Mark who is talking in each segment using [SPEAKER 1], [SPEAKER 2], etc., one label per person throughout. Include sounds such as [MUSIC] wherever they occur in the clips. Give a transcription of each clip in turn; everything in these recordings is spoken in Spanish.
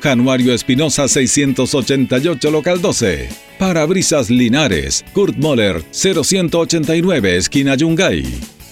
[SPEAKER 1] Januario Espinosa 688 Local 12. Parabrisas Linares, Kurt Moller 0189 Esquina Yungay.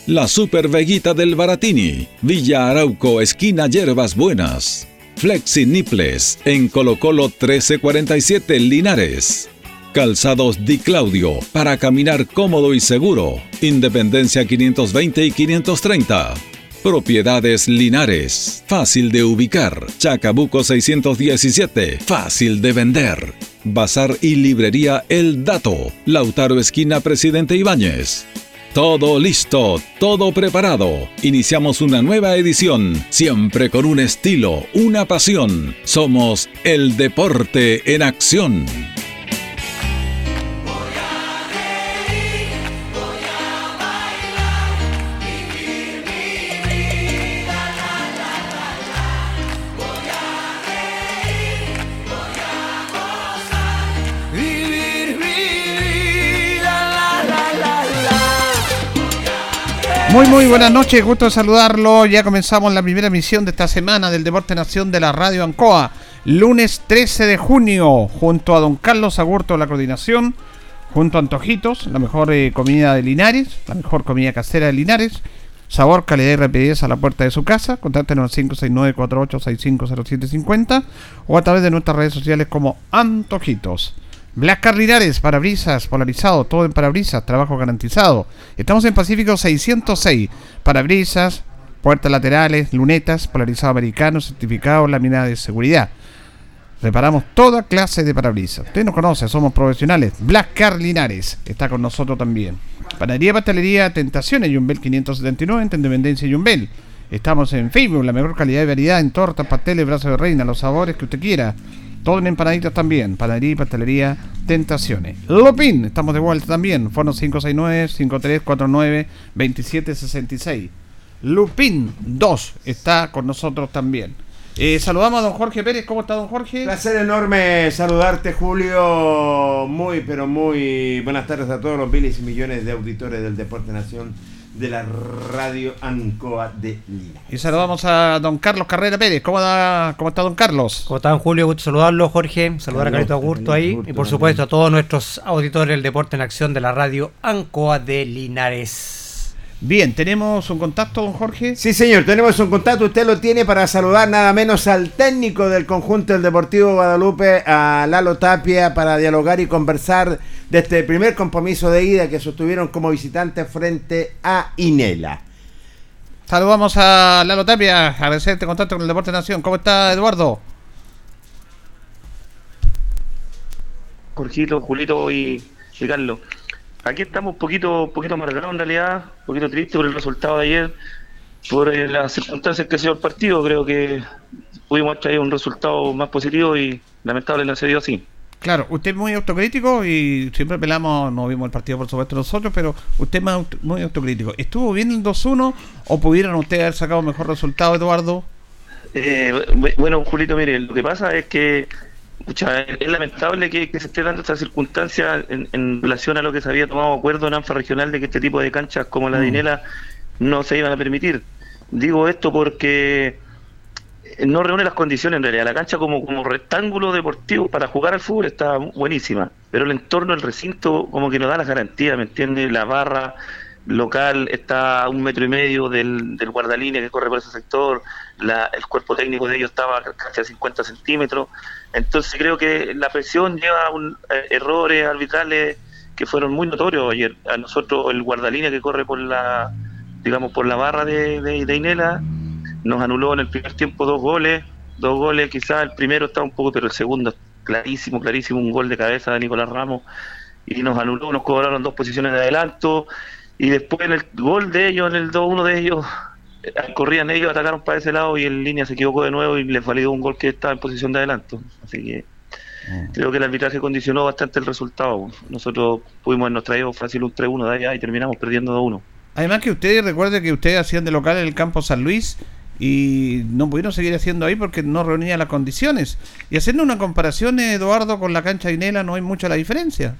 [SPEAKER 1] La Super Veguita del Baratini, Villa Arauco Esquina Yerbas Buenas. Flexi Niples en Colo Colo 1347 Linares. Calzados Di Claudio para caminar cómodo y seguro. Independencia 520 y 530. Propiedades Linares. Fácil de ubicar. Chacabuco 617. Fácil de vender. Bazar y librería El Dato. Lautaro Esquina Presidente Ibáñez. Todo listo, todo preparado. Iniciamos una nueva edición, siempre con un estilo, una pasión. Somos el deporte en acción.
[SPEAKER 2] Muy, muy buenas noches, gusto saludarlo. Ya comenzamos la primera emisión de esta semana del Deporte Nación de la Radio Ancoa. Lunes 13 de junio, junto a don Carlos Agurto de la coordinación, junto a Antojitos, la mejor eh, comida de Linares, la mejor comida casera de Linares. Sabor, calidad y rapidez a la puerta de su casa. Contáctenos al 569-48650750 o a través de nuestras redes sociales como Antojitos. Black Linares, parabrisas polarizado, todo en parabrisas, trabajo garantizado. Estamos en Pacífico 606, parabrisas, puertas laterales, lunetas, polarizado americano, certificado, lámina de seguridad. Reparamos toda clase de parabrisas. Usted nos conoce, somos profesionales. Black Car Linares está con nosotros también. Panadería Pastelería Tentaciones, Yumbel 579, en Independencia Yumbel. Estamos en Facebook, la mejor calidad y variedad en tortas, pasteles, brazos de reina, los sabores que usted quiera. Todo en empanaditas también. Panadería pastelería Tentaciones. Lopin, estamos de vuelta también. Fono 569-5349-2766. Lupin 2 está con nosotros también. Eh, saludamos a don Jorge Pérez. ¿Cómo está don Jorge?
[SPEAKER 3] Placer enorme saludarte, Julio. Muy, pero muy buenas tardes a todos los miles y millones de auditores del Deporte Nación de la Radio Ancoa de Lina.
[SPEAKER 2] Y saludamos a don Carlos Carrera Pérez. ¿Cómo, da, cómo está don Carlos?
[SPEAKER 4] ¿Cómo está don Julio? Gusto saludarlo, Jorge. Saludar a Carito Agurto ahí. y por supuesto a todos nuestros auditores del Deporte en Acción de la Radio Ancoa de Linares.
[SPEAKER 2] Bien, ¿tenemos un contacto, don Jorge?
[SPEAKER 3] Sí, señor, tenemos un contacto. Usted lo tiene para saludar nada menos al técnico del conjunto del Deportivo Guadalupe, a Lalo Tapia, para dialogar y conversar de este primer compromiso de ida que sostuvieron como visitantes frente a Inela.
[SPEAKER 2] Saludamos a Lalo Tapia, agradecer este contacto con el Deporte Nación. ¿Cómo está, Eduardo?
[SPEAKER 5] Jorgito, Julito y, y Carlos aquí estamos un poquito, poquito amargados en realidad, un poquito triste por el resultado de ayer, por eh, las circunstancias que se dio el partido. Creo que pudimos traer un resultado más positivo y lamentable no se dio así.
[SPEAKER 2] Claro, usted es muy autocrítico y siempre pelamos, no vimos el partido por supuesto nosotros, pero usted es muy autocrítico. ¿Estuvo bien el 2-1 o pudieron ustedes haber sacado mejor resultado, Eduardo?
[SPEAKER 5] Eh, bueno, Julito, mire, lo que pasa es que es lamentable que, se esté dando esta circunstancia en, relación a lo que se había tomado acuerdo en ANFA regional de que este tipo de canchas como la de mm. Inela no se iban a permitir. Digo esto porque no reúne las condiciones en realidad. La cancha como, como rectángulo deportivo para jugar al fútbol está buenísima, pero el entorno, el recinto, como que no da las garantías, ¿me entiendes? La barra local está a un metro y medio del, del guardalínea que corre por ese sector, el cuerpo técnico de ellos estaba casi a 50 centímetros, entonces creo que la presión lleva un, eh, errores arbitrales que fueron muy notorios ayer. A nosotros el guardalínea que corre por la digamos por la barra de, de, Inela nos anuló en el primer tiempo dos goles, dos goles, quizás el primero estaba un poco, pero el segundo clarísimo, clarísimo, un gol de cabeza de Nicolás Ramos y nos anuló, nos cobraron dos posiciones de adelanto y después en el gol de ellos, en el 2-1 de ellos, eh, corrían ellos, atacaron para ese lado y en línea se equivocó de nuevo y les validó un gol que estaba en posición de adelanto. Así que mm. creo que el arbitraje condicionó bastante el resultado. Nosotros pudimos, nos traído fácil un 3-1 de allá y terminamos perdiendo 2-1.
[SPEAKER 2] Además que ustedes, recuerden que ustedes hacían de local en el campo San Luis y no pudieron seguir haciendo ahí porque no reunían las condiciones. Y haciendo una comparación, Eduardo, con la cancha Inela no hay mucha la diferencia.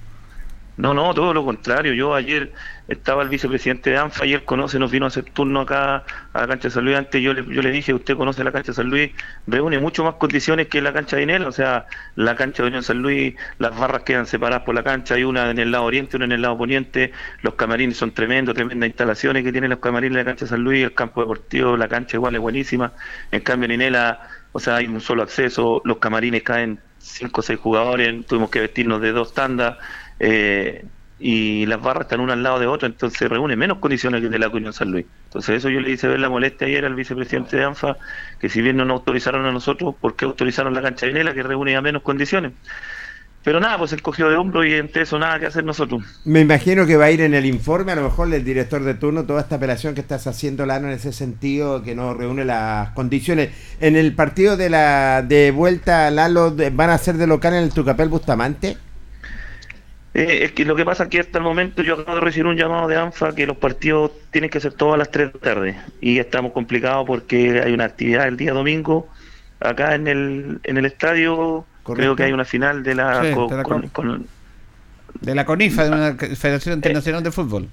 [SPEAKER 5] No, no, todo lo contrario. Yo ayer estaba el vicepresidente de ANFA y él conoce, nos vino a hacer turno acá a la cancha de San Luis. Antes yo le, yo le dije, usted conoce la cancha de San Luis, reúne mucho más condiciones que la cancha de Inel. O sea, la cancha de Unión San Luis, las barras quedan separadas por la cancha, hay una en el lado oriente, una en el lado poniente. Los camarines son tremendos, tremendas instalaciones que tienen los camarines de la cancha de San Luis, el campo deportivo, la cancha igual es buenísima. En cambio, en Inela, o sea, hay un solo acceso, los camarines caen cinco o seis jugadores, tuvimos que vestirnos de dos tandas eh, y las barras están una al lado de otra, entonces reúne menos condiciones que de la Unión San Luis. Entonces eso yo le hice ver la molestia ayer al vicepresidente de ANFA, que si bien no nos autorizaron a nosotros, ¿por qué autorizaron la cancha de Nela que reúne a menos condiciones? Pero nada, pues el cogió de hombro y entre eso nada que hacer nosotros.
[SPEAKER 3] Me imagino que va a ir en el informe, a lo mejor el director de turno, toda esta operación que estás haciendo, Lano, en ese sentido, que no reúne las condiciones. En el partido de la de vuelta, Lalo, ¿van a ser de local en el Tucapel Bustamante?
[SPEAKER 5] Eh, es que lo que pasa es que hasta el momento yo acabo de recibir un llamado de ANFA que los partidos tienen que ser todos a las 3 de la tarde y estamos complicados porque hay una actividad el día domingo acá en el, en el estadio. Creo que hay una final de la,
[SPEAKER 2] de, la CONIFA, de una Federación Internacional de Fútbol.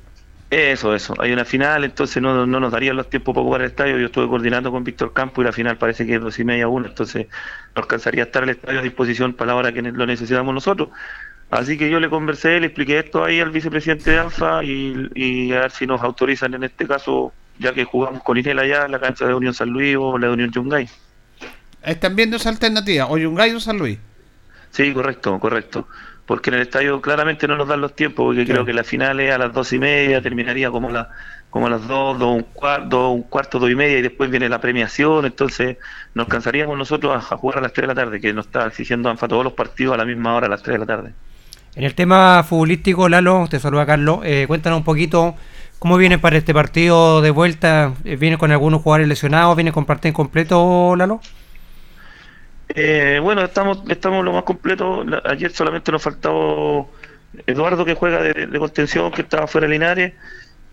[SPEAKER 5] Eso, eso. Hay una final, entonces no, no nos darían los tiempos para jugar el estadio. Yo estuve coordinando con Víctor Campo y la final parece que es dos y media una, entonces no alcanzaría a estar el estadio a disposición para la hora que lo necesitamos nosotros. Así que yo le conversé, le expliqué esto ahí al vicepresidente de ANFA y, a ver si nos autorizan en este caso, ya que jugamos con Inel allá en la cancha de Unión San Luis o la de Unión Yungay.
[SPEAKER 2] ¿Están viendo esa alternativa? ¿O Yungay o San Luis?
[SPEAKER 5] Sí, correcto, correcto. Porque en el estadio claramente no nos dan los tiempos, porque creo que la final es a las dos y media, terminaría como, la, como a las dos, dos, un, cuarto, un cuarto, dos y media, y después viene la premiación, entonces nos cansaríamos nosotros a, a jugar a las tres de la tarde, que nos está exigiendo ANFA todos los partidos a la misma hora, a las tres de la tarde.
[SPEAKER 4] En el tema futbolístico, Lalo, te saluda Carlos, eh, cuéntanos un poquito cómo viene para este partido de vuelta. Eh, ¿Viene con algunos jugadores lesionados? ¿Viene con parte en completo, Lalo?
[SPEAKER 5] Eh, bueno, estamos estamos lo más completo. Ayer solamente nos faltaba Eduardo que juega de, contención, que estaba fuera de Linares.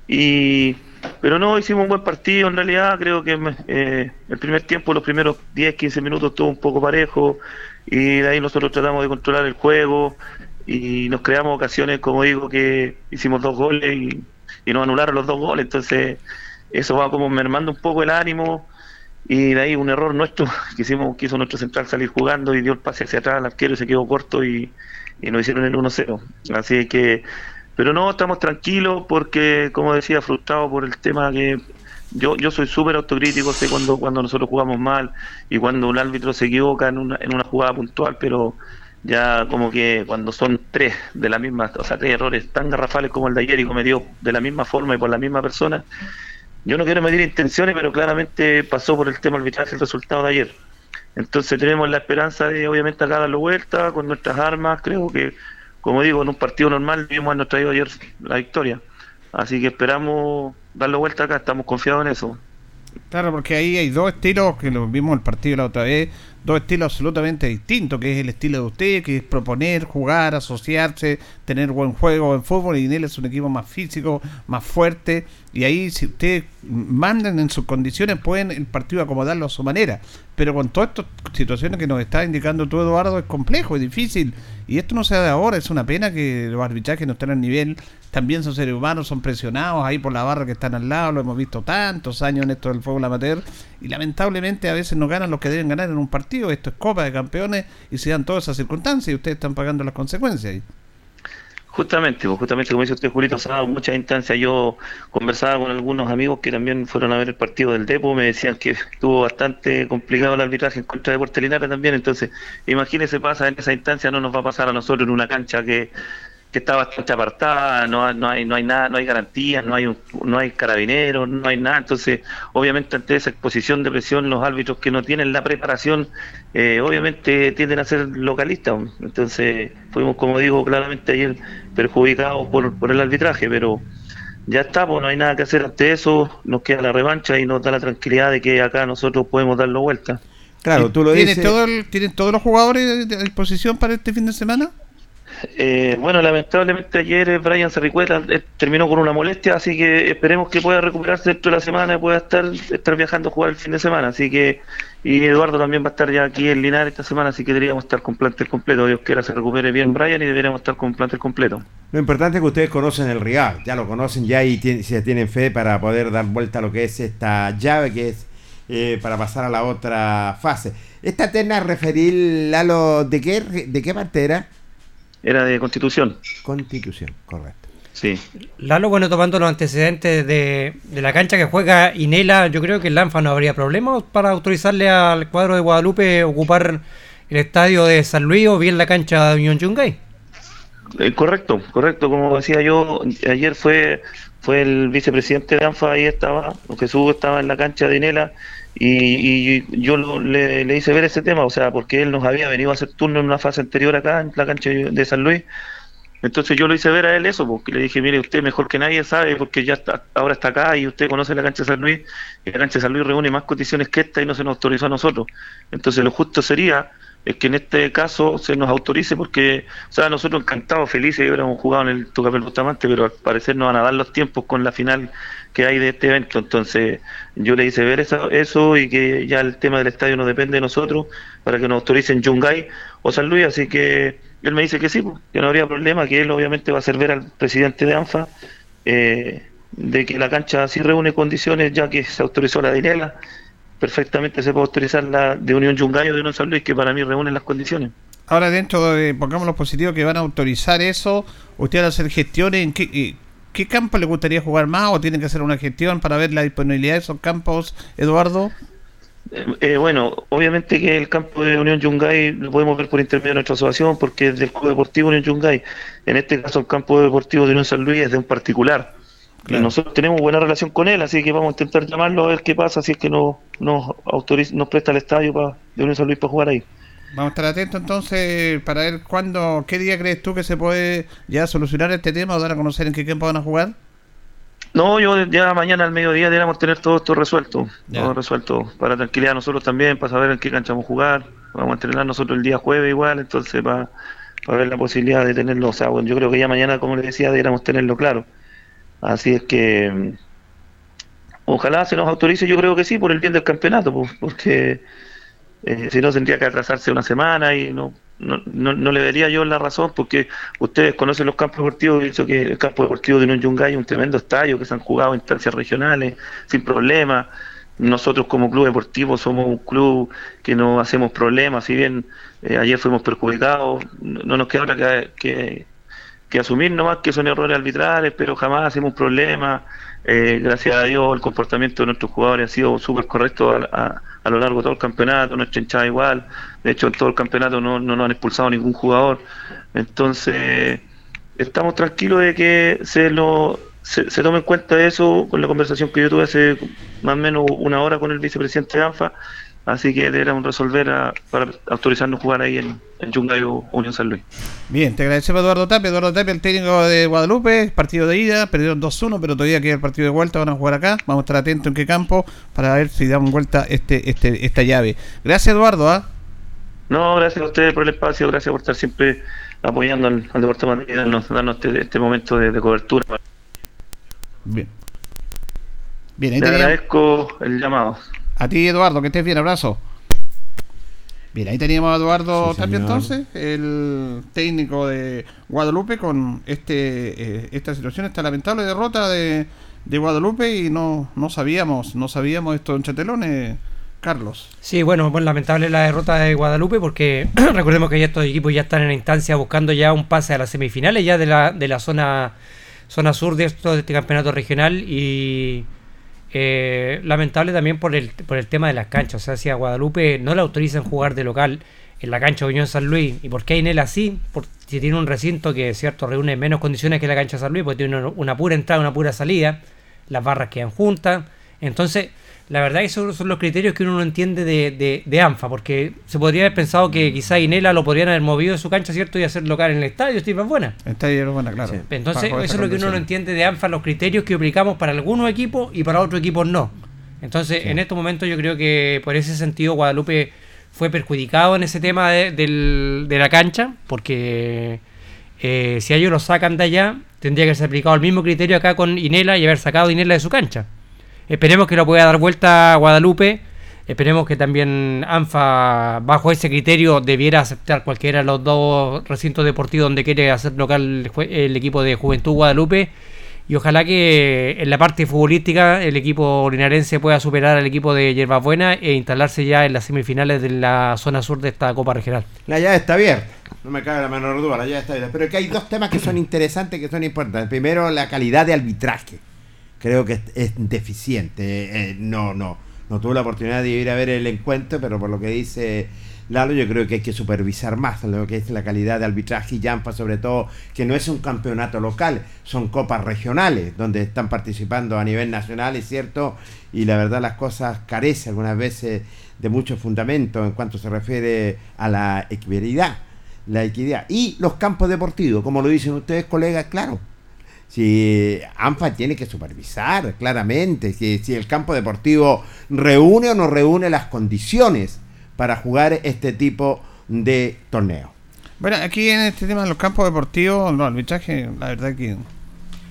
[SPEAKER 5] Y, pero no, hicimos un buen partido en realidad. Creo que el primer tiempo, los primeros 10, 15 minutos, estuvo un poco parejo. Y de ahí nosotros tratamos de controlar el juego y nos creamos ocasiones, como digo, que hicimos dos goles y, nos anularon los dos goles, entonces eso va como mermando un poco el ánimo y de ahí un error nuestro, [LAUGHS] quisimos, quiso nuestro central salir jugando y dio el pase hacia atrás al arquero y se quedó corto y, y nos hicieron el 1-0. Así que, pero no, estamos tranquilos porque, como decía, frustrados por el tema que yo, yo soy súper autocrítico, sé cuando, cuando nosotros jugamos mal y cuando un árbitro se equivoca en una, en una jugada puntual, pero ya como que cuando son tres de la misma, o sea, tres errores tan garrafales como el de ayer y cometido de la misma forma y por la misma persona, yo no quiero medir intenciones, pero claramente pasó por el tema arbitraje el resultado de ayer. Entonces tenemos la esperanza de obviamente acá darlo vuelta con nuestras armas, creo que, como digo, en un partido normal vimos a traído ayer la victoria. Así que esperamos darlo vuelta acá, estamos confiados en eso.
[SPEAKER 2] Claro, porque ahí hay dos estilos que lo vimos en el partido la otra vez, dos estilos absolutamente distintos, que es el estilo de usted, que es proponer, jugar, asociarse, tener buen juego en fútbol, y él es un equipo más físico, más fuerte, y ahí si ustedes mandan en sus condiciones, pueden el partido acomodarlo a su manera. Pero con todas estas situaciones que nos está indicando tú, Eduardo, es complejo, es difícil, y esto no se da de ahora, es una pena que los arbitrajes no estén al nivel, también son seres humanos, son presionados ahí por la barra que están al lado, lo hemos visto tantos años en esto del fútbol amateur, y lamentablemente a veces no ganan los que deben ganar en un partido esto es Copa de Campeones y se dan todas esas circunstancias y ustedes están pagando las consecuencias.
[SPEAKER 5] Justamente, pues justamente como dice usted, Julito, se ha dado muchas instancias. Yo conversaba con algunos amigos que también fueron a ver el partido del Depo, me decían que estuvo bastante complicado el arbitraje en contra de Puerto también. Entonces, imagínese, pasa en esa instancia, no nos va a pasar a nosotros en una cancha que que está bastante apartada, no, no hay no hay nada, no hay garantías, no hay no hay carabineros, no hay nada, entonces obviamente ante esa exposición de presión los árbitros que no tienen la preparación eh, obviamente tienden a ser localistas, entonces fuimos como digo claramente ayer perjudicados por, por el arbitraje, pero ya está, pues no hay nada que hacer ante eso, nos queda la revancha y nos da la tranquilidad de que acá nosotros podemos darlo vuelta.
[SPEAKER 2] Claro, tú lo dices. ¿Tienen todos los jugadores a disposición para este fin de semana?
[SPEAKER 5] Eh, bueno, lamentablemente ayer eh, Brian Cerricueta eh, terminó con una molestia, así que esperemos que pueda recuperarse dentro de la semana y pueda estar, estar viajando a jugar el fin de semana. Así que, y Eduardo también va a estar ya aquí en Linares esta semana, así que deberíamos estar con plantel completo. Dios quiera se recupere bien Brian y deberíamos estar con plantel completo.
[SPEAKER 3] Lo importante es que ustedes conocen el Real, ya lo conocen ya y se tienen fe para poder dar vuelta a lo que es esta llave que es para pasar a la otra fase. Esta terna referir, Lalo, ¿de qué, de qué parte era?
[SPEAKER 5] Era de Constitución.
[SPEAKER 3] Constitución, correcto.
[SPEAKER 4] Sí. Lalo, bueno, tomando los antecedentes de, la cancha que juega Inela, yo creo que el Lanfa no habría problemas para autorizarle al cuadro de Guadalupe ocupar el estadio de San Luis o bien la cancha de Unión Yungay.
[SPEAKER 5] Eh, correcto, correcto. Como decía yo, ayer fue fue el vicepresidente de ANFA, ahí estaba, Jesús estaba en la cancha de Inela y, yo le, le, hice ver ese tema, o sea, porque él nos había venido a hacer turno en una fase anterior acá, en la cancha de San Luis. Entonces yo lo hice ver a él eso, porque le dije, mire, usted mejor que nadie sabe, porque ya está, ahora está acá y usted conoce la cancha de San Luis, y la cancha de San Luis reúne más condiciones que esta y no se nos autorizó a nosotros. Entonces lo justo sería es que en este caso se nos autorice porque, o sea, nosotros encantados, felices, hubiéramos jugado en el Tucapel Bustamante, pero al parecer no van a dar los tiempos con la final que hay de este evento. Entonces yo le hice ver eso, eso y que ya el tema del estadio no depende de nosotros para que nos autoricen Yungay o San Luis, así que él me dice que sí, pues, que no habría problema, que él obviamente va a hacer ver al presidente de ANFA eh, de que la cancha sí reúne condiciones ya que se autorizó la dinela perfectamente se puede autorizar la de Unión Yungay o de Unión San Luis, que para mí reúnen las condiciones.
[SPEAKER 2] Ahora, dentro de, pongamos los positivos que van a autorizar eso, ¿usted va a hacer gestiones? ¿En qué, qué campo le gustaría jugar más o tienen que hacer una gestión para ver la disponibilidad de esos campos, Eduardo?
[SPEAKER 5] Eh, eh, bueno, obviamente que el campo de Unión Yungay lo podemos ver por intermedio de nuestra asociación porque es del Club Deportivo Unión Yungay. En este caso, el campo deportivo de Unión San Luis es de un particular. Nosotros tenemos buena relación con él, así que vamos a intentar llamarlo a ver qué pasa si es que no, nos autoriza, nos presta el estadio para, de Unión San Luis para jugar ahí.
[SPEAKER 2] Vamos a estar atentos entonces para ver cuándo, qué día crees tú que se puede ya solucionar este tema o dar a conocer en qué tiempo van a jugar.
[SPEAKER 5] No, yo ya mañana al mediodía deberíamos tener todo esto resuelto, todo resuelto para tranquilidad nosotros también, para saber en qué cancha vamos a jugar. Vamos a entrenar nosotros el día jueves igual, entonces para, para ver la posibilidad de tenerlo. O sea, bueno, yo creo que ya mañana, como le decía, deberíamos tenerlo claro. Así es que mm, ojalá se nos autorice, yo creo que sí, por el bien del campeonato, porque eh, si no tendría que atrasarse una semana y no, no, no, le vería yo la razón, porque ustedes conocen los campos deportivos, he dicho que el campo deportivo de Yungay es un tremendo estadio que se han jugado en instancias regionales sin problema. Nosotros como club deportivo somos un club que no hacemos problemas, si bien eh, ayer fuimos perjudicados, no nos queda otra que que asumir nomás que son errores arbitrales, pero jamás hacemos problemas. Eh, gracias a Dios el comportamiento de nuestros jugadores ha sido súper correcto a, lo largo de todo el campeonato, nuestra hinchada igual, de hecho en todo el campeonato no, no nos han expulsado ningún jugador, entonces estamos tranquilos de que se lo se, tome en cuenta eso con la conversación que yo tuve hace más o menos una hora con el vicepresidente de ANFA Así que deberemos resolver a- para autorizarnos a jugar ahí en, en Yungayo Unión San Luis.
[SPEAKER 2] Bien, te agradecemos Eduardo Tapia. Eduardo Tapia, el técnico de Guadalupe, partido de ida, perdieron 2-1, pero todavía queda el partido de vuelta, van a jugar acá. Vamos a estar atentos en qué campo para ver si damos vuelta este, este, esta llave. Gracias Eduardo, ¿ah?
[SPEAKER 5] No, gracias a ustedes por el espacio, gracias por estar siempre apoyando al, al departamento y darnos, darnos este, este momento de, de cobertura.
[SPEAKER 2] Bien. Bien, ahí
[SPEAKER 5] Le agradezco el llamado.
[SPEAKER 2] A ti, Eduardo, que estés bien, abrazo. Bien, ahí teníamos a Eduardo
[SPEAKER 3] Sí,
[SPEAKER 2] Tapia
[SPEAKER 3] señor.
[SPEAKER 2] entonces, el técnico de Guadalupe con este eh, esta situación, esta lamentable derrota de, de Guadalupe y no, no sabíamos, no sabíamos esto en Chatelones, Carlos.
[SPEAKER 4] Sí, bueno, bueno, lamentable la derrota de Guadalupe porque [CLEARS THROAT] recordemos que ya estos equipos ya están en la instancia buscando ya un pase a las semifinales ya de la, de la zona, zona sur de, esto, de este campeonato regional y eh, lamentable también por el, por el tema de las canchas. O sea, si a Guadalupe no le autorizan jugar de local en la cancha de Unión San Luis, ¿y por qué Inel así? Por, si tiene un recinto que, cierto, reúne menos condiciones que la cancha San Luis, porque tiene una, una pura entrada, una pura salida, las barras quedan juntas. Entonces, la verdad que esos son los criterios que uno no entiende de, de, de ANFA, porque se podría haber pensado que quizá Inela lo podrían haber movido de su cancha, ¿cierto? Y hacer local en el estadio, Steve buena.
[SPEAKER 2] Está ahí, bueno, claro.
[SPEAKER 3] Sí.
[SPEAKER 4] Entonces, eso es lo que uno no entiende de ANFA, los criterios que aplicamos para algunos equipos y para otros equipos no. Entonces,
[SPEAKER 3] Sí.
[SPEAKER 4] en estos momentos yo creo que por ese sentido Guadalupe fue perjudicado en ese tema de, del- de la cancha, porque eh, si ellos lo sacan de allá, tendría que ser aplicado el mismo criterio acá con Inela y haber sacado a Inela de su cancha. Esperemos que lo pueda dar vuelta Guadalupe. Esperemos que también ANFA, bajo ese criterio, debiera aceptar cualquiera de los dos recintos deportivos donde quiere hacer local el, el equipo de Juventud Guadalupe. Y ojalá que en la parte futbolística el equipo linarense pueda superar al equipo de Yerbas Buena e instalarse ya en las semifinales de la zona sur de esta Copa Regional.
[SPEAKER 3] La llave está abierta. No me cabe la menor duda, la llave está abierta. Pero que hay dos temas que son interesantes, que son importantes. Primero, la calidad de arbitraje. Creo que es, deficiente. Eh, no, no. No tuve la oportunidad de ir a ver el encuentro, pero por lo que dice Lalo, yo creo que hay que supervisar más lo que es la calidad de arbitraje y Yampa, sobre todo, que no es un campeonato local, son copas regionales, donde están participando a nivel nacional, es cierto, y la verdad las cosas carecen algunas veces de mucho fundamento en cuanto se refiere a la equidad, la equidad. Y los campos deportivos, como lo dicen ustedes, colegas, claro, si ANFA tiene que supervisar claramente si, si el campo deportivo reúne o no reúne las condiciones para jugar este tipo de torneo.
[SPEAKER 2] Bueno, aquí en este tema de los campos deportivos, no, el arbitraje, la verdad que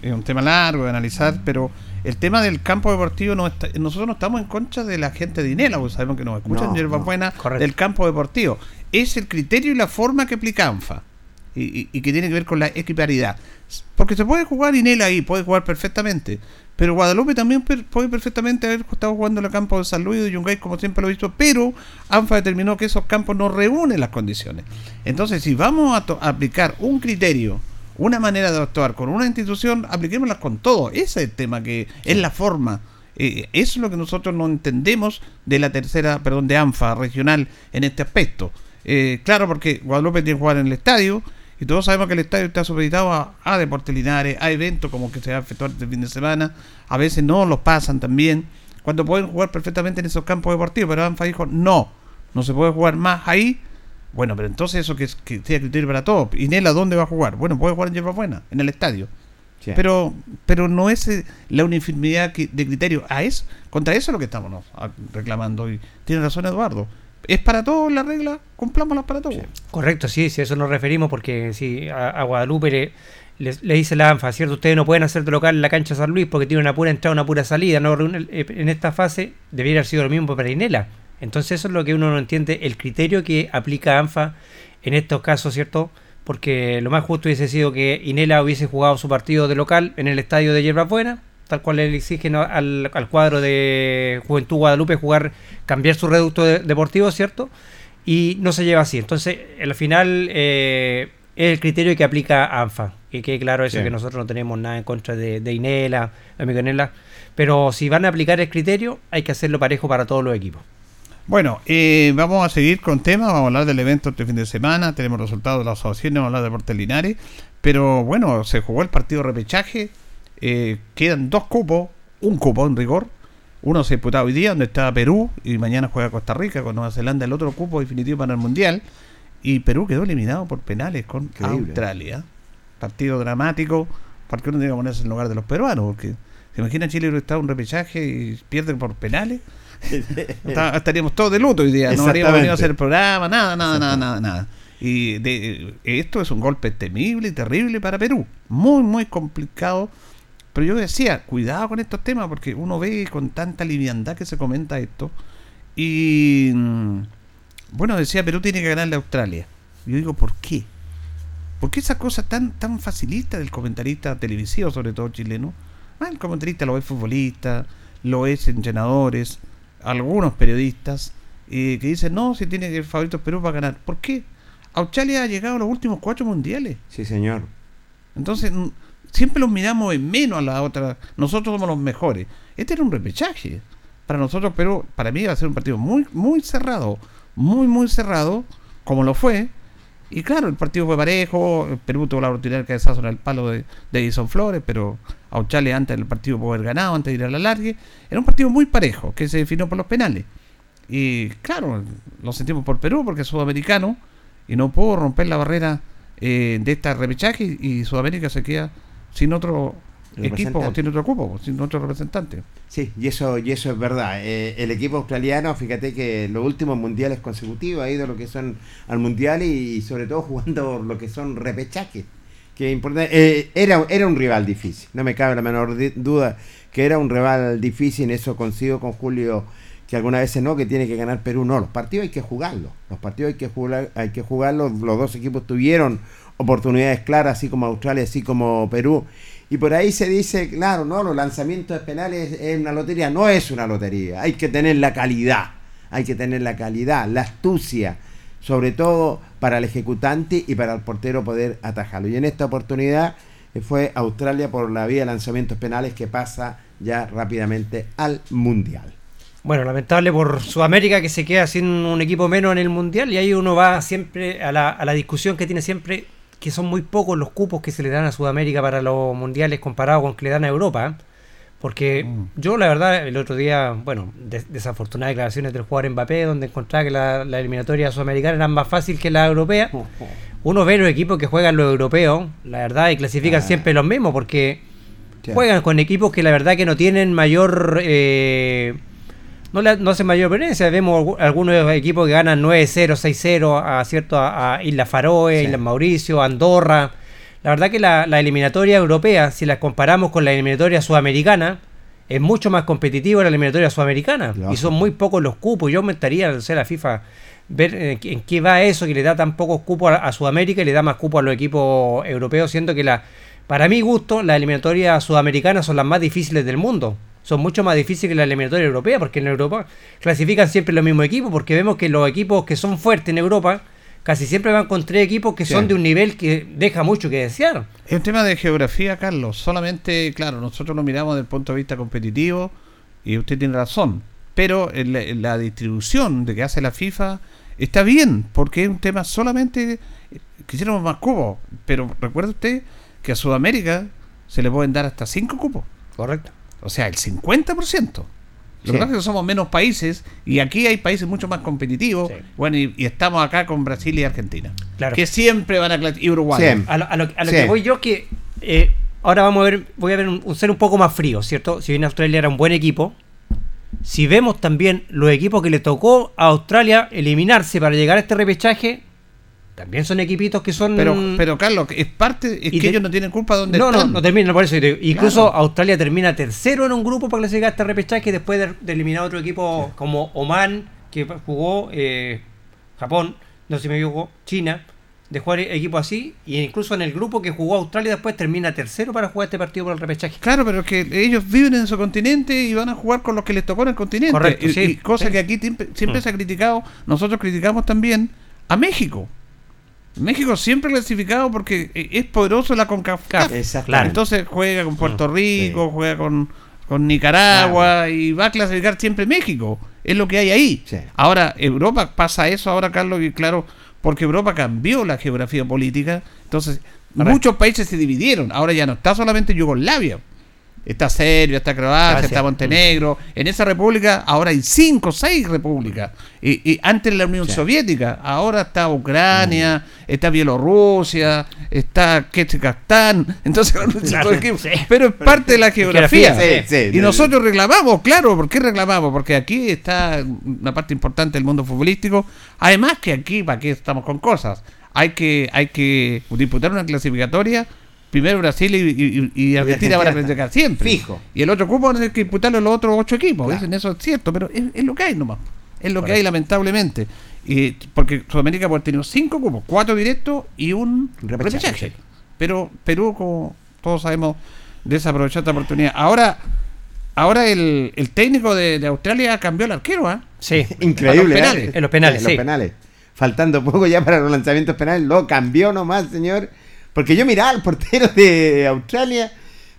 [SPEAKER 2] es un tema largo de analizar, pero el tema del campo deportivo, no está- nosotros no estamos en contra de la gente de Inela, porque sabemos que nos escuchan
[SPEAKER 3] No,
[SPEAKER 2] hierbas
[SPEAKER 3] no,
[SPEAKER 2] buenas
[SPEAKER 4] correcto.
[SPEAKER 2] del campo deportivo. Es el criterio y la forma que aplica ANFA y, y- que tiene que ver con la equiparidad. Porque se puede jugar Inela ahí, puede jugar perfectamente. Pero Guadalupe también puede perfectamente haber estado jugando en el campo de San Luis de Yungay, como siempre lo he visto, pero ANFA determinó que esos campos no reúnen las condiciones. Entonces, si vamos a aplicar un criterio, una manera de actuar con una institución, apliquémoslas con todo. Ese es el tema que es la forma. Eh, eso es lo que nosotros no entendemos de la tercera, perdón, de ANFA regional en este aspecto. Eh, claro, porque Guadalupe tiene que jugar en el estadio y todos sabemos que el estadio está supeditado a, a deportes linares, a eventos como que se va a efectuar este fin de semana. A veces no los pasan también. Cuando pueden jugar perfectamente en esos campos deportivos, pero ANFA dijo no, no se puede jugar más ahí. Bueno, pero entonces eso que, que sea criterio para todos. ¿Y Nela dónde va a jugar? Bueno, puede jugar en Yerba Buena, en el estadio.
[SPEAKER 3] Sí.
[SPEAKER 2] Pero pero no es eh, la uniformidad de criterio. A eso, contra eso es lo que estamos ¿no? a- reclamando. Y tiene razón Eduardo. Es para todos la regla, cumplámosla para todos.
[SPEAKER 4] Correcto, sí, sí, eso nos referimos porque si a, Guadalupe le, dice la ANFA, ¿cierto? Ustedes no pueden hacer de local en la cancha San Luis porque tiene una pura entrada, una pura salida. No eh, en esta fase debería haber sido lo mismo para Inela. Entonces eso es lo que uno no entiende, el criterio que aplica ANFA en estos casos, ¿cierto? Porque lo más justo hubiese sido que Inela hubiese jugado su partido de local en el estadio de Yerbas Buena, tal cual le exigen al, al cuadro de Juventud Guadalupe jugar, cambiar su reducto de- deportivo, ¿cierto? y no se lleva así. Entonces, al final eh, es el criterio que aplica ANFA. Que quede claro eso, que nosotros no tenemos nada en contra de, de Inela, de Micanela. Pero si van a aplicar el criterio, hay que hacerlo parejo para todos los equipos.
[SPEAKER 2] Bueno, eh, vamos a seguir con temas, vamos a hablar del evento este fin de semana, tenemos resultados de la asociación, vamos a hablar de Deportes Linares, pero bueno, se jugó el partido de repechaje, eh, quedan dos cupos, un cupo en rigor, Uno se disputaba hoy día, donde estaba Perú, y mañana juega Costa Rica con Nueva Zelanda, el otro cupo definitivo para el Mundial. Y Perú quedó eliminado por penales con
[SPEAKER 3] Increíble.
[SPEAKER 2] Australia. Partido dramático, porque uno tiene que ponerse en lugar de los peruanos, porque se imagina Chile estado en un repechaje y pierde por penales. [LAUGHS] Está- estaríamos todos de luto hoy día, no habríamos venido a hacer el programa, nada, nada, nada, nada, nada. Y de, esto es un golpe temible y terrible para Perú. Muy, muy complicado. Pero yo decía, cuidado con estos temas, porque uno ve con tanta liviandad que se comenta esto. Y mm, bueno, decía, Perú tiene que ganarle a Australia. Yo digo, ¿por qué? ¿Por qué esa cosa tan, tan facilista del comentarista televisivo, sobre todo chileno? Ah, el comentarista lo es futbolista, lo es entrenadores, algunos periodistas, eh, que dicen, no, si tiene que el favorito Perú va a ganar. ¿Por qué? Australia ha llegado a los últimos cuatro mundiales.
[SPEAKER 3] Sí, señor.
[SPEAKER 2] Entonces, mm, siempre los miramos en menos a la otra. Nosotros somos los mejores. Este era un repechaje. Para nosotros, pero para mí va a ser un partido muy, muy cerrado. Muy, muy cerrado, como lo fue. Y claro, el partido fue parejo. Perú tuvo la oportunidad de cabezazo en el palo de, de Edison Flores, pero Australia antes del partido pudo haber ganado, antes de ir a la largue. Era un partido muy parejo, que se definió por los penales. Y claro, lo sentimos por Perú, porque es sudamericano y no pudo romper la barrera eh, de esta repechaje y, y Sudamérica se queda sin otro equipo, sin otro cupo, sin otro representante.
[SPEAKER 3] Sí, y eso, y eso es verdad. Eh, el equipo australiano, fíjate que los últimos mundiales consecutivos ha ido lo que son al mundial y, sobre todo [LAUGHS] jugando lo que son repechajes. Que importante, eh, era, era un rival difícil, no me cabe la menor duda que era un rival difícil, en eso consigo con Julio que algunas veces no, que tiene que ganar Perú, no, los partidos hay que jugarlos, los partidos hay que jugar, hay que jugarlos, los dos equipos tuvieron oportunidades claras, así como Australia, así como Perú, y por ahí se dice, claro, no, los lanzamientos penales es una lotería. No es una lotería. Hay que tener la calidad. Hay que tener la calidad, la astucia, sobre todo para el ejecutante y para el portero poder atajarlo. Y en esta oportunidad eh, fue Australia por la vía de lanzamientos penales que pasa ya rápidamente al Mundial.
[SPEAKER 4] Bueno, lamentable por Sudamérica que se queda sin un equipo menos en el Mundial y ahí uno va siempre a la, a la discusión que tiene siempre que son muy pocos los cupos que se le dan a Sudamérica para los mundiales comparado con que le dan a Europa. Porque
[SPEAKER 2] Mm.
[SPEAKER 4] yo la verdad el otro día, bueno, des- desafortunadas declaraciones del jugador Mbappé donde encontraba que la, la eliminatoria sudamericana era más fácil que la europea. [LAUGHS] Uno ve los equipos que juegan los europeos, la verdad, y clasifican
[SPEAKER 3] Ah.
[SPEAKER 4] siempre los mismos porque juegan con equipos que la verdad que no tienen mayor eh, no, le, no hacen mayor diferencia vemos algu- algunos equipos que ganan 9-0 6-0 a cierto a, a Islas Faroe
[SPEAKER 3] Sí.
[SPEAKER 4] Islas Mauricio Andorra. La verdad que la, la eliminatoria europea si la comparamos con la eliminatoria sudamericana es mucho más competitiva la eliminatoria sudamericana. Y son muy pocos los cupos. Yo aumentaría al ser la FIFA ver eh, en qué va eso que le da tan pocos cupos a, a Sudamérica y le da más cupos a los equipos europeos siendo que la para mi gusto, las eliminatorias sudamericanas son las más difíciles del mundo. Son mucho más difíciles que la eliminatoria europea, porque en Europa clasifican siempre los mismos equipos, porque vemos que los equipos que son fuertes en Europa casi siempre van con tres equipos que
[SPEAKER 3] Sí.
[SPEAKER 4] son de un nivel que deja mucho que desear.
[SPEAKER 2] Es un tema de geografía, Carlos. Solamente, claro, nosotros lo miramos desde el punto de vista competitivo y usted tiene razón. Pero en la, en la distribución de que hace la FIFA está bien, porque es un tema solamente. eh, Quisiéramos más cupos, pero recuerde usted que a Sudamérica se le pueden dar hasta 5 cupos.
[SPEAKER 4] Correcto.
[SPEAKER 2] O sea, el 50%. Lo
[SPEAKER 3] Sí.
[SPEAKER 2] que pasa es que somos menos países y aquí hay países mucho más competitivos.
[SPEAKER 4] Sí.
[SPEAKER 2] Bueno, y, y estamos acá con Brasil y Argentina.
[SPEAKER 4] Claro.
[SPEAKER 2] Que siempre van a. Y Uruguay.
[SPEAKER 4] A lo, a lo- a lo
[SPEAKER 3] Sí.
[SPEAKER 4] que voy yo que eh, ahora vamos a ver, voy a ver un, un ser un poco más frío, ¿cierto? Si bien Australia era un buen equipo, si vemos también los equipos que le tocó a Australia eliminarse para llegar a este repechaje, también son equipitos que son
[SPEAKER 2] Pero, pero Carlos, es parte, es
[SPEAKER 4] Y
[SPEAKER 2] que
[SPEAKER 4] te-
[SPEAKER 2] ellos no tienen culpa de donde
[SPEAKER 4] no, no,
[SPEAKER 2] están.
[SPEAKER 4] no termina por eso. Incluso
[SPEAKER 2] Claro.
[SPEAKER 4] Australia termina tercero en un grupo para clasificar a este repechaje después de, de eliminar otro equipo como Oman, que jugó eh, Japón, no sé si me equivoco, China, de jugar equipo así, y incluso en el grupo que jugó Australia después termina tercero para jugar este partido por el repechaje.
[SPEAKER 2] Claro, pero es que ellos viven en su continente y van a jugar con los que les tocó en el continente.
[SPEAKER 4] Correcto,
[SPEAKER 2] y,
[SPEAKER 4] sí,
[SPEAKER 2] y cosa
[SPEAKER 4] sí.
[SPEAKER 2] que aquí siempre, siempre
[SPEAKER 4] Mm.
[SPEAKER 2] se ha criticado. Nosotros criticamos también a México. México siempre clasificado porque eh, es poderoso la CONCACAF.
[SPEAKER 4] Claro.
[SPEAKER 2] Entonces juega con Puerto Rico,
[SPEAKER 3] sí.
[SPEAKER 2] juega con, con Nicaragua y va a clasificar siempre México. Es lo que hay ahí.
[SPEAKER 3] Sí.
[SPEAKER 2] Ahora, Europa pasa eso ahora, Carlos, y claro, porque Europa cambió la geografía política. Entonces,
[SPEAKER 4] Correcto.
[SPEAKER 2] muchos países se dividieron. Ahora ya no está solamente Yugoslavia. Está Serbia, está Croacia,
[SPEAKER 4] Gracias.
[SPEAKER 2] está Montenegro. En esa república ahora hay cinco o seis repúblicas. Y, y antes la Unión
[SPEAKER 3] Sí.
[SPEAKER 2] Soviética, ahora está Ucrania, está Bielorrusia, está Kazajstán. [LAUGHS] Entonces, [LAUGHS]
[SPEAKER 4] Claro, sí.
[SPEAKER 2] pero es parte de la geografía.
[SPEAKER 3] Sí,
[SPEAKER 2] y nosotros reclamamos, claro, ¿por qué reclamamos? Porque aquí está una parte importante del mundo futbolístico. Además que aquí, ¿para qué estamos con cosas? Hay que, hay que disputar una clasificatoria. Primero Brasil y, y- y Argentina van a clasificar siempre.
[SPEAKER 3] Fijo.
[SPEAKER 2] Y el otro cupo van a tener que disputarlo los otros ocho equipos.
[SPEAKER 3] Claro.
[SPEAKER 2] Dicen, eso es cierto, pero es, es lo que hay nomás. Es lo que hay, lamentablemente. Y, porque Sudamérica puede tener cinco cupos, cuatro directos y un
[SPEAKER 3] Repechaje.
[SPEAKER 2] Pero Perú, como todos sabemos, desaprovechó esta oportunidad. Ahora, ahora el, el técnico de, de Australia cambió el arquero, ¿ah?
[SPEAKER 4] Sí.
[SPEAKER 3] Increíble.
[SPEAKER 2] A los
[SPEAKER 3] ¿eh?
[SPEAKER 4] En los penales,
[SPEAKER 3] En los
[SPEAKER 4] sí.
[SPEAKER 3] penales. Faltando poco ya para los lanzamientos penales, lo cambió nomás, señor. Porque yo miraba al portero de Australia.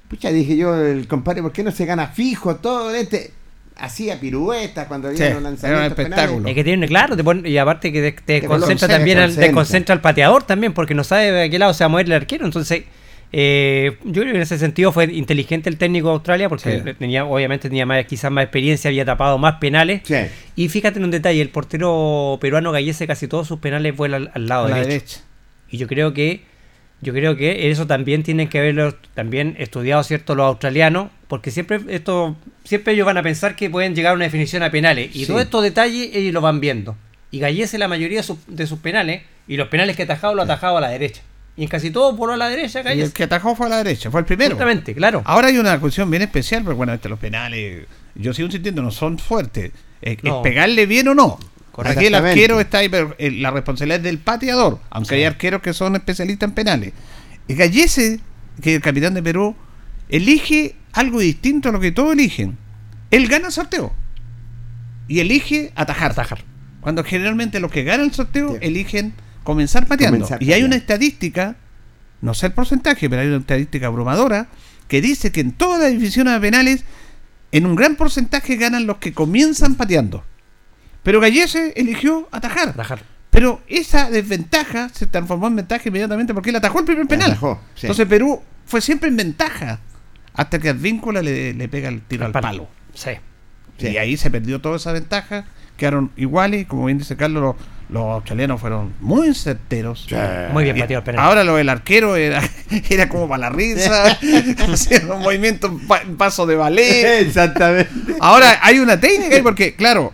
[SPEAKER 3] Pucha, dije yo, el compadre, ¿por qué no se gana fijo todo este? Hacía piruetas cuando había
[SPEAKER 2] Sí, un
[SPEAKER 3] lanzamientos
[SPEAKER 2] espectáculo.
[SPEAKER 3] penales.
[SPEAKER 4] Es que tiene, claro, te pone- y aparte que te, te
[SPEAKER 3] Te
[SPEAKER 4] concentra
[SPEAKER 3] concentra,
[SPEAKER 4] también, al, te
[SPEAKER 3] concentra.
[SPEAKER 4] concentra al pateador también, porque no sabe de qué lado se va a mover el arquero. Entonces, eh, yo creo que en ese sentido fue inteligente el técnico de Australia, porque
[SPEAKER 2] Sí.
[SPEAKER 4] tenía, obviamente tenía más, quizás más experiencia, había tapado más penales.
[SPEAKER 3] Sí.
[SPEAKER 4] Y fíjate en un detalle, el portero peruano Gallese casi todos sus penales vuelan al, al lado
[SPEAKER 2] a la
[SPEAKER 4] derecho.
[SPEAKER 2] derecha.
[SPEAKER 4] Y yo creo que yo creo que eso también tienen que haberlo también estudiado cierto los australianos, porque siempre esto siempre ellos van a pensar que pueden llegar a una definición a penales y
[SPEAKER 3] Sí.
[SPEAKER 4] todos estos detalles ellos lo van viendo. Y Gallese la mayoría de sus, de sus penales y los penales que ha atajado lo atajado a la derecha. Y en casi todo voló a la derecha
[SPEAKER 2] Y el que atajó fue a la derecha, fue el primero.
[SPEAKER 4] Justamente, claro.
[SPEAKER 2] Ahora hay una cuestión bien especial, porque bueno, este, los penales, yo sigo sintiendo, no son fuertes. Es, es
[SPEAKER 4] No.
[SPEAKER 2] pegarle bien o no.
[SPEAKER 3] Correcto.
[SPEAKER 2] Aquí el arquero está ahí, pero eh, la responsabilidad es del pateador, aunque hay arqueros que son especialistas en penales. Y Gallese, que es el capitán de Perú, elige algo distinto a lo que todos eligen. Él gana el sorteo y elige atajar.
[SPEAKER 4] Atajar.
[SPEAKER 2] Cuando generalmente los que ganan el sorteo
[SPEAKER 3] Sí.
[SPEAKER 2] eligen comenzar pateando.
[SPEAKER 3] Comenzar
[SPEAKER 2] y hay una estadística, no sé el porcentaje, pero hay una estadística abrumadora que dice que en todas las divisiones penales, en un gran porcentaje ganan los que comienzan pateando. Pero Gallese eligió atajar.
[SPEAKER 4] Atajar.
[SPEAKER 2] Pero esa desventaja se transformó en ventaja inmediatamente porque él atajó el primer penal.
[SPEAKER 3] Atajó, sí.
[SPEAKER 2] Entonces Perú fue siempre en ventaja hasta que Advíncula le, le pega el tiro al palo.
[SPEAKER 4] Sí.
[SPEAKER 3] Sí.
[SPEAKER 2] Y ahí se perdió toda esa ventaja, quedaron iguales, y como bien dice Carlos, los, los australianos fueron muy certeros.
[SPEAKER 4] Muy bien pateado el penal.
[SPEAKER 2] Ahora lo del arquero era, [LAUGHS] era como para la risa, [LAUGHS] haciendo un movimiento, un pa- un paso de ballet.
[SPEAKER 3] Exactamente.
[SPEAKER 2] Ahora hay una técnica ahí porque, claro,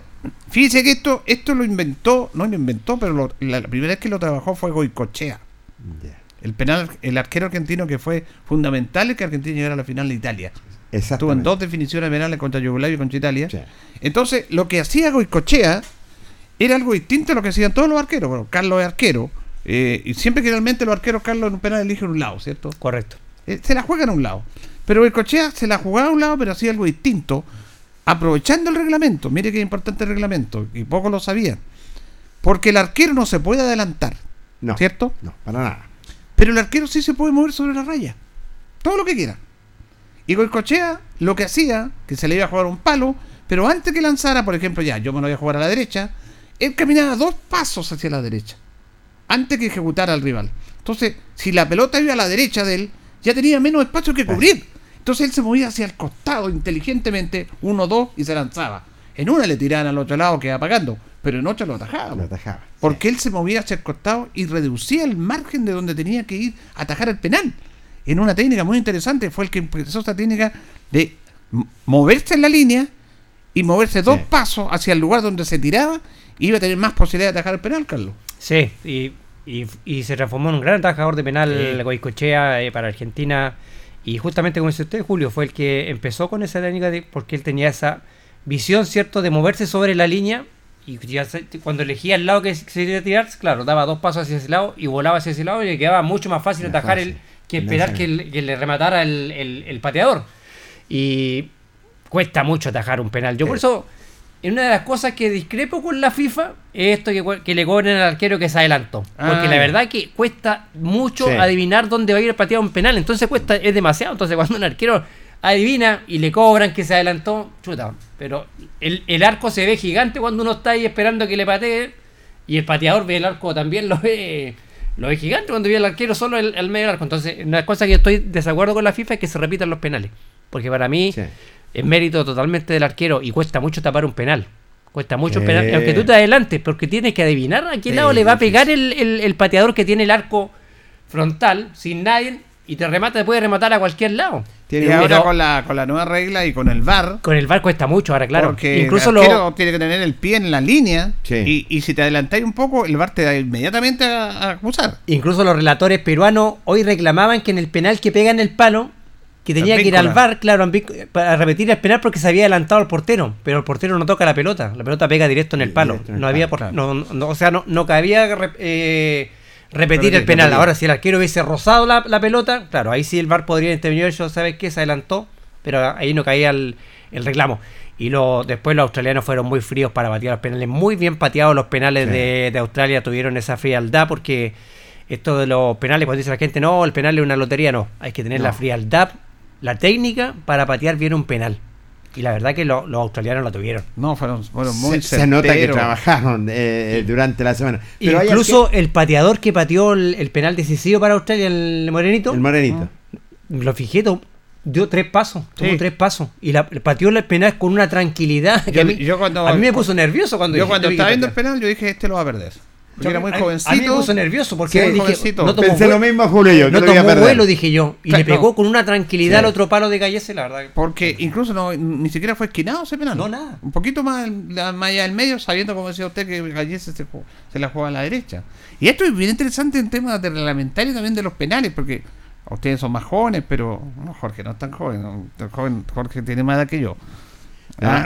[SPEAKER 2] fíjese que esto, esto lo inventó, no lo inventó, pero lo- la, la primera vez que lo trabajó fue Goicochea. El penal, el arquero argentino que fue fundamental en que Argentina llegara a la final de Italia. Estuvo en dos definiciones penales contra Yugoslavia y contra Italia. Entonces, lo que hacía Goicochea era algo distinto a lo que hacían todos los arqueros. Bueno, Carlos es arquero. eh, y siempre que realmente los arqueros, Carlos en un penal eligen un lado, ¿cierto?
[SPEAKER 4] Correcto.
[SPEAKER 2] Eh, se la juegan a un lado. Pero Goicochea se la jugaba a un lado, pero hacía algo distinto. Aprovechando el reglamento. Mire qué importante el reglamento. Y pocos lo sabían. Porque el arquero no se puede adelantar.
[SPEAKER 3] No.
[SPEAKER 2] ¿Cierto?
[SPEAKER 3] No, para nada.
[SPEAKER 2] Pero el arquero sí se puede mover sobre la raya. Todo lo que quiera. Y Goicochea lo que hacía, que se le iba a jugar un palo, pero antes que lanzara, por ejemplo, ya, yo me lo voy a jugar a la derecha, él caminaba dos pasos hacia la derecha. Antes que ejecutara al rival. Entonces, si la pelota iba a la derecha de él, ya tenía menos espacio que cubrir. Entonces él se movía hacia el costado inteligentemente, uno, dos, y se lanzaba. En una le tiraban al otro lado, que iba apagando, pero en otra lo atajaba.
[SPEAKER 3] Lo atajaba.
[SPEAKER 2] Porque él se movía hacia el costado y reducía el margen de donde tenía que ir a atajar el penal. En una técnica muy interesante fue el que empezó esta técnica de moverse en la línea y moverse dos
[SPEAKER 3] Sí.
[SPEAKER 2] pasos hacia el lugar donde se tiraba y iba a tener más posibilidad de atajar el penal, Carlos.
[SPEAKER 4] Sí, y, y, y se transformó en un gran atajador de penal
[SPEAKER 2] Sí.
[SPEAKER 4] Goicochea eh, para Argentina. Y justamente como dice usted, Julio, fue el que empezó con esa técnica de, porque él tenía esa visión, ¿cierto?, de moverse sobre la línea. Y ya se- cuando elegía el lado que se quería tirar, claro, daba dos pasos hacia ese lado y volaba hacia ese lado y le quedaba mucho más fácil atajar
[SPEAKER 3] fácil.
[SPEAKER 4] el, que esperar que, el- que le rematara el, el- el pateador. Y cuesta mucho atajar un penal. Yo por eso, una de las cosas que discrepo con la FIFA es esto que, que le cobren al arquero que se adelantó. Porque
[SPEAKER 2] Ah,
[SPEAKER 4] la
[SPEAKER 2] ya.
[SPEAKER 4] verdad que cuesta mucho
[SPEAKER 3] Sí.
[SPEAKER 4] adivinar dónde va a ir el pateado un penal. Entonces cuesta, es demasiado. Entonces cuando un arquero adivina y le cobran que se adelantó, chuta. Pero el, el arco se ve gigante cuando uno está ahí esperando que le patee. Y el pateador ve el arco también, lo ve, lo ve gigante cuando ve el arquero solo al, al medio del arco. Entonces, una cosa que estoy desacuerdo con la FIFA es que se repitan los penales. porque para mí
[SPEAKER 3] Sí.
[SPEAKER 4] Es mérito totalmente del arquero y cuesta mucho tapar un penal. Cuesta mucho penal, aunque tú te adelantes, porque tienes que adivinar a qué
[SPEAKER 3] Sí,
[SPEAKER 4] lado le va a pegar el, el- el pateador que tiene el arco frontal, sin nadie, y te remata, te puede rematar a cualquier lado.
[SPEAKER 3] Tiene un-
[SPEAKER 2] ahora
[SPEAKER 4] pero-
[SPEAKER 2] con la, con la nueva regla y con el VAR,
[SPEAKER 4] Con el bar cuesta mucho, ahora claro.
[SPEAKER 2] porque
[SPEAKER 4] Incluso
[SPEAKER 2] el
[SPEAKER 4] lo,
[SPEAKER 2] arquero tiene que tener el pie en la línea
[SPEAKER 3] Sí.
[SPEAKER 2] y, y si te adelantáis un poco, el VAR te da inmediatamente a, a acusar.
[SPEAKER 4] Incluso los relatores peruanos hoy reclamaban que en el penal que pega en el palo, que tenía que ir al bar, claro, para repetir el penal porque se había adelantado al portero, pero el portero no toca la pelota, la pelota pega directo en el palo.
[SPEAKER 3] Directo en el
[SPEAKER 4] No había, por- no, no- o sea, no, no cabía eh, repetir el penal. Ahora, si el arquero hubiese rozado la, la pelota, claro, ahí sí el bar podría intervenir, yo sabes qué, se adelantó, pero ahí no caía el, el reclamo. Y lo, después los australianos fueron muy fríos para patear los penales, muy bien pateados los penales
[SPEAKER 3] Sí.
[SPEAKER 4] de, de Australia, tuvieron esa frialdad porque esto de los penales, cuando dice la gente, no, el penal es una lotería, no, hay que tener
[SPEAKER 3] No.
[SPEAKER 4] la frialdad, la técnica para patear bien un penal. Y la verdad que lo- los australianos la tuvieron.
[SPEAKER 2] No, fueron, fueron muy
[SPEAKER 3] se, se nota que trabajaron eh, durante la semana. Pero hay
[SPEAKER 4] Incluso el pateador que pateó el, el penal decisivo para Australia, el Morenito,
[SPEAKER 3] el morenito.
[SPEAKER 4] lo fijé, dio tres pasos, tuvo
[SPEAKER 2] Sí.
[SPEAKER 4] tres pasos. Y la, pateó el penal con una tranquilidad. que
[SPEAKER 2] Yo-
[SPEAKER 4] a, mí,
[SPEAKER 2] yo cuando-
[SPEAKER 4] a mí me puso nervioso cuando
[SPEAKER 2] Yo
[SPEAKER 4] dije,
[SPEAKER 2] cuando
[SPEAKER 4] "Tuve que
[SPEAKER 2] estaba viendo el
[SPEAKER 4] patear".
[SPEAKER 2] penal, yo dije, este lo va a perder. Porque era muy
[SPEAKER 4] a- A,
[SPEAKER 2] jovencito.
[SPEAKER 4] mí me puso nervioso porque
[SPEAKER 2] Sí,
[SPEAKER 4] dije,
[SPEAKER 2] jovencito.
[SPEAKER 4] no tomó
[SPEAKER 3] Pensé
[SPEAKER 4] vuelo,
[SPEAKER 3] lo mismo, Julio, yo.
[SPEAKER 4] no
[SPEAKER 3] a
[SPEAKER 4] tomó vuelo, dije yo. Y
[SPEAKER 2] Claro,
[SPEAKER 4] le pegó
[SPEAKER 2] no.
[SPEAKER 4] con una tranquilidad
[SPEAKER 3] Sí.
[SPEAKER 4] al otro palo de Gallese, la verdad. que-
[SPEAKER 2] Porque incluso no, ni siquiera fue esquinado ese penal.
[SPEAKER 4] No, nada.
[SPEAKER 2] Un poquito más, allá del medio, sabiendo, como decía usted, que Gallese se, la juega a la derecha. Y esto es bien interesante en temas de reglamentario también de los penales, porque ustedes son más jóvenes, pero no, Jorge no es tan joven. no, tan joven Jorge tiene más edad que yo. Ah,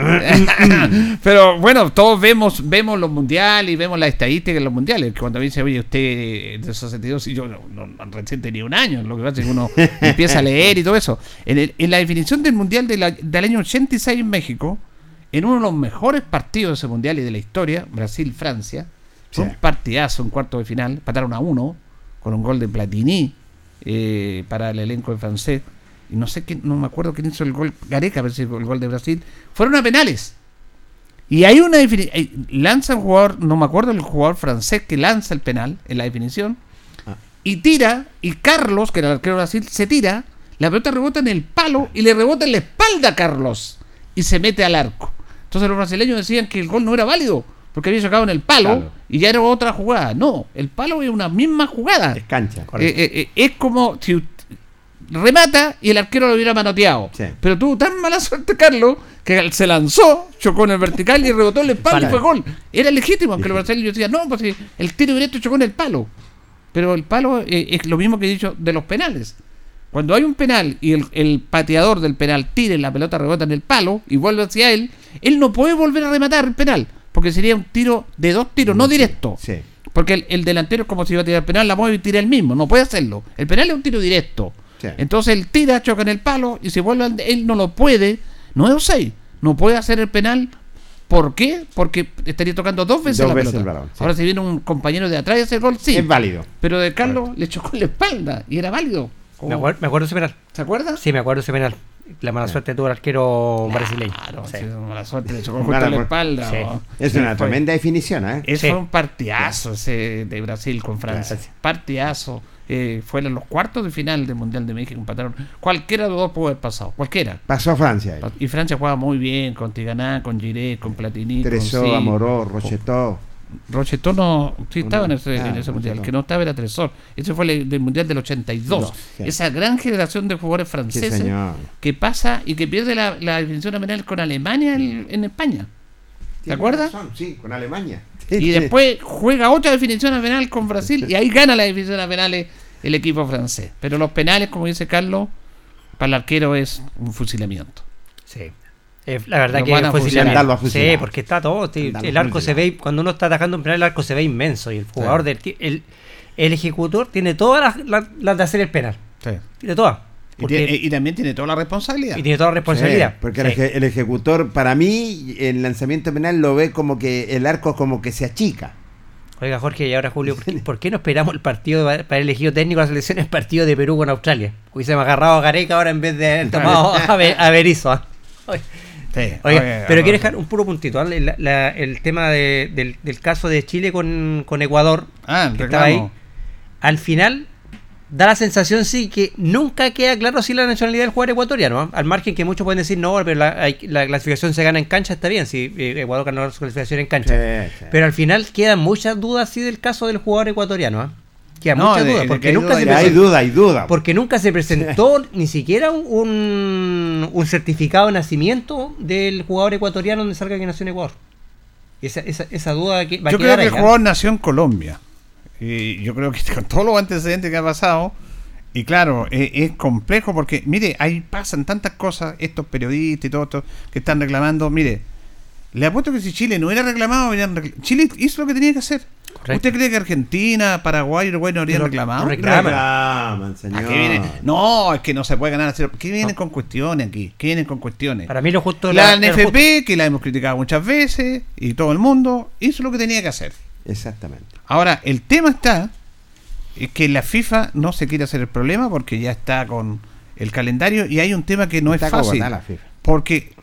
[SPEAKER 2] [LAUGHS] pero bueno, todos vemos vemos los mundiales y vemos las estadísticas de los mundiales. que Cuando me dice, oye, usted de 62, y yo no, no- recién tenía un año, lo que pasa es que uno [LAUGHS] empieza a leer y todo eso. En, el- en la definición del mundial de la- del año 86 en México, en uno de los mejores partidos de ese mundial y de la historia, Brasil-Francia,
[SPEAKER 3] Sí.
[SPEAKER 2] un partidazo, un cuarto de final, pataron a uno con un gol de Platini eh, para el elenco de francés. Y no sé quién, no me acuerdo quién hizo el gol, Gareca, a ver si fue el gol de Brasil. Fueron a penales. Y hay una definición. Lanza un jugador, no me acuerdo el jugador francés que lanza el penal en la definición.
[SPEAKER 3] Ah.
[SPEAKER 2] Y tira, y Carlos, que era el arquero de Brasil, se tira. La pelota rebota en el palo y le rebota en la espalda a Carlos. Y se mete al arco. Entonces los brasileños decían que el gol no era válido. Porque había sacado en el palo
[SPEAKER 3] Claro.
[SPEAKER 2] y ya era otra jugada. No, el palo es una misma jugada.
[SPEAKER 3] Es cancha.
[SPEAKER 2] Eh, eh, eh, es como si remata y el arquero lo hubiera manoteado.
[SPEAKER 3] Sí.
[SPEAKER 2] Pero tuvo tan mala suerte, Carlos, que se lanzó, chocó en el vertical y rebotó en la espalda y fue gol. Era legítimo, aunque los brasileños decían, no, pues el tiro directo chocó en el palo. Pero el palo eh, es lo mismo que he dicho de los penales. Cuando hay un penal y el, el pateador del penal tira y la pelota rebota en el palo y vuelve hacia él, él no puede volver a rematar el penal, porque sería un tiro de dos tiros, no directo.
[SPEAKER 3] Sí.
[SPEAKER 2] Porque el, el delantero es como si iba a tirar el penal, la mueve y tira el mismo. No puede hacerlo. El penal es un tiro directo.
[SPEAKER 3] Sí.
[SPEAKER 2] Entonces él tira, choca en el palo y se vuelve. al- Él no lo puede. No es Osei. No puede hacer el penal. ¿Por qué? Porque estaría tocando dos veces
[SPEAKER 3] Dos
[SPEAKER 2] la
[SPEAKER 3] veces
[SPEAKER 2] pelota.
[SPEAKER 3] el balón, sí.
[SPEAKER 2] Ahora si viene un compañero de atrás y hace el gol, sí.
[SPEAKER 3] Es válido.
[SPEAKER 2] Pero de Carlos le chocó en la espalda y era válido.
[SPEAKER 4] Me acuerdo, me acuerdo ese penal.
[SPEAKER 2] ¿Se acuerda?
[SPEAKER 4] Sí, me acuerdo ese penal. La mala suerte tuvo el arquero brasileño.
[SPEAKER 2] Claro,
[SPEAKER 4] Sí.
[SPEAKER 2] sí, mala suerte, le chocó justo en la espalda.
[SPEAKER 4] Sí.
[SPEAKER 2] ¿no?
[SPEAKER 3] Es
[SPEAKER 2] Sí,
[SPEAKER 3] una
[SPEAKER 2] fue-
[SPEAKER 3] tremenda definición, ¿eh?
[SPEAKER 4] Sí.
[SPEAKER 2] fue un partidazo ese de Brasil con Francia.
[SPEAKER 3] Claro.
[SPEAKER 2] Partidazo. Eh, fueron los cuartos de final del Mundial de México. Empataron. Cualquiera de los dos pudo haber pasado. Cualquiera.
[SPEAKER 3] Pasó a Francia. ahí.
[SPEAKER 2] Y Francia jugaba muy bien con Tiganá, con Giré, con Platini.
[SPEAKER 3] Tresó,
[SPEAKER 2] con Sí.
[SPEAKER 3] Amoró, Rochetó.
[SPEAKER 2] Rochetó no. Sí, estaba en ese,
[SPEAKER 3] Ah,
[SPEAKER 2] en ese mundial. El que no estaba era Tresor. Ese fue el del Mundial del 82.
[SPEAKER 3] No, sí.
[SPEAKER 2] Esa gran generación de jugadores franceses que pasa y que pierde la, la definición penal con Alemania en, en España. ¿Te acuerdas?
[SPEAKER 3] razón, Sí, con Alemania.
[SPEAKER 2] Y después juega otra definición a penal con Brasil y ahí gana la definición a penales el equipo francés. Pero los penales, como dice Carlos, para el arquero es un fusilamiento.
[SPEAKER 4] Sí. Eh, la verdad
[SPEAKER 2] Lo
[SPEAKER 4] que
[SPEAKER 2] van a fusilar.
[SPEAKER 3] a.
[SPEAKER 4] Sí, porque está todo. sí, el arco se ve, cuando uno está atacando un penal, el arco se ve inmenso. Y el jugador del. El, el ejecutor tiene todas las, las- las de hacer el penal. Tiene todas.
[SPEAKER 2] Y,
[SPEAKER 4] Porque-
[SPEAKER 2] tiene- y también tiene toda la responsabilidad.
[SPEAKER 4] y tiene toda la responsabilidad.
[SPEAKER 3] Sí, porque el
[SPEAKER 4] Sí.
[SPEAKER 3] eje- el ejecutor, para mí, el lanzamiento penal lo ve como que el arco como que se achica.
[SPEAKER 4] Oiga, Jorge, y ahora Julio, ¿por qué, [LAUGHS] por qué no esperamos el partido para para el elegido técnico de la selección, el partido de Perú con Australia? Hubiésemos agarrado a Gareca ahora en vez de haber tomado a, Be- a Berizzo. ¿ah? Oiga,
[SPEAKER 2] Sí,
[SPEAKER 4] Oiga,
[SPEAKER 2] oye,
[SPEAKER 4] pero
[SPEAKER 2] ah,
[SPEAKER 4] quiero dejar un puro puntito. ¿ah? La- la- el tema de- del, del caso de Chile con, con Ecuador,
[SPEAKER 2] Ah,
[SPEAKER 4] que estaba ahí. Al final, da la sensación sí que nunca queda claro si la nacionalidad del jugador ecuatoriano. ¿ah? Al margen que muchos pueden decir, no, pero la, hay- la clasificación se gana en cancha, está bien, si eh, Ecuador ganó su clasificación en cancha.
[SPEAKER 3] Sí, sí.
[SPEAKER 4] Pero al final quedan muchas dudas sí del caso del jugador ecuatoriano. ¿ah? Quedan
[SPEAKER 2] No,
[SPEAKER 4] muchas
[SPEAKER 2] de-
[SPEAKER 4] dudas, porque
[SPEAKER 2] hay
[SPEAKER 4] nunca
[SPEAKER 2] duda,
[SPEAKER 4] se
[SPEAKER 2] de-
[SPEAKER 3] hay duda, hay duda.
[SPEAKER 4] porque nunca se presentó ni siquiera un, un certificado de nacimiento del jugador ecuatoriano donde salga que nació en Ecuador. Esa, esa, esa duda que va
[SPEAKER 2] Yo
[SPEAKER 4] a
[SPEAKER 2] creo que el
[SPEAKER 4] ¿ah?
[SPEAKER 2] jugador nació en Colombia. Y yo creo que [LAUGHS] con todos los antecedentes que ha pasado, y claro, eh, es complejo porque, mire, ahí pasan tantas cosas, estos periodistas y todos estos que están reclamando. Mire, le apuesto que si Chile no hubiera reclamado, hubieran Chile hizo lo que tenía que hacer.
[SPEAKER 4] Correcto.
[SPEAKER 2] ¿Usted cree que Argentina, Paraguay y Uruguay no habrían
[SPEAKER 4] No-
[SPEAKER 2] reclamado?
[SPEAKER 4] no reclaman.
[SPEAKER 3] Reclaman,
[SPEAKER 2] ¿A
[SPEAKER 3] señor.
[SPEAKER 2] qué viene? No, es que no se puede ganar. ¿Qué vienen con cuestiones aquí? ¿Qué vienen con cuestiones?
[SPEAKER 4] Para mí lo justo
[SPEAKER 2] La
[SPEAKER 4] justo-
[SPEAKER 2] NFP, que la hemos criticado muchas veces, y todo el mundo, hizo lo que tenía que hacer.
[SPEAKER 3] Exactamente.
[SPEAKER 2] Ahora, el tema está es que la FIFA no se quiere hacer el problema porque ya está con el calendario y hay un tema que no
[SPEAKER 3] Está
[SPEAKER 2] es fácil.
[SPEAKER 3] la FIFA.
[SPEAKER 2] Porque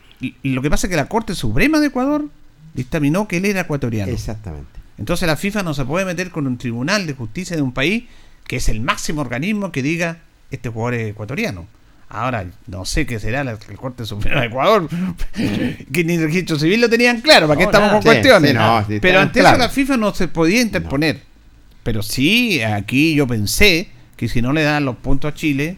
[SPEAKER 2] lo que pasa es que la Corte Suprema de Ecuador dictaminó que él era ecuatoriano.
[SPEAKER 3] Exactamente.
[SPEAKER 2] Entonces la FIFA no se puede meter con un tribunal de justicia de un país que es el máximo organismo que diga este jugador es ecuatoriano. Ahora, no sé qué será la, la Corte Suprema de Ecuador, [LAUGHS] que ni el registro civil lo tenían claro, ¿para qué
[SPEAKER 4] No,
[SPEAKER 2] estamos
[SPEAKER 4] nada.
[SPEAKER 2] con
[SPEAKER 3] Sí,
[SPEAKER 2] cuestiones?
[SPEAKER 3] sí, no, sí,
[SPEAKER 2] Pero ante
[SPEAKER 3] claros.
[SPEAKER 2] eso la FIFA no se podía interponer. Pero sí, aquí yo pensé que si no le dan los puntos a Chile,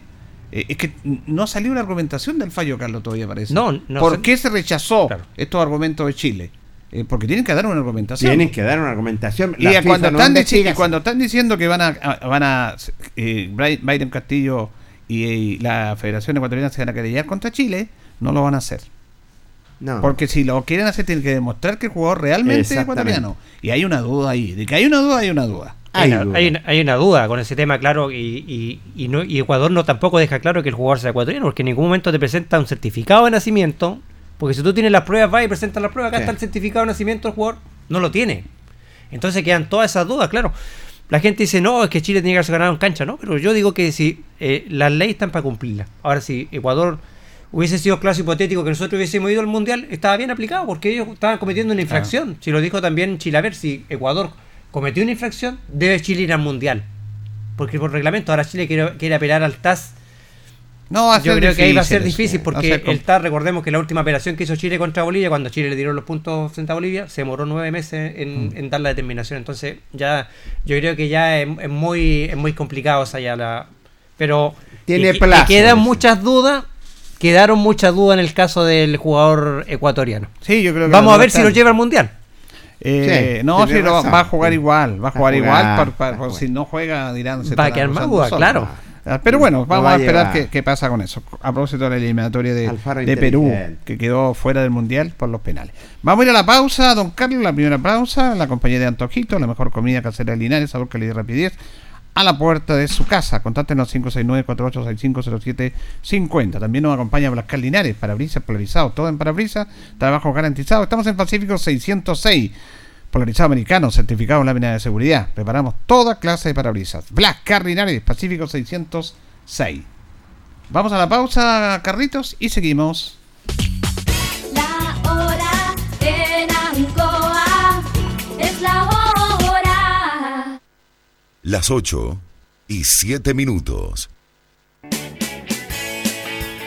[SPEAKER 2] eh, es que no salió la argumentación del fallo, Carlos, todavía parece.
[SPEAKER 4] No, no
[SPEAKER 2] ¿Por
[SPEAKER 4] se-
[SPEAKER 2] qué se rechazó
[SPEAKER 4] Claro.
[SPEAKER 2] estos argumentos de Chile? Eh, porque tienen que dar una argumentación.
[SPEAKER 3] Tienen que dar una argumentación.
[SPEAKER 2] Y
[SPEAKER 3] La
[SPEAKER 2] a
[SPEAKER 3] FIFA
[SPEAKER 2] cuando,
[SPEAKER 3] no
[SPEAKER 2] están y cuando están diciendo que van a, a- van a eh, Byron Castillo y, y la Federación Ecuatoriana se van a querellar contra Chile, no lo van a hacer.
[SPEAKER 3] No.
[SPEAKER 2] Porque si lo quieren hacer, tienen que demostrar que el jugador realmente es ecuatoriano. Y hay una duda ahí. De que hay una duda, hay una duda.
[SPEAKER 4] Hay,
[SPEAKER 3] Hay
[SPEAKER 4] una,
[SPEAKER 3] duda.
[SPEAKER 4] hay una- hay una duda con ese tema, claro, y, y, y no, y Ecuador no tampoco deja claro que el jugador sea ecuatoriano, porque en ningún momento te presenta un certificado de nacimiento, porque si tú tienes las pruebas, vas y presentas las pruebas, acá
[SPEAKER 3] Sí.
[SPEAKER 4] está el certificado de nacimiento, el jugador no lo tiene. Entonces quedan todas esas dudas, claro. La gente dice, no, es que Chile tiene que haberse ganado en cancha, ¿no? Pero yo digo que si eh, las leyes están para cumplirlas. Ahora, si Ecuador hubiese sido caso hipotético que nosotros hubiésemos ido al Mundial, estaba bien aplicado, porque ellos estaban cometiendo una infracción. Si lo dijo también Chile, a ver, si Ecuador cometió una infracción, debe Chile ir al Mundial. Porque por reglamento, ahora Chile quiere, quiere apelar al TAS.
[SPEAKER 2] No va a
[SPEAKER 4] Yo creo que ahí va a ser difícil, porque el TAS, recordemos que la última operación que hizo Chile contra Bolivia, cuando Chile le dieron los puntos frente a Bolivia, se demoró nueve meses en,
[SPEAKER 2] Mm.
[SPEAKER 4] en dar la determinación. Entonces, ya yo creo que ya es, es muy es muy complicado esa ya la. Pero
[SPEAKER 3] Tiene
[SPEAKER 4] y- y quedan
[SPEAKER 3] dice.
[SPEAKER 4] muchas dudas. Quedaron muchas dudas en el caso del jugador ecuatoriano.
[SPEAKER 2] Sí, yo creo que
[SPEAKER 4] Vamos a ver si lo lleva al mundial.
[SPEAKER 2] Eh,
[SPEAKER 3] Sí,
[SPEAKER 2] no, sí, lo- va a jugar igual. Va a
[SPEAKER 3] Va a
[SPEAKER 2] jugar igual.
[SPEAKER 3] jugar,
[SPEAKER 2] por-
[SPEAKER 3] va
[SPEAKER 2] por-
[SPEAKER 3] a jugar.
[SPEAKER 2] si no juega, dirán. se
[SPEAKER 4] Va a quedar más duda, claro.
[SPEAKER 2] Ah, Pero bueno, vamos
[SPEAKER 3] va
[SPEAKER 2] a esperar qué, qué pasa con eso. A propósito de la eliminatoria de, de Perú, que quedó fuera del mundial por los penales. Vamos a ir a la pausa, don Carlos, la primera pausa, la compañía de Antojito, la mejor comida casera de Linares, sabor, calidad y rapidez, a la puerta de su casa. Contáctenos 569-4865-0750. También nos acompaña Blascar Linares, parabrisas polarizados, todo en parabrisas, trabajo garantizado. Estamos en Pacífico 606. Polarizado americano, certificado en lámina de seguridad. Preparamos toda clase de parabrisas. Blascar Linares, Pacífico 606. Vamos a la pausa, Carritos, y seguimos.
[SPEAKER 6] La hora en Ancoa es la hora.
[SPEAKER 7] Las 8 y 7 minutos.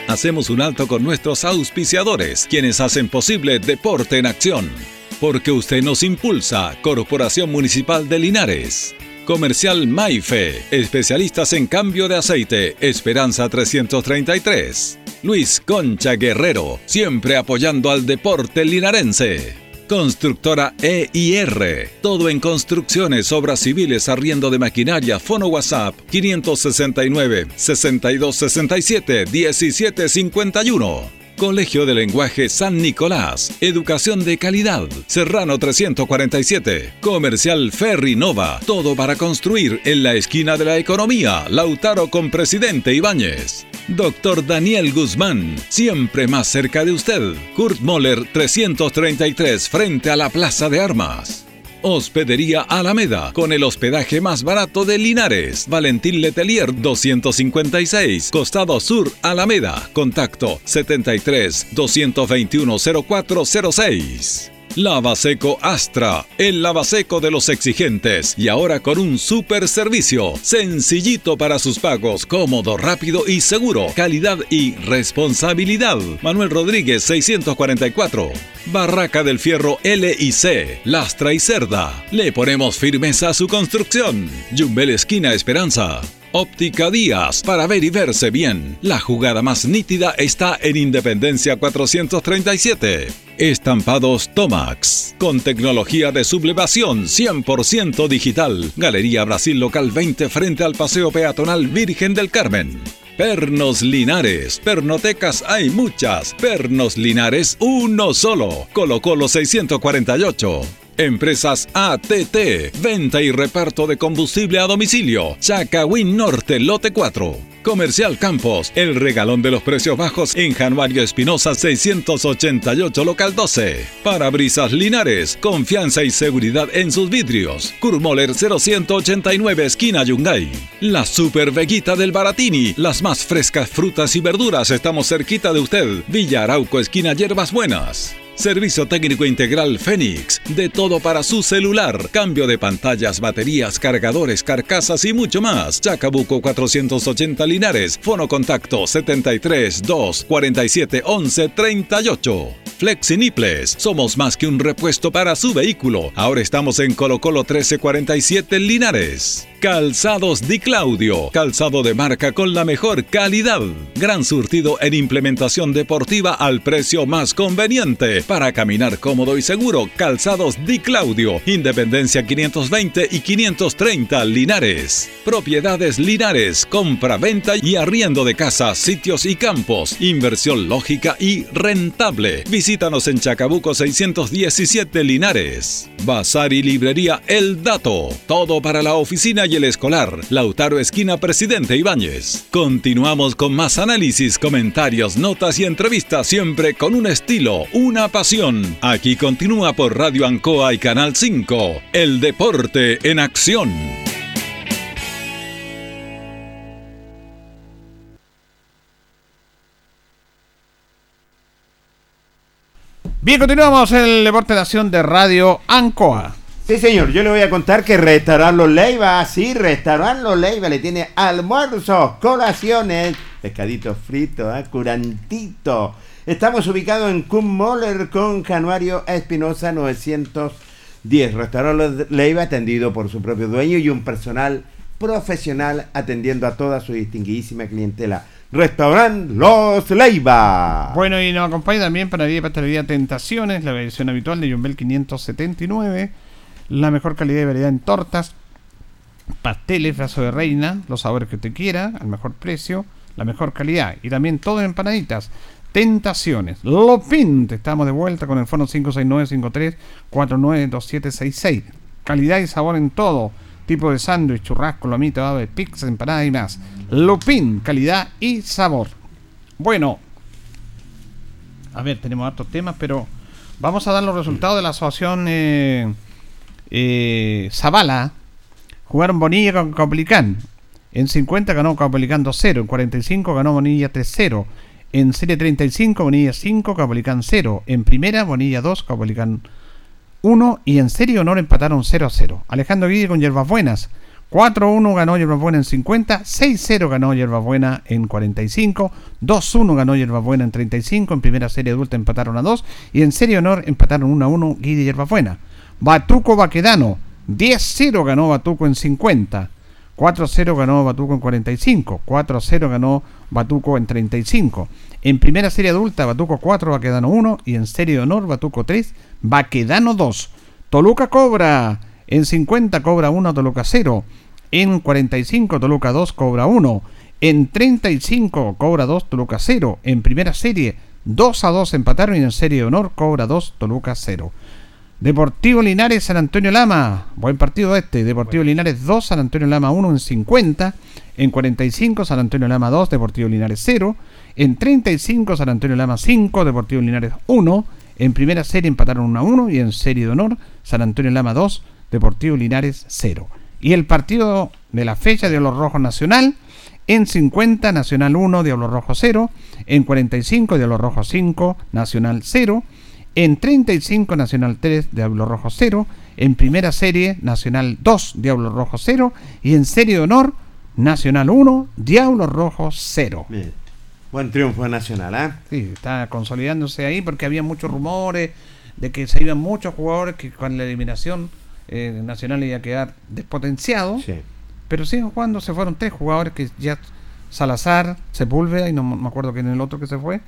[SPEAKER 1] Hacemos un alto con nuestros auspiciadores, quienes hacen posible Deporte en Acción. Porque usted nos impulsa, Corporación Municipal de Linares. Comercial Maife, especialistas en cambio de aceite, Esperanza 333. Luis Concha Guerrero, siempre apoyando al deporte linarense. Constructora EIR, todo en construcciones, obras civiles, arriendo de maquinaria, fono WhatsApp 569 6267 1751. Colegio de Lenguaje San Nicolás, Educación de Calidad, Serrano 347, Comercial Ferry Nova, todo para construir en la esquina de la economía, Lautaro con Presidente Ibáñez. Doctor Daniel Guzmán, siempre más cerca de usted. Kurt Moller 333 frente a la Plaza de Armas. Hospedería Alameda, con el hospedaje más barato de Linares. Valentín Letelier 256, Costado Sur, Alameda. Contacto 73 221 0406. Lavaseco Astra, el lavaseco de los exigentes y ahora con un super servicio, sencillito para sus pagos, cómodo, rápido y seguro, calidad y responsabilidad. Manuel Rodríguez 644. Barraca del Fierro L y C, Lastra y Cerda. Le ponemos firmeza a su construcción. Yumbel Esquina Esperanza. Óptica Díaz, para ver y verse bien. La jugada más nítida está en Independencia 437. Estampados Tomax, con tecnología de sublevación 100% digital. Galería Brasil Local 20 frente al Paseo Peatonal Virgen del Carmen. Pernos Linares. Pernotecas hay muchas. Pernos Linares, uno solo. Colo Colo 648. Empresas ATT, venta y reparto de combustible a domicilio. Chacawin Norte, Lote 4. Comercial Campos, el regalón de los precios bajos en Januario Espinosa 688, local 12. Parabrisas Linares, confianza y seguridad en sus vidrios. Kurmoller 0189, esquina Yungay. La Super Veguita del Baratini, las más frescas frutas y verduras, estamos cerquita de usted. Villa Arauco, esquina Hierbas Buenas. Servicio técnico integral Fénix. De todo para su celular. Cambio de pantallas, baterías, cargadores, carcasas y mucho más. Chacabuco 480 Linares. Fono contacto 73 2 47 11 38. Flexiniples. Somos más que un repuesto para su vehículo. Ahora estamos en Colo Colo 1347 Linares. Calzados Di Claudio. Calzado de marca con la mejor calidad. Gran surtido en implementación deportiva al precio más conveniente. Para caminar cómodo y seguro, Calzados Di Claudio. Independencia 520 y 530 Linares. Propiedades Linares. Compra, venta y arriendo de casas, sitios y campos. Inversión lógica y rentable. Visítanos en Chacabuco 617 Linares. Bazar y librería El Dato. Todo para la oficina y el escolar. Lautaro Esquina Presidente Ibáñez. Continuamos con más análisis, comentarios, notas y entrevistas siempre con un estilo, una pasión. Aquí continúa por Radio Ancoa y Canal 5. El deporte en acción.
[SPEAKER 2] Bien, continuamos el Deporte de Acción de Radio Ancoa.
[SPEAKER 3] Sí, señor, yo le voy a contar que Restaurant Los Leiva, sí, Restaurant Los Leiva le tiene almuerzos, colaciones, pescaditos fritos, ¿eh? curantito. Estamos ubicados en Moller con Januario Espinosa 910. Restaurant Los Leiva atendido por su propio dueño y un personal profesional atendiendo a toda su distinguidísima clientela. Restaurant Los Leiva.
[SPEAKER 2] Bueno, y nos acompaña también para pastelería Tentaciones, la versión habitual de Jumbel 579. La mejor calidad y variedad en tortas, pasteles, brazo de reina, los sabores que usted quiera, al mejor precio, la mejor calidad. Y también todo en empanaditas. Tentaciones. Lopin, estamos de vuelta con el fono 569-53-492766. Calidad y sabor en todo. Tipo de sándwich, churrasco, lomito, ave, pizza, empanada y más. Lupin, calidad y sabor. Bueno, a ver, tenemos hartos temas, pero vamos a dar los resultados de la asociación eh, eh, Zavala. Jugaron Bonilla con Caupolicán. En 50 ganó Caupolicán 2-0. En 45 ganó Bonilla 3-0. En serie 35, Bonilla 5, Caupolicán 0. En primera, Bonilla 2, Caupolicán 1. Y en serie honor empataron 0-0. Alejandro Guille con Yerbas Buenas. 4-1 ganó Yerbas Buena en 50, 6-0 ganó Yerbas Buena en 45, 2-1 ganó Yerbas Buena en 35, en primera serie adulta empataron a 2 y en serie honor empataron 1-1 Guille y Yerbas Buena. Batuco Baquedano, 10-0 ganó Batuco en 50, 4-0 ganó Batuco en 45, 4-0 ganó Batuco en 35. En primera serie adulta Batuco 4, Baquedano 1 y en serie de honor Batuco 3, Baquedano 2. Toluca cobra en 50 cobra 1 Toluca 0. En 45 Toluca 2 cobra 1. En 35 cobra 2 Toluca 0. En primera serie 2 a 2 empataron y en serie de honor cobra 2 Toluca 0. Deportivo Linares San Antonio Lama. Buen partido este. Deportivo Linares 2, San Antonio Lama 1 en 50. En 45 San Antonio Lama 2, Deportivo Linares 0. En 35 San Antonio Lama 5, Deportivo Linares 1. En primera serie empataron 1 a 1 y en serie de honor San Antonio Lama 2, Deportivo Linares 0. Y el partido de la fecha de Oro Rojo Nacional, en 50 Nacional 1, Diablo Rojo 0, en 45 Diablo Rojo 5, Nacional 0, En 35 Nacional 3, Diablo Rojo 0. En primera serie Nacional 2, Diablo Rojo 0. Y en serie de honor Nacional 1, Diablo Rojo 0.
[SPEAKER 3] Bien. Buen triunfo de Nacional, ¿ah?
[SPEAKER 2] Sí, está consolidándose ahí porque había muchos rumores de que se iban muchos jugadores que con la eliminación eh, Nacional iba a quedar despotenciado.
[SPEAKER 3] Sí.
[SPEAKER 2] Pero siguen jugando, se fueron tres jugadores que ya Salazar, Sepúlveda y no me acuerdo quién es el otro que se fue,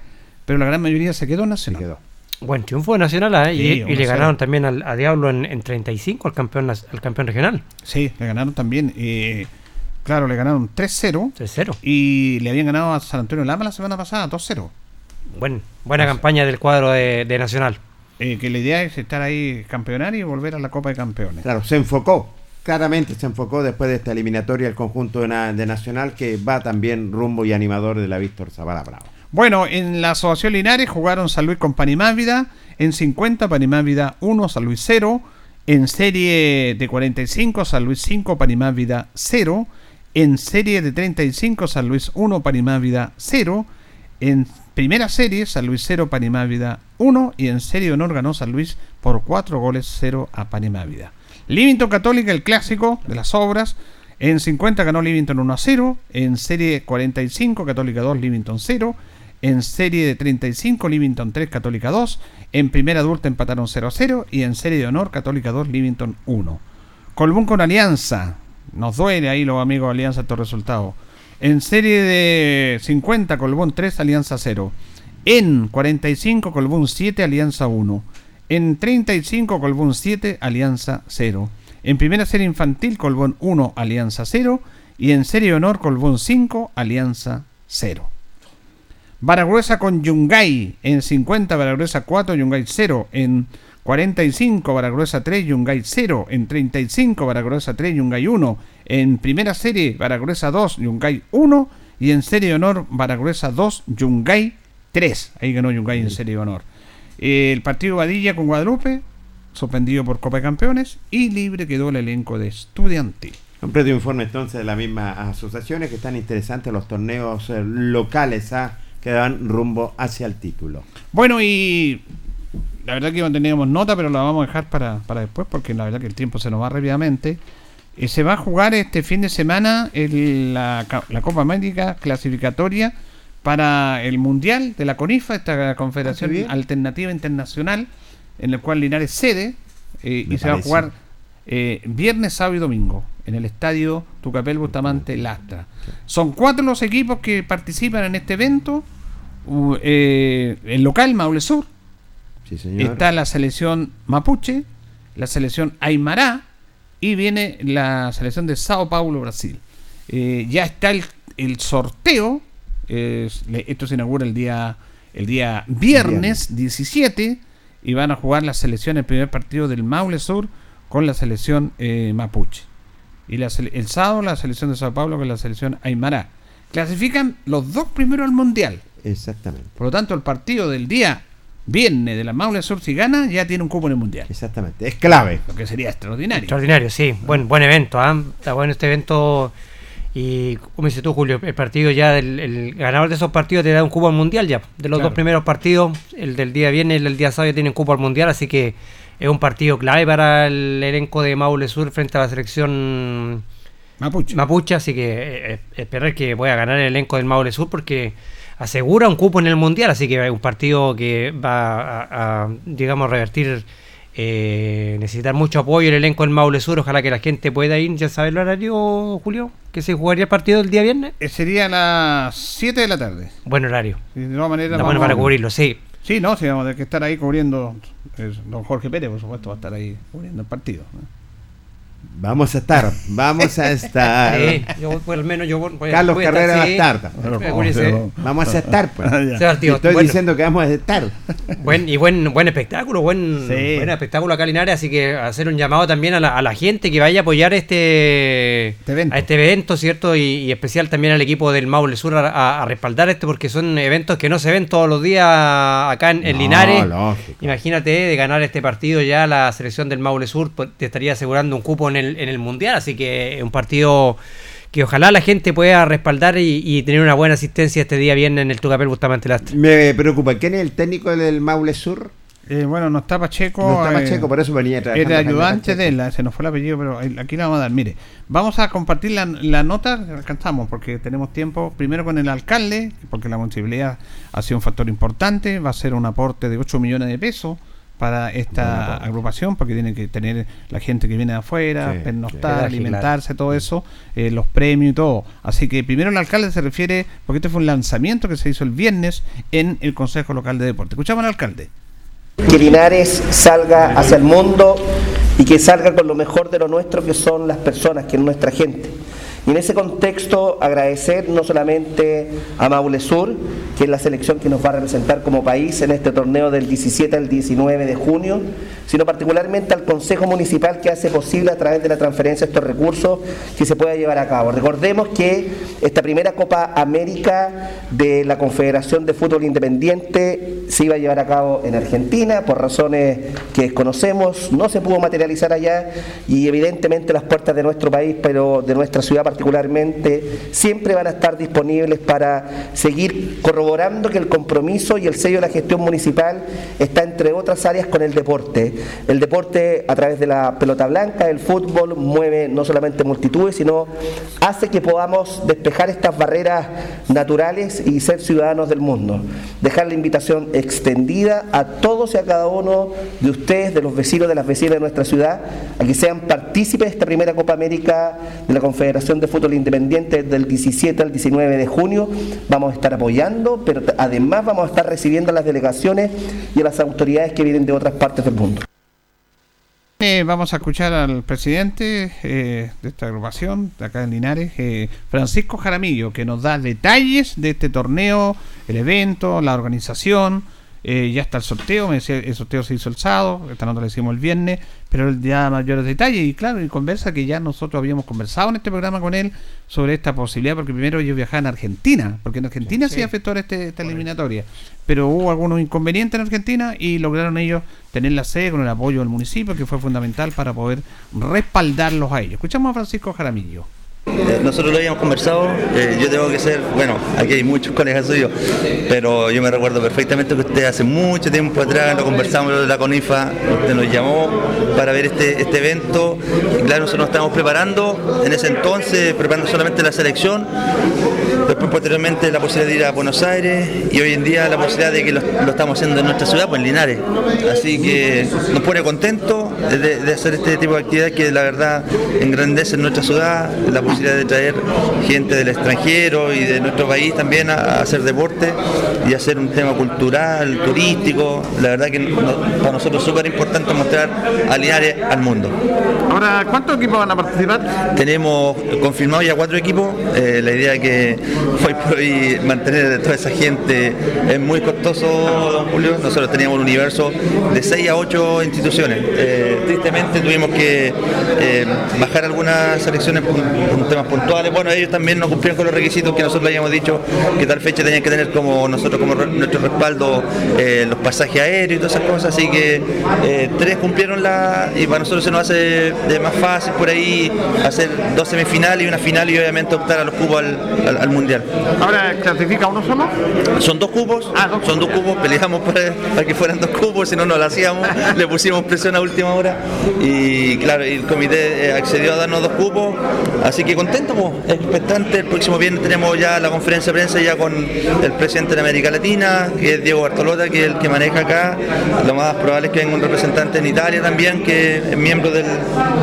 [SPEAKER 2] pero la gran mayoría se quedó
[SPEAKER 3] Se
[SPEAKER 2] Nacional.
[SPEAKER 3] quedó.
[SPEAKER 4] Buen triunfo de Nacional ¿eh?
[SPEAKER 2] Sí,
[SPEAKER 4] y, y
[SPEAKER 2] 1-0.
[SPEAKER 4] le ganaron también al, a Diablo en, en 35 al campeón, al campeón regional.
[SPEAKER 2] Sí, le ganaron también. eh, claro, le ganaron 3-0
[SPEAKER 4] 3-0.
[SPEAKER 2] y le habían ganado a San Antonio Lama la semana pasada 2-0.
[SPEAKER 4] Buen, buena campaña del cuadro de, de Nacional.
[SPEAKER 2] Eh, que la idea es estar ahí campeonar y volver a la Copa de Campeones.
[SPEAKER 3] Claro, se enfocó. Claramente se enfocó después de esta eliminatoria el conjunto de, de Nacional que va también rumbo y animador de la Víctor Zavala Bravo.
[SPEAKER 2] Bueno, en la Asociación Linares jugaron San Luis con Panimávida. En 50, Panimávida 1, San Luis 0. En serie de 45, San Luis 5, Panimávida 0. En serie de 35, San Luis 1, Panimávida 0. En primera serie, San Luis 0, Panimávida 1. Y en serie de honor ganó San Luis por 4 goles 0 a Panimávida. Livington Católica, el clásico de las obras. En 50 ganó Livington 1 a 0. En serie 45, Católica 2, Livington 0. En serie de 35, Livington 3, Católica 2. En primera adulta empataron 0 a 0. Y en serie de honor, Católica 2, Livington 1. Colbún con Alianza. Nos duele ahí los amigos de Alianza estos resultados. En serie de 50, Colbún 3, Alianza 0. En 45, Colbún 7, Alianza 1. En 35, Colbún 7, Alianza 0. En primera serie infantil, Colbún 1, Alianza 0. Y en serie de honor, Colbún 5, Alianza 0. Baragruesa con Yungay. En 50, Baragruesa 4, Yungay 0. En 45, Baragruesa 3, Yungay 0. En 35, Baragruesa 3, Yungay 1. En primera serie, Baragruesa 2, Yungay 1. Y en serie de honor, Baragruesa 2, Yungay 3. Ahí ganó Yungay en serie de honor. El partido Vadilla con Guadalupe, suspendido por Copa de Campeones. Y libre quedó el elenco de Estudiantil.
[SPEAKER 3] Completo informe entonces de las mismas asociaciones que están interesantes los torneos eh, locales ¿ah? Que dan rumbo hacia el título.
[SPEAKER 2] Bueno, y la verdad que no teníamos nota, pero la vamos a dejar para, para después, porque la verdad que el tiempo se nos va rápidamente. Eh, se va a jugar este fin de semana el- la, Copa América clasificatoria para el Mundial de la CONIFA, esta Confederación
[SPEAKER 3] Ah.
[SPEAKER 2] Alternativa Internacional, en el cual Linares cede, eh, y se va a jugar eh, viernes, sábado y domingo en el estadio Tucapel Bustamante Lastra. Son cuatro los equipos que participan en este evento. Eh, el local, Maule Sur,
[SPEAKER 3] Sí, señor.
[SPEAKER 2] está la selección Mapuche, la selección Aymara y viene la selección de Sao Paulo, Brasil. Eh, ya está el, el sorteo, esto se inaugura el día, el día viernes 17 y van a jugar la selección, el primer partido del Maule Sur con la selección eh, Mapuche. Y la sele- el sábado la selección de Sao Paulo con la selección Aymara. Clasifican los dos primeros al Mundial.
[SPEAKER 3] Exactamente.
[SPEAKER 2] Por lo tanto, el partido del día viernes de la Maule Sur, si gana, ya tiene un cupo en el Mundial.
[SPEAKER 3] Exactamente. Es clave.
[SPEAKER 2] Lo que sería extraordinario.
[SPEAKER 4] Extraordinario, sí. Buen, buen evento, ¿ah? Está bueno este evento. Y como dices tú, Julio, el partido ya, del, el ganador de esos partidos te da un cupo al mundial ya. De los
[SPEAKER 2] Claro.
[SPEAKER 4] dos primeros partidos, el del día viernes y el del día sábado ya tienen cupo al mundial, así que es un partido clave para el elenco de Maule Sur frente a la selección
[SPEAKER 2] Mapuche.
[SPEAKER 4] Mapuche, así que eh, eh, esperar que pueda ganar el elenco del Maule Sur porque asegura un cupo en el Mundial, así que es un partido que va a, a, digamos, revertir, eh, necesitar mucho apoyo el elenco del Maule Sur, ojalá que la gente pueda ir, ya sabe el horario, Julio, que se jugaría el partido el día viernes.
[SPEAKER 2] Eh, sería a las 7 de la tarde.
[SPEAKER 4] Buen horario,
[SPEAKER 2] de todas maneras,
[SPEAKER 4] bueno
[SPEAKER 2] vamos-
[SPEAKER 4] para cubrirlo, sí.
[SPEAKER 2] Sí, no, sí, vamos a tener que estar ahí cubriendo. eh, don Jorge Pérez, por supuesto, va a estar ahí cubriendo el partido.
[SPEAKER 3] Vamos a estar. Vamos a estar.
[SPEAKER 4] Sí, yo, pues, al menos yo voy
[SPEAKER 3] Carlos
[SPEAKER 4] voy a
[SPEAKER 3] Carrera va a estar. Vamos a estar. Pues.
[SPEAKER 2] Ah, [LAUGHS]
[SPEAKER 3] Estoy
[SPEAKER 4] bueno.
[SPEAKER 3] diciendo que vamos a estar.
[SPEAKER 4] Buen, y buen, buen espectáculo, buen,
[SPEAKER 2] Sí.
[SPEAKER 4] buen espectáculo acá Linares, así que hacer un llamado también a la, a la gente que vaya a apoyar este,
[SPEAKER 2] Este evento.
[SPEAKER 4] a este evento, ¿cierto? Y, y especial también al equipo del Maule Sur a, a- a respaldar este, porque son eventos que no se ven todos los días acá en, en
[SPEAKER 3] No,
[SPEAKER 4] Linares.
[SPEAKER 3] lógico.
[SPEAKER 4] Imagínate de ganar este partido ya la selección del Maule Sur pues, te estaría asegurando un cupo en el, en el Mundial, así que es un partido que ojalá la gente pueda respaldar y, y tener una buena asistencia este día viernes en el Tucapel Bustamante Lastre.
[SPEAKER 3] Me preocupa. ¿Quién es el técnico del Maule Sur?
[SPEAKER 2] Eh, bueno, no está Pacheco.
[SPEAKER 3] No está
[SPEAKER 2] eh,
[SPEAKER 3] Pacheco, por eso venía Jaime
[SPEAKER 2] ayudante de él, se nos fue el apellido, pero aquí la vamos a dar. Mire, vamos a compartir la, la nota que alcanzamos, porque tenemos tiempo, primero con el alcalde, porque la municipalidad ha sido un factor importante, va a ser un aporte de 8 millones de pesos para esta agrupación, porque tiene que tener la gente que viene de afuera,
[SPEAKER 3] Sí,
[SPEAKER 2] pernoctar,
[SPEAKER 4] sí.
[SPEAKER 2] alimentarse, todo eso, eh, los premios y todo. Así que primero el alcalde se refiere, porque este fue un lanzamiento que se hizo el viernes en el Consejo Local de Deporte. Escuchamos al alcalde.
[SPEAKER 8] que Linares salga hacia el mundo y que salga con lo mejor de lo nuestro, que son las personas, que es nuestra gente. Y en ese contexto agradecer no solamente a Maule Sur, que es la selección que nos va a representar como país en este torneo del 17 al 19 de junio, sino particularmente al Consejo Municipal que hace posible a través de la transferencia estos recursos que se pueda llevar a cabo. Recordemos que esta primera Copa América de la Confederación de Fútbol Independiente se iba a llevar a cabo en Argentina por razones que desconocemos, no se pudo materializar allá y evidentemente las puertas de nuestro país, pero de nuestra ciudad particularmente, siempre van a estar disponibles para seguir corroborando que el compromiso y el sello de la gestión municipal está entre otras áreas con el deporte. El deporte a través de la pelota blanca, el fútbol, mueve no solamente multitudes, sino hace que podamos despejar estas barreras naturales y ser ciudadanos del mundo. Dejar la invitación extendida a todos y a cada uno de ustedes, de los vecinos, de las vecinas de nuestra ciudad, a que sean partícipes de esta primera Copa América de la Confederación de Fútbol Independiente del 17 al 19 de junio. Vamos a estar apoyando, pero además vamos a estar recibiendo a las delegaciones y a las autoridades que vienen de otras partes del mundo.
[SPEAKER 2] Eh, vamos a escuchar al presidente eh, de esta agrupación, de acá en Linares, eh, Francisco Jaramillo, que nos da detalles de este torneo, el evento, la organización. Eh, ya está el sorteo, me decía, el sorteo se hizo el sábado, esta nota la hicimos el viernes, pero él ya mayores detalles y claro, y conversa que ya nosotros habíamos conversado en este programa con él sobre esta posibilidad, porque primero ellos viajaban a Argentina, porque en Argentina sí, afectó este, esta eliminatoria, pero hubo algunos inconvenientes en Argentina y lograron ellos tener la sede con el apoyo del municipio, que fue fundamental para poder respaldarlos a ellos. Escuchamos a Francisco Jaramillo.
[SPEAKER 9] Eh, Nosotros lo habíamos conversado, eh, yo tengo que ser, bueno, aquí hay muchos colegas suyos, pero yo me recuerdo perfectamente que usted hace mucho tiempo atrás, lo conversamos de la CONIFA, usted nos llamó para ver este, este evento, claro, nosotros nos estamos preparando, en ese entonces, preparando solamente la selección, después posteriormente la posibilidad de ir a Buenos Aires, y hoy en día la posibilidad de que lo, lo estamos haciendo en nuestra ciudad, pues en Linares. Así que nos pone contentos de, de hacer este tipo de actividades que la verdad engrandece nuestra ciudad, la posibilidad de traer gente del extranjero y de nuestro país también a, a hacer deporte y hacer un tema cultural, turístico. La verdad que no- para nosotros es súper importante mostrar a Linares al mundo.
[SPEAKER 2] Ahora, ¿cuántos equipos van a participar?
[SPEAKER 9] Tenemos confirmado ya cuatro equipos. Eh, la idea que hoy por hoy mantener a toda esa gente es muy costoso, don Julio. Nosotros teníamos un universo de 6 a 8 instituciones. Eh, tristemente tuvimos que eh, bajar algunas selecciones por, temas puntuales. Bueno, ellos también no cumplieron con los requisitos que nosotros habíamos dicho que tal fecha tenían que tener como nosotros como nuestro respaldo eh, los pasajes aéreos y todas esas cosas. Así que tres cumplieron la y para nosotros se nos hace más fácil por ahí hacer dos semifinales y una final y obviamente optar a los cupos al, al- al mundial.
[SPEAKER 2] Ahora, ¿clasifica uno solo?
[SPEAKER 9] Son dos cupos,
[SPEAKER 2] Ah, dos
[SPEAKER 9] son dos cupos, peleamos para, para que fueran dos cupos, si no no lo hacíamos, [LAUGHS] le pusimos presión a última hora. Y claro, el comité eh, accedió a darnos dos cupos, así que contento, pues, expectante, el próximo viernes tenemos ya la conferencia de prensa ya con el presidente de América Latina, que es Diego Bartolota, que es el que maneja acá, lo más probable es que venga un representante en Italia también, que es miembro del,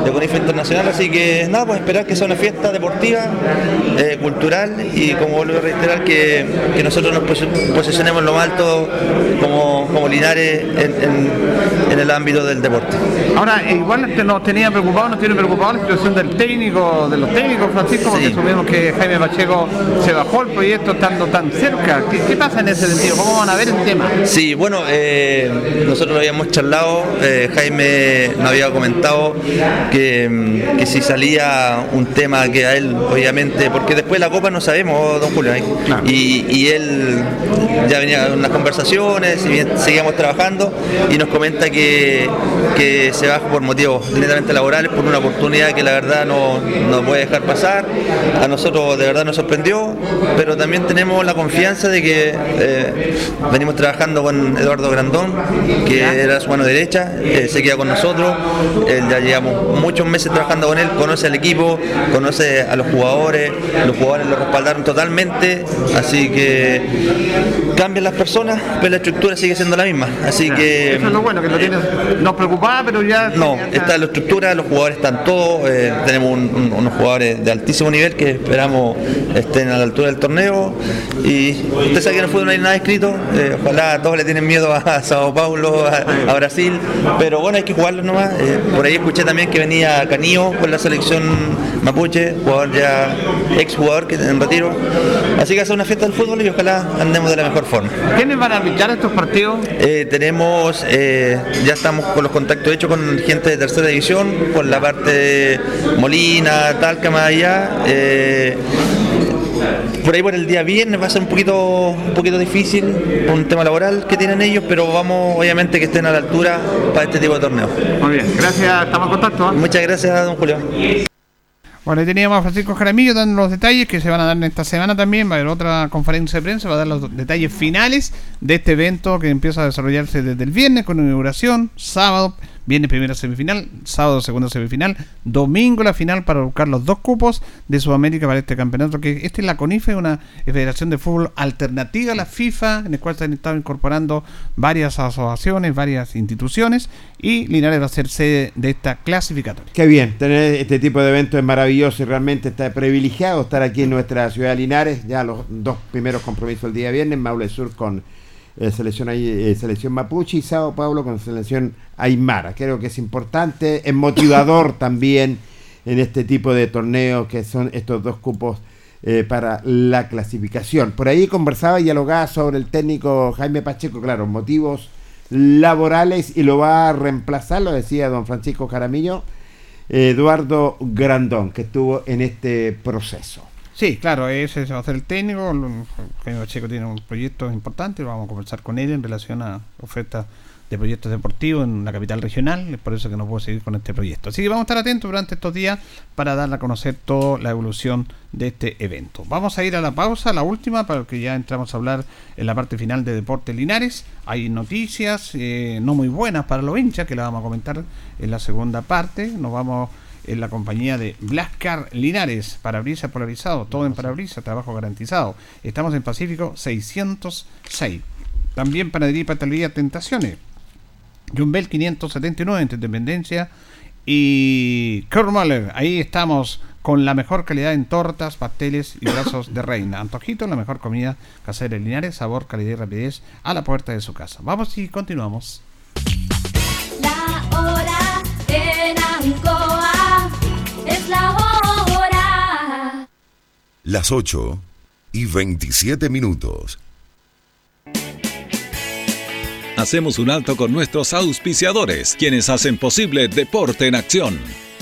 [SPEAKER 9] de CONIFA Internacional, así que nada, pues esperar que sea una fiesta deportiva, eh, cultural y como vuelvo a reiterar que, que nosotros nos posi- posicionemos lo más alto como, como Linares en, en- en el ámbito del deporte.
[SPEAKER 2] Ahora, igual nos tenía preocupado, nos tiene preocupado la situación del técnico, de los técnicos, Francisco, porque
[SPEAKER 9] Sí.
[SPEAKER 2] supimos que Jaime Pacheco se bajó el proyecto estando tan cerca. ¿Qué, qué pasa en ese sentido? ¿Cómo van a ver el tema?
[SPEAKER 9] Sí, bueno, eh, nosotros lo habíamos charlado, eh, Jaime nos había comentado que, que si salía un tema que a él, obviamente, porque después de la Copa no sabemos don Julio. ¿eh? Y, y él ya venía en unas conversaciones, y seguíamos trabajando, y nos comenta que, que se va por motivos netamente laborales, por una oportunidad que la verdad no, no puede dejar pasar. A nosotros de verdad nos sorprendió, pero también tenemos la confianza de que eh, venimos trabajando con Eduardo Grandón, que era su mano derecha, eh, se queda con nosotros, él ya llevamos muchos meses trabajando con él, conoce al equipo, conoce a los jugadores, los jugadores lo respaldaron totalmente, así que cambian las personas, pero la estructura sigue siendo la misma, así que...
[SPEAKER 2] Eso es lo bueno, que lo tienes, nos preocupaba, pero ya...
[SPEAKER 9] No, está la estructura, los jugadores están todos, eh, tenemos un- un- unos jugadores de altísimo nivel que esperamos estén a la altura del torneo y usted sabe que en el fútbol no hay nada escrito, eh, ojalá todos le tienen miedo a Sao Paulo, a, a Brasil, pero bueno, hay que jugarlo nomás. Eh, por ahí escuché también que venía Canillo con la selección mapuche, jugador ya ex jugador que en retiro, así que hacer una fiesta del fútbol y ojalá andemos de la mejor forma.
[SPEAKER 2] ¿Quiénes van a arbitrar estos partidos?
[SPEAKER 9] Eh, tenemos, eh, ya estamos con los contactos hechos con gente de tercera división, por la parte de Molina, Talca, más allá. eh, por ahí por el día viernes va a ser un poquito, un poquito difícil, por un tema laboral que tienen ellos, pero vamos obviamente que estén a la altura para este tipo de torneo.
[SPEAKER 2] Muy bien, gracias, estamos en contacto. ¿eh?
[SPEAKER 9] Muchas gracias, don Julio.
[SPEAKER 2] Bueno, ahí teníamos a Francisco Jaramillo dando los detalles que se van a dar en esta semana también. Va a haber otra conferencia de prensa, va a dar los detalles finales de este evento que empieza a desarrollarse desde el viernes con inauguración, sábado, viernes primera semifinal, sábado segunda semifinal, domingo la final para buscar los dos cupos de Sudamérica para este campeonato. Que esta es la CONIFE, una federación de fútbol alternativa a la FIFA, en el cual se han estado incorporando varias asociaciones, varias instituciones, y Linares va a ser sede de esta clasificatoria.
[SPEAKER 3] Qué bien, tener este tipo de eventos es maravilloso y realmente está privilegiado estar aquí en nuestra ciudad de Linares. Ya los dos primeros compromisos el día viernes, Maule Sur con eh, selección, eh, selección Mapuche y Sao Paulo con selección Aymara. Creo que es importante, es motivador [COUGHS] también en este tipo de torneos que son estos dos cupos eh, para la clasificación. Por ahí conversaba y dialogaba sobre el técnico Jaime Pacheco, claro, motivos laborales y lo va a reemplazar, lo decía don Francisco Jaramillo, Eduardo Grandón, que estuvo en este proceso.
[SPEAKER 2] Sí, claro, ese va a ser el técnico. Jaime Pacheco tiene un proyecto importante, vamos a conversar con él en relación a ofertas de proyectos deportivos en la capital regional, es por eso que no puedo seguir con este proyecto. Así que vamos a estar atentos durante estos días para dar a conocer toda la evolución de este evento. Vamos a ir a la pausa, la última, para que ya entramos a hablar en la parte final de Deportes Linares. Hay noticias eh, no muy buenas para los hinchas, que las vamos a comentar en la segunda parte. Nos vamos en la compañía de Blascar Linares, parabrisas polarizado, todo en parabrisas, trabajo garantizado. Estamos en Pacífico 606. También Panadería y Pastelería Tentaciones. Jumbel 579 entre Independencia y Kurmaler. Ahí estamos con la mejor calidad en tortas, pasteles y brazos de reina. Antojito, la mejor comida casera Linares, sabor, calidad y rapidez a la puerta de su casa. Vamos y continuamos.
[SPEAKER 6] La hora en es la hora.
[SPEAKER 7] Las 8 y 27 minutos.
[SPEAKER 1] Hacemos un alto con nuestros auspiciadores, quienes hacen posible Deporte en Acción.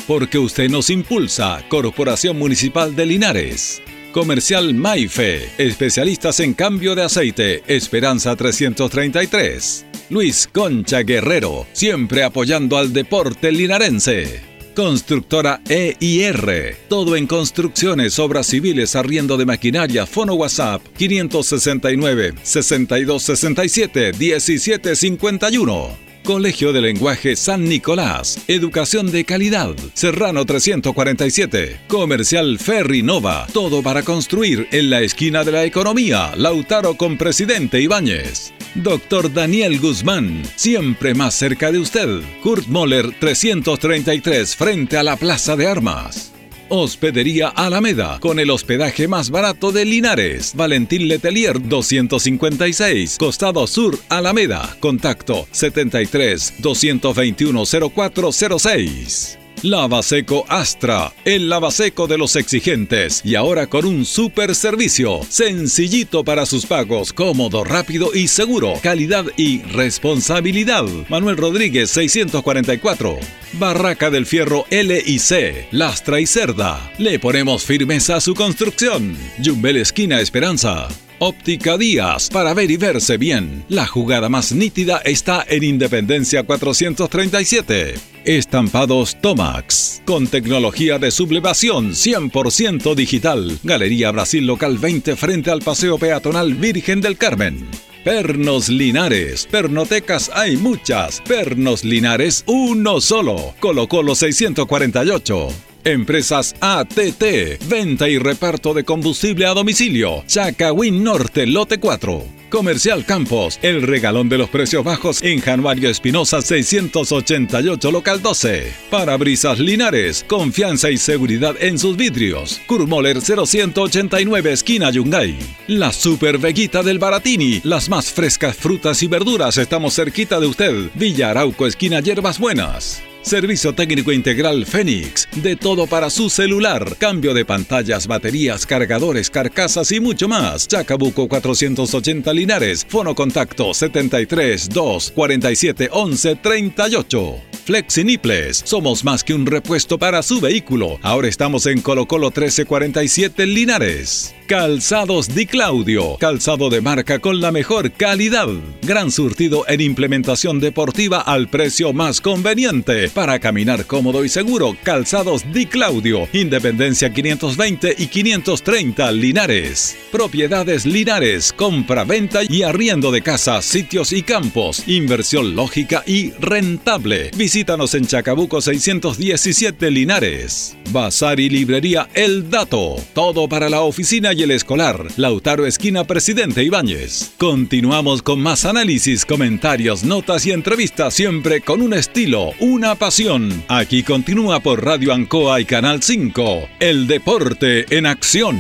[SPEAKER 1] Porque usted nos impulsa, Corporación Municipal de Linares. Comercial Maife, especialistas en cambio de aceite, Esperanza 333. Luis Concha Guerrero, siempre apoyando al deporte linarense. Constructora EIR. Todo en construcciones, obras civiles, arriendo de maquinaria. Fono WhatsApp 569 6267 1751. Colegio de Lenguaje San Nicolás. Educación de calidad. Serrano 347. Comercial Ferry Nova. Todo para construir en la esquina de la economía. Lautaro con Presidente Ibáñez. Doctor Daniel Guzmán, siempre más cerca de usted. Kurt Moller 333 frente a la Plaza de Armas. Hospedería Alameda, con el hospedaje más barato de Linares. Valentín Letelier 256, Costado Sur, Alameda. Contacto 73 221 0406. Lavaseco Astra, el lavaseco de los exigentes y ahora con un super servicio, sencillito para sus pagos, cómodo, rápido y seguro, calidad y responsabilidad. Manuel Rodríguez 644. Barraca del Fierro L y C, Lastra y Cerda. Le ponemos firmeza a su construcción. Yumbel Esquina Esperanza. Óptica Díaz, para ver y verse bien. La jugada más nítida está en Independencia 437. Estampados Tomax, con tecnología de sublevación 100% digital. Galería Brasil Local 20 frente al Paseo Peatonal Virgen del Carmen. Pernos Linares. Pernotecas hay muchas. Pernos Linares, uno solo. Colo Colo 648. Empresas ATT, venta y reparto de combustible a domicilio. Chacawin Norte, lote 4. Comercial Campos, el regalón de los precios bajos en Januario Espinosa 688, local 12. Parabrisas Linares, confianza y seguridad en sus vidrios. Kurmoller 0189, esquina Yungay. La Super Veguita del Baratini, las más frescas frutas y verduras, estamos cerquita de usted. Villa Arauco, esquina Hierbas Buenas. Servicio técnico integral Fénix. De todo para su celular. Cambio de pantallas, baterías, cargadores, carcasas y mucho más. Chacabuco 480 Linares. Fono contacto 73 2 47 11 38. Flexiniples. Somos más que un repuesto para su vehículo. Ahora estamos en Colo Colo 1347 Linares. Calzados Di Claudio. Calzado de marca con la mejor calidad. Gran surtido en implementación deportiva al precio más conveniente. Para caminar cómodo y seguro, Calzados Di Claudio. Independencia 520 y 530 Linares. Propiedades Linares. Compra, venta y arriendo de casas, sitios y campos. Inversión lógica y rentable. Visítanos en Chacabuco 617 Linares. Bazar y librería El Dato. Todo para la oficina y el escolar. Lautaro Esquina Presidente Ibáñez. Continuamos con más análisis, comentarios, notas y entrevistas siempre con un estilo, una pasión. Aquí continúa por Radio Ancoa y Canal 5. El deporte en acción.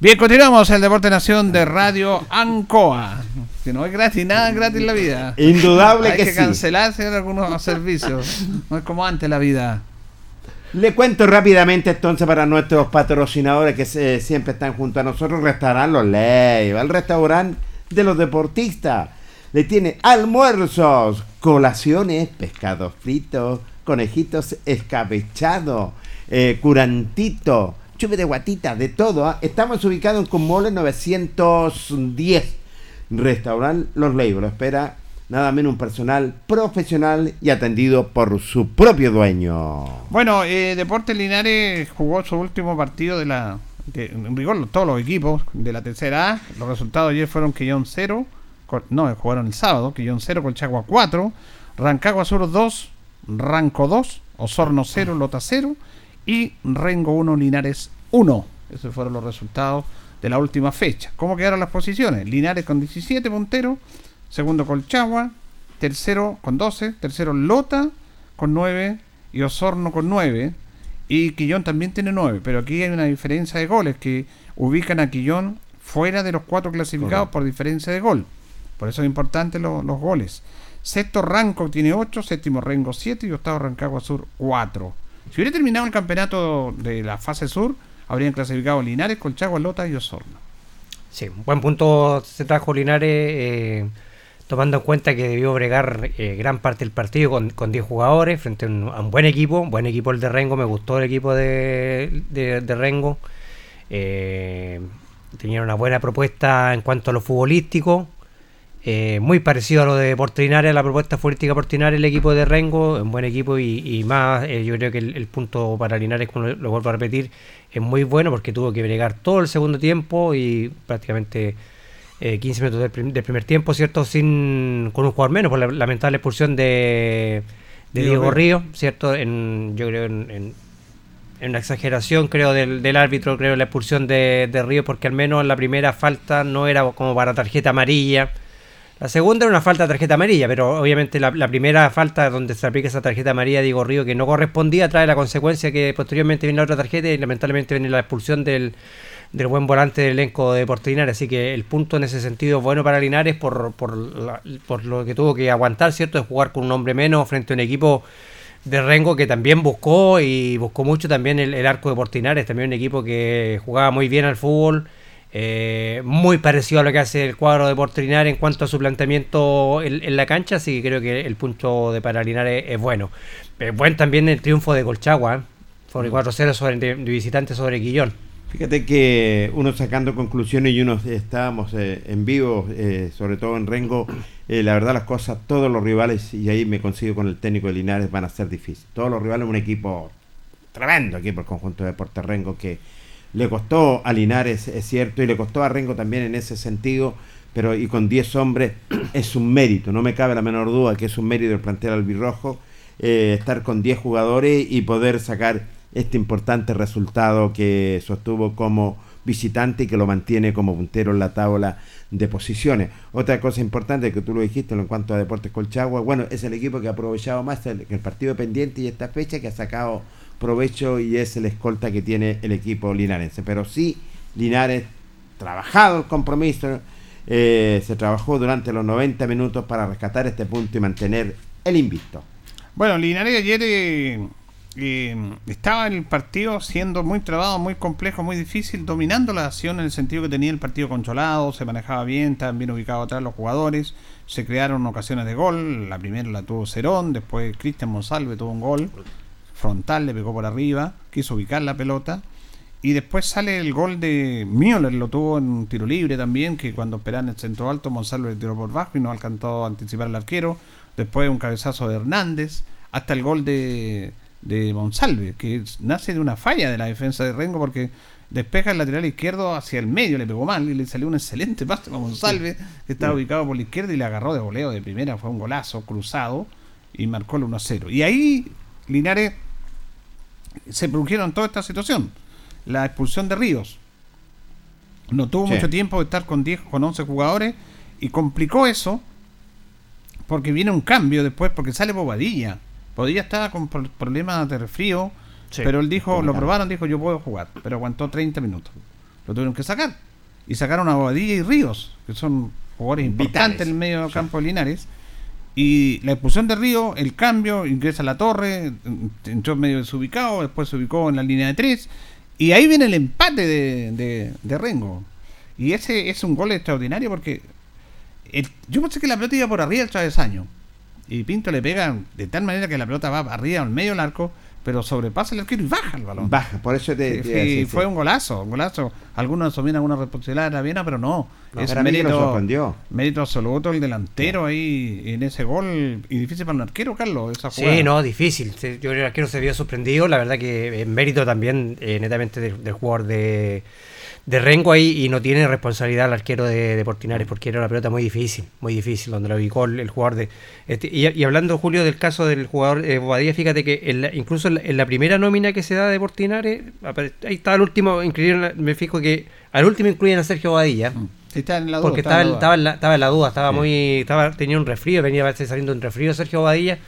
[SPEAKER 2] Bien, continuamos el Deporte Nación de Radio Ancoa. No es gratis, nada es gratis en la vida.
[SPEAKER 3] Indudable
[SPEAKER 2] Hay
[SPEAKER 3] que
[SPEAKER 2] que,
[SPEAKER 3] sí.
[SPEAKER 2] cancelarse en algunos [LAUGHS] servicios. No es como antes la vida.
[SPEAKER 3] Le cuento rápidamente entonces para nuestros patrocinadores que se- siempre están junto a nosotros, Restaurant Los Leiva, el restaurante de los deportistas. Le tiene almuerzos, colaciones, pescados fritos, conejitos escabechados, eh, curantito, chupe de guatita, de todo. ¿ah? Estamos ubicados en Conmole 910. Restaurant Los Leiva. Lo espera nada menos un personal profesional y atendido por su propio dueño.
[SPEAKER 2] Bueno, eh, Deportes Linares jugó su último partido de la. De, en rigor, todos los equipos de la tercera A. Los resultados ayer fueron Quillón 0. Col- No, jugaron el sábado. Quillón 0, Colchagua 4. Rancagua Sur 2. Ranco 2. Osorno 0, Lota 0. Y Rengo 1, Linares 1. Esos fueron los resultados de la última fecha. ¿Cómo quedaron las posiciones? Linares con 17 punteros. Segundo Colchagua. Tercero con 12. Tercero Lota con 9 y Osorno con 9 y Quillón también tiene 9, pero aquí hay una diferencia de goles que ubican a Quillón fuera de los cuatro clasificados por diferencia de gol. Por eso es importante lo- los goles. Sexto Ranco tiene 8, séptimo Rengo 7 y octavo Rancagua Sur 4. Si hubiera terminado el campeonato de la fase sur, habrían clasificado Linares, Colchagua, Lota y Osorno.
[SPEAKER 4] Sí, buen punto se trajo Linares, eh, tomando en cuenta que debió bregar eh, gran parte del partido con, con 10 jugadores frente a un, buen equipo, buen equipo el de Rengo, me gustó el equipo de Rengo. Eh, tenían una buena propuesta en cuanto a lo futbolístico, eh, muy parecido a lo de Portinares, a la propuesta futbolística Portinares, el equipo de Rengo, un buen equipo y, y más, eh, yo creo que el, el punto para Linares, como lo, lo vuelvo a repetir, es muy bueno porque tuvo que bregar todo el segundo tiempo y prácticamente eh, 15 minutos del, prim- del primer tiempo, ¿cierto? Sin, con un jugador menos por la lamentable expulsión de, de
[SPEAKER 3] Diego
[SPEAKER 4] Diego Río, ¿cierto? En, yo creo en, en- en una exageración, creo, del, del árbitro, creo, la expulsión de, de Río, porque al menos la primera falta no era como para tarjeta amarilla. La segunda era una falta de tarjeta amarilla, pero obviamente la, primera falta donde se aplica esa tarjeta amarilla, digo Río, que no correspondía, trae la consecuencia que posteriormente viene la otra tarjeta y lamentablemente viene la expulsión del, del buen volante del elenco de Deportes. Así que el punto en ese sentido es bueno para Linares por, por, la- por lo que tuvo que aguantar, ¿cierto? De jugar con un hombre menos frente a un equipo de Rengo que también buscó y buscó mucho también el, el arco de Portinares, también un equipo que jugaba muy bien al fútbol, eh, muy parecido a lo que hace el cuadro de Portinares en cuanto a su planteamiento en, en la cancha, así que creo que el punto de para Linares es bueno. Es buen también el triunfo de Colchagua, ¿eh? sobre 4-0 sobre de, de visitante sobre Guillón.
[SPEAKER 3] Fíjate que uno sacando conclusiones y uno estábamos eh, en vivo, eh, sobre todo en Rengo, eh, la verdad las cosas, todos los rivales, y ahí me consigo con el técnico de Linares, van a ser difíciles. Todos los rivales, un equipo tremendo equipo, el conjunto de Rengo, que le costó a Linares, es cierto, y le costó a Rengo también en ese sentido, pero y con 10 hombres [CLEARS THROAT] es un mérito, no me cabe la menor duda que es un mérito del plantel albirrojo, eh, estar con 10 jugadores y poder sacar este importante resultado que sostuvo como visitante y que lo mantiene como puntero en la tabla de posiciones. Otra cosa importante que tú lo dijiste en cuanto a Deportes Colchagua, bueno, es el equipo que ha aprovechado más el, el partido pendiente y esta fecha que ha sacado provecho y es el escolta que tiene el equipo linarense. Pero sí, Linares, trabajado el compromiso, eh, se trabajó durante los 90 minutos para rescatar este punto y mantener el invicto.
[SPEAKER 2] Bueno, Linares ayer eh, eh, estaba en el partido siendo muy trabado, muy complejo, muy difícil, dominando la acción en el sentido que tenía el partido controlado, se manejaba bien, estaban bien ubicados atrás los jugadores, se crearon ocasiones de gol, la primera la tuvo Cerón, después Cristian Monsalve tuvo un gol frontal, le pegó por arriba, quiso ubicar la pelota. Y después sale el gol de Müller, lo tuvo en un tiro libre también, que cuando esperaban el centro alto, Monsalve le tiró por bajo y no alcanzó a anticipar el arquero. Después un cabezazo de Hernández, hasta el gol de, de Monsalve, que nace de una falla de la defensa de Rengo porque despeja el lateral izquierdo hacia el medio, le pegó mal y le salió un excelente pase a Monsalve, que estaba ubicado por la izquierda y le agarró de voleo de primera, fue un golazo cruzado y marcó el 1-0. Y ahí Linares se produjeron toda esta situación. La expulsión de Ríos. No tuvo
[SPEAKER 3] Sí.
[SPEAKER 2] mucho tiempo de estar con 10, con 11 jugadores y complicó eso porque viene un cambio después porque sale Bobadilla. Bobadilla estaba con pro- problemas de resfrío,
[SPEAKER 4] Sí.
[SPEAKER 2] pero él dijo, lo probaron, dijo yo puedo jugar, pero aguantó 30 minutos. Lo tuvieron que sacar. Y sacaron a Bobadilla y Ríos, que son jugadores importantes
[SPEAKER 3] Vitales.
[SPEAKER 2] en el medio campo de Linares. Y la expulsión de Río, el cambio, ingresa a la torre, entró medio desubicado, después se ubicó en la línea de tres. Y ahí viene el empate de, de, de Rengo. Y ese es un gol extraordinario porque yo pensé que la pelota iba por arriba del travesaño. Y Pinto le pega de tal manera que la pelota va arriba al medio del arco, pero sobrepasa el arquero y baja el balón.
[SPEAKER 3] Baja, por eso te,
[SPEAKER 2] Sí,
[SPEAKER 3] te
[SPEAKER 2] sí, fue
[SPEAKER 3] sí.
[SPEAKER 2] un golazo, un golazo. Algunos asumen alguna responsabilidad de la Viena, pero no.
[SPEAKER 3] No,
[SPEAKER 2] es
[SPEAKER 3] pero a mí me
[SPEAKER 2] mérito,
[SPEAKER 3] sorprendió.
[SPEAKER 2] mérito absoluto el delantero ahí en ese gol. Y difícil para un arquero, Carlos, esa
[SPEAKER 4] Sí,
[SPEAKER 2] jugada.
[SPEAKER 4] no, difícil. Sí, Yo creo que el arquero se vio sorprendido. La verdad que en mérito también, eh, netamente, del, del jugador de, de Rengo ahí. Y no tiene responsabilidad el arquero de, de Portinares porque era una pelota muy difícil, muy difícil, donde lo ubicó el, el jugador de. Este, y, y hablando, Julio, del caso del jugador eh, Bobadilla, fíjate que en la- incluso en la, en la primera nómina que se da de Portinares, ahí estaba el último, incluyeron me fijo que al último incluyen a Sergio Bobadilla.
[SPEAKER 2] Sí, está en la duda,
[SPEAKER 4] Porque
[SPEAKER 2] está
[SPEAKER 4] estaba,
[SPEAKER 2] en
[SPEAKER 4] en-
[SPEAKER 2] la
[SPEAKER 4] estaba, en la, estaba en la duda, estaba
[SPEAKER 3] Sí.
[SPEAKER 4] muy. Estaba, tenía un resfrío, venía saliendo un resfrío Sergio Bobadilla.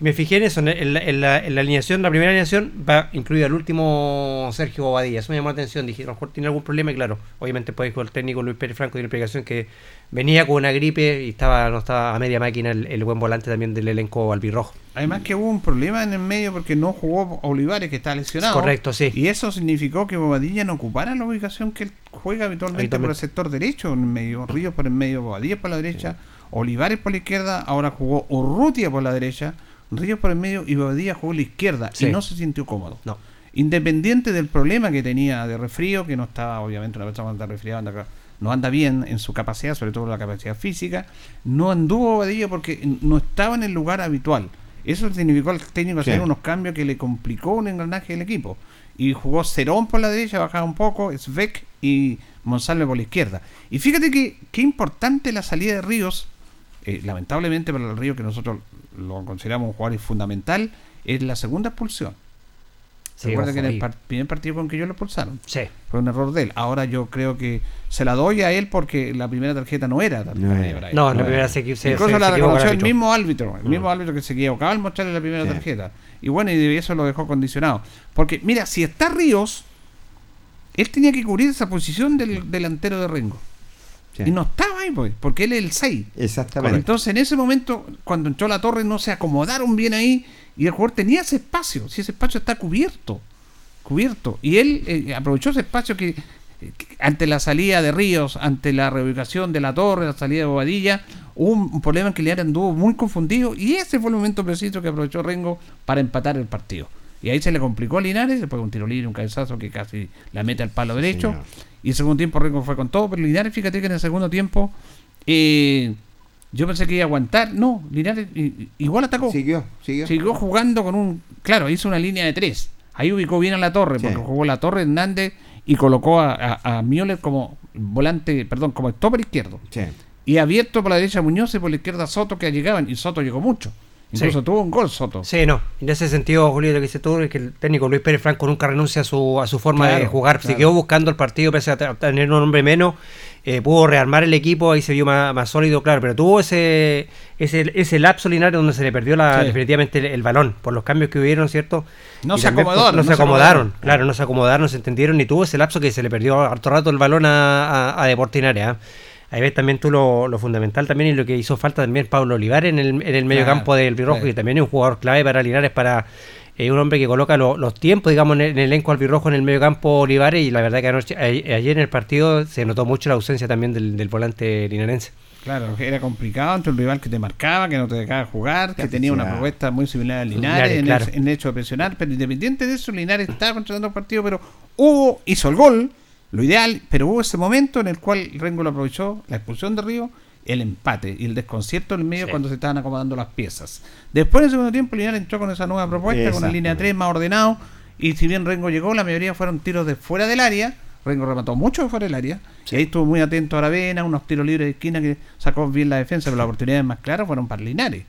[SPEAKER 4] Me fijé en eso, en, en la, en, la, en la alineación, la primera alineación va incluido el último Sergio Bobadilla. Eso me llamó la atención, dije, a lo mejor tiene algún problema y claro, obviamente pues dijo el técnico Luis Pérez Franco tiene explicación que venía con una gripe y estaba no estaba a media máquina el, el buen volante también del elenco albirrojo.
[SPEAKER 2] Además que hubo un problema en el medio porque no jugó Olivares, que está lesionado.
[SPEAKER 4] Correcto, sí.
[SPEAKER 2] Y eso significó que Bobadilla no ocupara la ubicación que él juega habitualmente,
[SPEAKER 4] Habitualmente.
[SPEAKER 2] por el sector derecho, en el medio. Ríos por el medio, Bobadilla por la derecha, Olivares por la izquierda, ahora jugó Urrutia por la derecha, Ríos por el medio y Bobadilla jugó a la izquierda
[SPEAKER 4] Sí.
[SPEAKER 2] y no se sintió cómodo.
[SPEAKER 4] No.
[SPEAKER 2] Independiente del problema que tenía de resfrío, que no estaba, obviamente, una persona está resfriada anda, no anda bien en su capacidad, sobre todo la capacidad física, no anduvo Bobadilla porque no estaba en el lugar habitual. Eso significó al técnico
[SPEAKER 3] Sí.
[SPEAKER 2] hacer unos cambios que le complicó un engranaje del equipo. Y jugó Cerón por la derecha, bajaba un poco, Svek y Monsalve por la izquierda. Y fíjate que qué importante la salida de Ríos, eh, lamentablemente para el Río que nosotros lo consideramos un jugador fundamental, es la segunda expulsión.
[SPEAKER 4] Sí,
[SPEAKER 2] Recuerda que en el par- primer partido con que ellos lo expulsaron.
[SPEAKER 4] Sí.
[SPEAKER 2] Fue un error de él. Ahora yo creo que se la doy a él porque la primera tarjeta no era tarjeta
[SPEAKER 3] No
[SPEAKER 4] la primera se, se,
[SPEAKER 2] Incluso
[SPEAKER 4] se
[SPEAKER 2] la reconoció el mismo árbitro, el mismo
[SPEAKER 3] Mm.
[SPEAKER 2] árbitro que se equivocaba al mostrarle la primera
[SPEAKER 3] Sí.
[SPEAKER 2] tarjeta. Y bueno, y eso lo dejó condicionado. Porque, mira, si está Ríos, él tenía que cubrir esa posición del delantero de Rengo.
[SPEAKER 3] Sí.
[SPEAKER 2] Y no estaba ahí, pues, porque él es el 6.
[SPEAKER 3] Exactamente.
[SPEAKER 2] Entonces, en ese momento, cuando entró la torre, no se acomodaron bien ahí y el jugador tenía ese espacio. Si ese espacio está cubierto, cubierto. Y él eh, aprovechó ese espacio que, que ante la salida de Ríos, ante la reubicación de la torre, la salida de Bobadilla, hubo un, un problema en que Linares anduvo muy confundido y ese fue el momento preciso que aprovechó Rengo para empatar el partido. Y ahí se le complicó a Linares, después un tiro libre, un cabezazo que casi la mete al palo derecho.
[SPEAKER 3] Señor.
[SPEAKER 2] Y el segundo tiempo Rengo fue con todo, pero Linares, fíjate que en el segundo tiempo eh, yo pensé que iba a aguantar. No, Linares igual atacó.
[SPEAKER 3] Siguió, siguió.
[SPEAKER 2] Siguió jugando con un. Claro, hizo una línea de tres. Ahí ubicó bien a la torre,
[SPEAKER 3] Sí.
[SPEAKER 2] porque jugó la torre Hernández y colocó a, a, a Müller como volante, perdón, como stopper izquierdo.
[SPEAKER 3] Sí.
[SPEAKER 2] Y abierto por la derecha Muñoz y por la izquierda Soto que llegaban. Y Soto llegó mucho. Incluso
[SPEAKER 4] Sí.
[SPEAKER 2] tuvo un gol Soto.
[SPEAKER 4] Sí, no. En ese sentido, Julio, lo que dice tú es que el técnico Luis Pérez Franco nunca renuncia a su, a su forma
[SPEAKER 2] Claro,
[SPEAKER 4] de jugar.
[SPEAKER 2] claro.
[SPEAKER 4] Siguió buscando el partido, pese a tener un hombre menos. eh, pudo rearmar el equipo, ahí se vio más, más sólido, claro. Pero tuvo ese ese, ese lapso linario donde se le perdió la,
[SPEAKER 2] Sí.
[SPEAKER 4] definitivamente el, el balón por los cambios que hubieron, ¿cierto?
[SPEAKER 2] No
[SPEAKER 4] Y
[SPEAKER 2] se acomodaron,
[SPEAKER 4] No se
[SPEAKER 2] se
[SPEAKER 4] acomodaron,
[SPEAKER 2] acomodaron.
[SPEAKER 4] claro, no se acomodaron, no se entendieron. Y tuvo ese lapso que se le perdió harto rato el balón a, a, a Deportes Linares, ¿ah? Ahí ves también tú lo, lo fundamental también y lo que hizo falta también Pablo Olivares en el, en el medio
[SPEAKER 2] Claro,
[SPEAKER 4] campo del Birrojo, que también es un jugador clave para Linares, para eh, un hombre que coloca lo- los tiempos, digamos, en el, en el elenco albirrojo en el medio campo Olivares. Y la verdad que anoche, a- ayer en el partido se notó mucho la ausencia también del, del volante linarense.
[SPEAKER 2] Claro, que era complicado ante un rival que te marcaba, que no te dejaba jugar, que tenía una propuesta muy similar al Linares,
[SPEAKER 4] Linares,
[SPEAKER 2] en,
[SPEAKER 4] claro.
[SPEAKER 2] el, en el hecho de presionar, pero independiente de eso, Linares estaba controlando el partido, pero hubo, hizo el gol, lo ideal, pero hubo ese momento en el cual Rengo lo aprovechó, la expulsión de Río, el empate y el desconcierto en el medio
[SPEAKER 4] Sí.
[SPEAKER 2] cuando se estaban acomodando las piezas. Después en el segundo tiempo, Linares entró con esa nueva propuesta, con una línea 3 más ordenado, y si bien Rengo llegó, la mayoría fueron tiros de fuera del área, Rengo remató mucho de fuera del área, y ahí estuvo muy atento a Aravena, unos tiros libres de esquina que sacó bien la defensa, pero las oportunidades más claras fueron para Linares.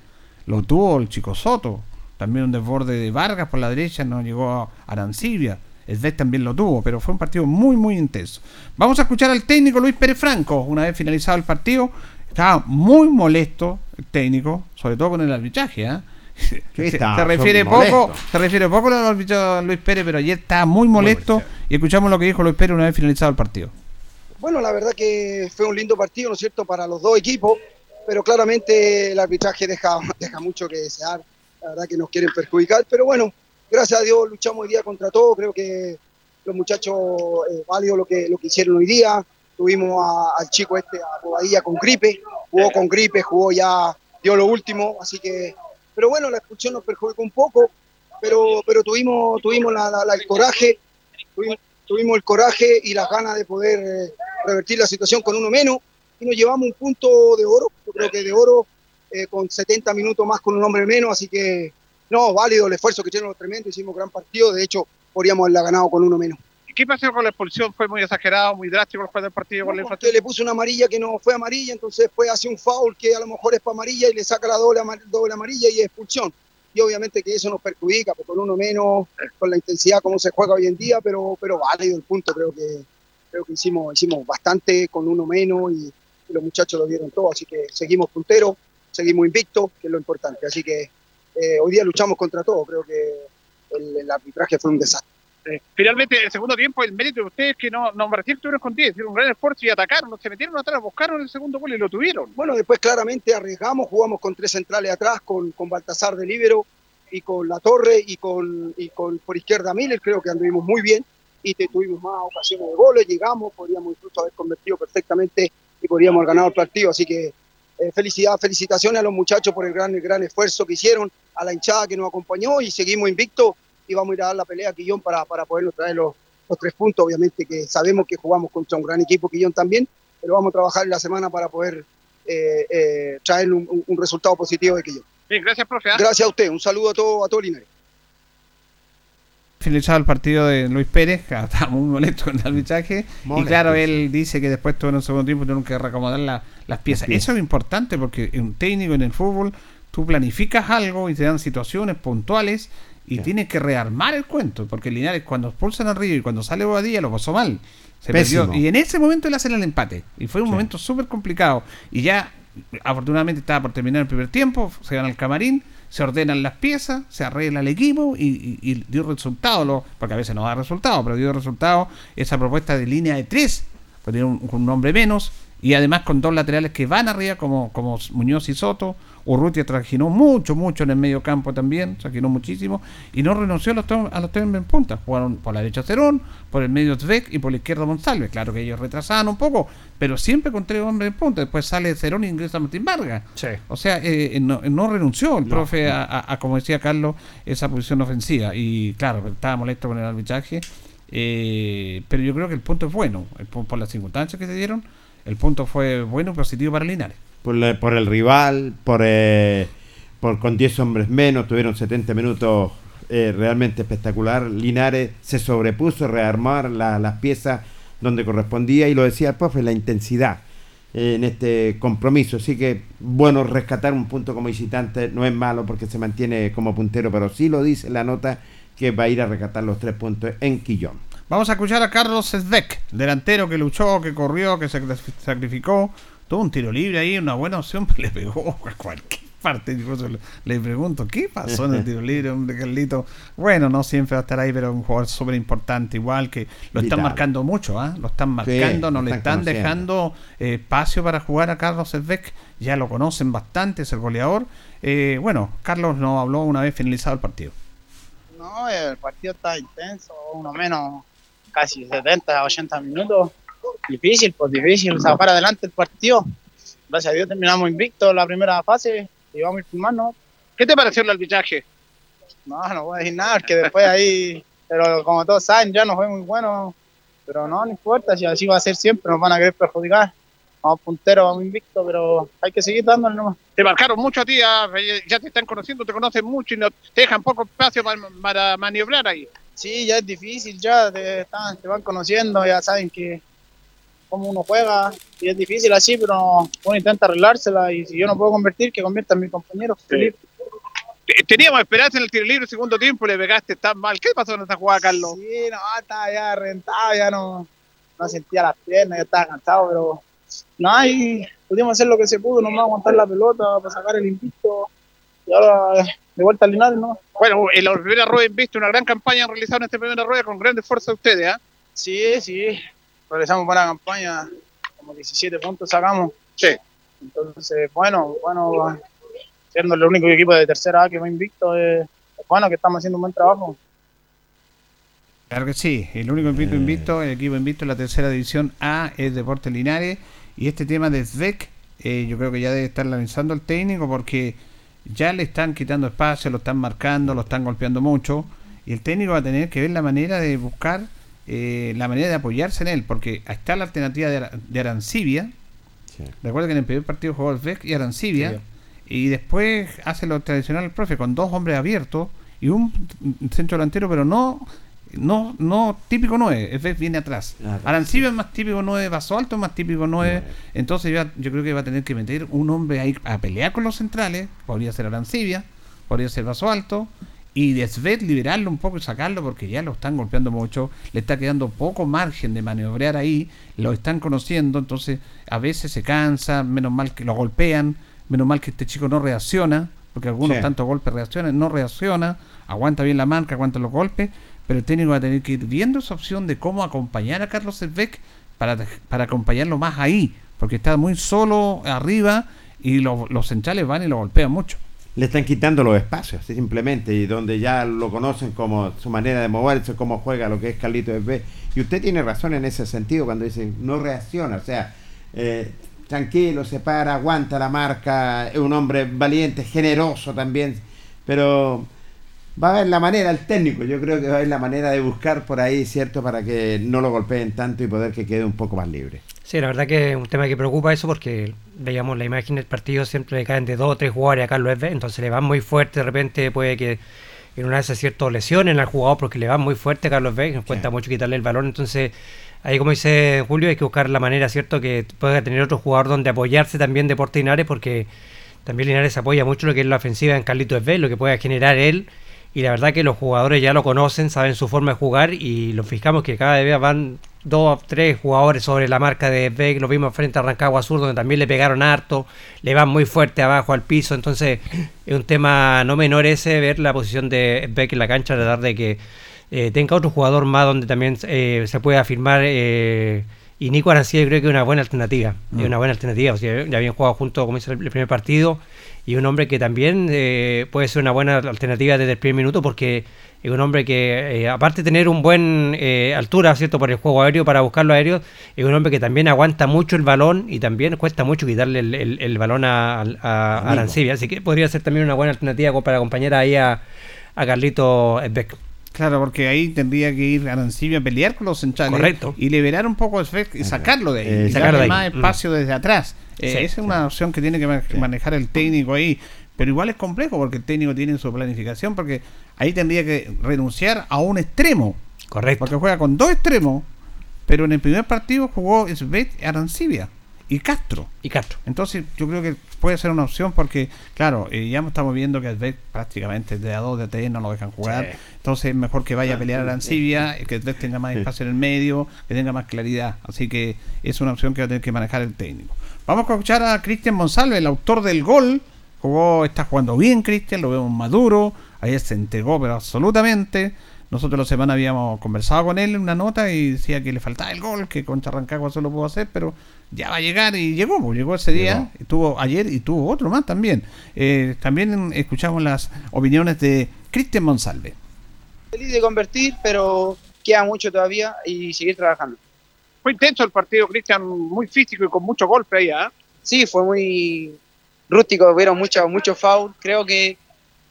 [SPEAKER 2] Lo tuvo el chico Soto, también un desborde de Vargas por la derecha, no llegó a Arancibia. El Vez también lo tuvo, pero fue un partido muy, muy intenso. Vamos a escuchar al técnico Luis Pérez Franco, una vez finalizado el partido. Estaba muy molesto el técnico, sobre todo con el arbitraje. [LAUGHS]
[SPEAKER 3] Sí,
[SPEAKER 2] se, se refiere poco, se refiere poco al arbitraje de Luis Pérez, pero ayer estaba muy molesto y escuchamos lo que dijo Luis Pérez una vez finalizado el partido.
[SPEAKER 10] Bueno, la verdad que fue un lindo partido, ¿no es cierto?, para los dos equipos, pero claramente el arbitraje deja, [LAUGHS] deja mucho que desear. La verdad que nos quieren perjudicar, pero bueno, gracias a Dios luchamos hoy día contra todo. Creo que los muchachos, eh, válido lo que, lo que hicieron hoy día. Tuvimos a- al chico este, a Bobadilla, con gripe, jugó con gripe, jugó ya, dio lo último, así que. Pero bueno, la expulsión nos perjudicó un poco, pero, pero tuvimos, tuvimos la- la- el coraje, tuvimos, el coraje y las ganas de poder eh, revertir la situación con uno menos y nos llevamos un punto de oro, creo que de oro eh, con 70 minutos más con un hombre menos, así que no, válido el esfuerzo que hicieron los tremendos, hicimos gran partido, de hecho podríamos haberla ganado con uno menos.
[SPEAKER 11] ¿Qué pasó con la expulsión? ¿Fue muy exagerado, muy drástico el juez del partido con la
[SPEAKER 10] Porque
[SPEAKER 11] infracción?
[SPEAKER 10] le puso una amarilla que no fue amarilla, entonces después hace un foul que a lo mejor es para amarilla y le saca la doble, doble amarilla y expulsión. Y obviamente que eso nos perjudica, porque con uno menos, con la intensidad como se juega hoy en día, pero, pero válido el punto, creo que creo que hicimos, hicimos bastante con uno menos y, y los muchachos lo dieron todo, así que seguimos punteros, seguimos invictos, que es lo importante. Así que eh, hoy día luchamos contra todo, creo que el, el arbitraje fue un desastre.
[SPEAKER 11] Finalmente, el segundo tiempo, el mérito de ustedes que no, no Brasil tuvieron con 10, hicieron un gran esfuerzo y atacaron, se metieron atrás, buscaron el segundo gol y lo tuvieron.
[SPEAKER 10] Bueno, después claramente arriesgamos, jugamos con tres centrales atrás, con, con Baltasar de Libero y con La Torre y con, y con por izquierda Miller, creo que anduvimos muy bien y tuvimos más ocasiones de goles, llegamos, podríamos incluso haber convertido perfectamente y podríamos haber ganado el partido, así que eh, felicidad, felicitaciones a los muchachos por el gran, el gran esfuerzo que hicieron, a la hinchada que nos acompañó y seguimos invictos y vamos a ir a dar la pelea a Quillón para, para podernos traer los, los tres puntos, obviamente que sabemos que jugamos contra un gran equipo Quillón también, pero vamos a trabajar en la semana para poder eh, eh, traer un, un- un resultado positivo de Quillón.
[SPEAKER 11] Bien, gracias, profe. ¿ah?
[SPEAKER 10] Gracias a usted, un saludo a todo, a todo Linares.
[SPEAKER 2] Finalizado el partido de Luis Pérez, que estaba muy molesto con el arbitraje. Y claro, él dice que después todo en el segundo tiempo tuvieron que reacomodar la- las piezas. Eso es importante porque un técnico en el fútbol, tú planificas algo y te dan situaciones puntuales y
[SPEAKER 3] Sí.
[SPEAKER 2] tienes que rearmar el cuento. Porque Linares, cuando expulsan a Río y cuando sale Bobadilla, lo pasó mal. Se perdió. Y en ese momento él hace el empate. Y fue un
[SPEAKER 3] Sí.
[SPEAKER 2] momento súper complicado. Y ya, afortunadamente, estaba por terminar el primer tiempo. Se gana el camarín. Se ordenan las piezas, se arregla el equipo y, dio resultado, lo- porque a veces no da resultado, pero dio resultado esa propuesta de línea de tres, pues tiene un, un hombre menos y además con dos laterales que van arriba como, como Muñoz y Soto. Urrutia trajinó mucho, mucho en el medio campo también, trajinó muchísimo y no renunció a los, tres- a los tres en punta. Jugaron por la derecha Cerón, por el medio Zvek y por la izquierda Monsalve. Claro que ellos retrasaban un poco, pero siempre con tres hombres en punta. Después sale Cerón e ingresa Martín Vargas. O sea, eh, eh, no, no renunció el profe a, a- a, como decía Carlos, esa posición ofensiva. Y claro, estaba molesto con el arbitraje. eh, pero yo creo que el punto es bueno. El por las circunstancias que se dieron, el punto fue bueno y positivo para Linares.
[SPEAKER 3] Por, por el rival, por, eh, por con 10 hombres menos, tuvieron 70 minutos eh, realmente espectacular. Linares se sobrepuso, rearmar la- las piezas donde correspondía y lo decía el profe, la intensidad eh, en este compromiso. Así que bueno, rescatar un punto como visitante no es malo porque se mantiene como puntero, pero sí lo dice la nota que va a ir a rescatar los tres puntos en Quillón.
[SPEAKER 2] Vamos a escuchar a Carlos Sesbeck, delantero que luchó, que corrió, que se sacrificó. Tuvo un tiro libre ahí, una buena opción, [LAUGHS] pero le pegó a cualquier parte. Incluso le, le pregunto, ¿qué pasó en el tiro libre, hombre, Carlito? Bueno, no siempre va a estar ahí, pero es un jugador súper importante, igual que lo están
[SPEAKER 3] Vital.
[SPEAKER 2] marcando mucho, ¿ah? Lo están
[SPEAKER 3] Sí,
[SPEAKER 2] marcando, no
[SPEAKER 3] lo
[SPEAKER 2] le
[SPEAKER 3] están
[SPEAKER 2] dejando eh, espacio para jugar a Carlos Sesbeck. Ya lo conocen bastante, es el goleador. Eh, bueno, Carlos nos habló una vez finalizado el partido.
[SPEAKER 12] No, el partido está intenso, uno menos, casi 70, 80 minutos. Difícil, pues difícil sacar adelante el partido. Gracias a Dios terminamos invictos la primera fase y vamos a ir filmando.
[SPEAKER 11] ¿Qué te pareció el arbitraje?
[SPEAKER 12] No, no voy a decir nada, porque después ahí, pero como todos saben, ya no fue muy bueno. Pero no, no importa, si así va a ser siempre, nos van a querer perjudicar. Vamos punteros, vamos invictos, pero hay que seguir dándole nomás.
[SPEAKER 11] Te marcaron mucho a ti, ah, ya te están conociendo, te conocen mucho y no, te dejan poco espacio para, para maniobrar ahí.
[SPEAKER 12] Sí, ya es difícil, ya te, están- te van conociendo, ya saben que cómo uno juega y es difícil así, pero uno intenta arreglársela y si yo no puedo convertir, que convierta mi compañero. Felipe.
[SPEAKER 11] Te- Teníamos esperanza en el tiro libre segundo tiempo le pegaste tan mal. ¿Qué pasó en esta jugada, Carlos?
[SPEAKER 12] Sí, no, estaba ya rentado, ya no, no sentía las piernas, ya estaba cansado, pero nada, y pudimos hacer lo que se pudo, nomás aguantar la pelota para sacar el invicto y ahora de vuelta al Linares, ¿no?
[SPEAKER 11] Bueno, en la primera rueda visto una gran campaña realizada en esta primera rueda con gran esfuerzo de ustedes, ¿ah?
[SPEAKER 12] Sí, sí, realizamos buena campaña, como 17 puntos sacamos.
[SPEAKER 11] Sí.
[SPEAKER 12] Entonces, bueno, bueno, siendo el único equipo de tercera A que va invicto, eh, es bueno que estamos haciendo un buen trabajo.
[SPEAKER 2] Claro que sí, el único equipo invicto, el equipo invicto en la tercera división A es Deportes Linares y este tema de Zvek, eh, yo creo que ya debe estar lanzando el técnico porque ya le están quitando espacio, lo están marcando, lo están golpeando mucho y el técnico va a tener que ver la manera de buscar eh, la manera de apoyarse en él porque está la alternativa de, Ara- de Arancibia, recuerda que en el primer partido jugó Zvek y Arancibia y después hace lo tradicional el profe con dos hombres abiertos y un centro delantero pero no no no típico 9, el viene atrás.
[SPEAKER 3] Claro,
[SPEAKER 2] Arancibia es más típico 9, Vaso Alto es más típico 9. Entonces ya- yo creo que va a tener que meter un hombre ahí a pelear con los centrales. Podría ser Arancibia, podría ser Vaso Alto. Y Desvet liberarlo un poco y sacarlo porque ya lo están golpeando mucho. Le está quedando poco margen de maniobrar ahí. Lo están conociendo. Entonces a veces se cansa. Menos mal que lo golpean. Menos mal que este chico no reacciona. Porque algunos
[SPEAKER 3] Sí.
[SPEAKER 2] tantos golpes reaccionan. No reacciona. Aguanta bien la marca, aguanta los golpes pero el técnico va a tener que ir viendo esa opción de cómo acompañar a Carlos Servec para, para acompañarlo más ahí, porque está muy solo arriba y lo- los centrales van y lo golpean mucho.
[SPEAKER 3] Le están quitando los espacios, simplemente, y donde ya lo conocen como su manera de moverse, cómo juega lo que es Carlito B. Y usted tiene razón en ese sentido cuando dice no reacciona, o sea, eh, tranquilo, se para, aguanta la marca, es un hombre valiente, generoso también, pero va a haber la manera, el técnico, yo creo que va a haber la manera de buscar por ahí, ¿cierto? Para que no lo golpeen tanto y poder que quede un poco más libre.
[SPEAKER 4] Sí, la verdad que es un tema que preocupa eso porque veíamos la imagen del partido, siempre le caen de dos o tres jugadores a Carlos Esbe, entonces le van muy fuerte, de repente puede que en una de esas ciertas lesiones al jugador porque le van muy fuerte a Carlos Esbe, nos cuesta mucho quitarle el balón, entonces ahí como dice Julio hay que buscar la manera, ¿cierto? Que pueda tener otro jugador donde apoyarse también Deportes Linares porque también Linares apoya mucho lo que es la ofensiva en Carlitos Esbe, lo que pueda generar él y la verdad que los jugadores ya lo conocen, saben su forma de jugar y los fijamos que cada vez van dos, tres jugadores sobre la marca de Beck, lo vimos frente a Rancagua Sur donde también le pegaron harto, le van muy fuerte abajo al piso, entonces es un tema no menor ese ver la posición de Beck en la cancha, tratar de que eh, tenga otro jugador más donde también eh, se pueda afirmar eh, y Nico Arancía creo que es una buena alternativa,
[SPEAKER 3] Mm.
[SPEAKER 4] es una buena alternativa, o sea, ya habían jugado junto como hizo el primer partido y un hombre que también eh, puede ser una buena alternativa desde el primer minuto porque es un hombre que eh, aparte de tener un buen eh, altura, ¿cierto? Por el juego aéreo para buscar los aéreos, es un hombre que también aguanta mucho el balón y también cuesta mucho quitarle el, el- el balón a, a. Arancibia, así que podría ser también una buena alternativa para acompañar ahí a, a Carlito Beck.
[SPEAKER 2] Claro, porque ahí tendría que ir Arancibia a pelear con los centrales
[SPEAKER 4] Correcto.
[SPEAKER 2] y liberar un poco de y sacarlo de ahí.
[SPEAKER 4] Eh,
[SPEAKER 2] y
[SPEAKER 4] sacarlo
[SPEAKER 2] darle
[SPEAKER 4] de ahí.
[SPEAKER 2] más
[SPEAKER 4] Mm.
[SPEAKER 2] espacio desde atrás. Eh,
[SPEAKER 4] Sí,
[SPEAKER 2] esa es una opción que tiene que ma- manejar el técnico ahí. Pero igual es complejo porque el técnico tiene su planificación porque ahí tendría que renunciar a un extremo.
[SPEAKER 4] Correcto.
[SPEAKER 2] Porque juega con dos extremos, pero en el primer partido jugó Svet, Arancibia y Castro.
[SPEAKER 4] Y Castro.
[SPEAKER 2] Entonces yo creo que puede ser una opción porque, claro, eh, ya estamos viendo que Svet prácticamente de a dos de tres no lo dejan jugar.
[SPEAKER 4] Sí.
[SPEAKER 2] Entonces es mejor que vaya a pelear a Arancibia, que Svet tenga más espacio en el medio, que tenga más claridad. Así que es una opción que va a tener que manejar el técnico. Vamos a escuchar a Cristian Monsalve, el autor del gol. Jugó, está jugando bien Cristian, lo vemos maduro. Ayer se entregó, pero absolutamente. Nosotros la semana habíamos conversado con él en una nota y decía que le faltaba el gol, que contra Rancagua solo pudo hacer, pero ya va a llegar y llegó, pues, llegó ese día, tuvo ayer y tuvo otro más también. Eh, también escuchamos las opiniones de Cristian Monsalve.
[SPEAKER 13] Feliz de convertir, pero queda mucho todavía y seguir trabajando.
[SPEAKER 11] Fue intenso el partido, Cristian, muy físico y con mucho golpe ahí, ¿ah?
[SPEAKER 13] Sí, fue muy rústico, hubieron muchos mucho foul. Creo que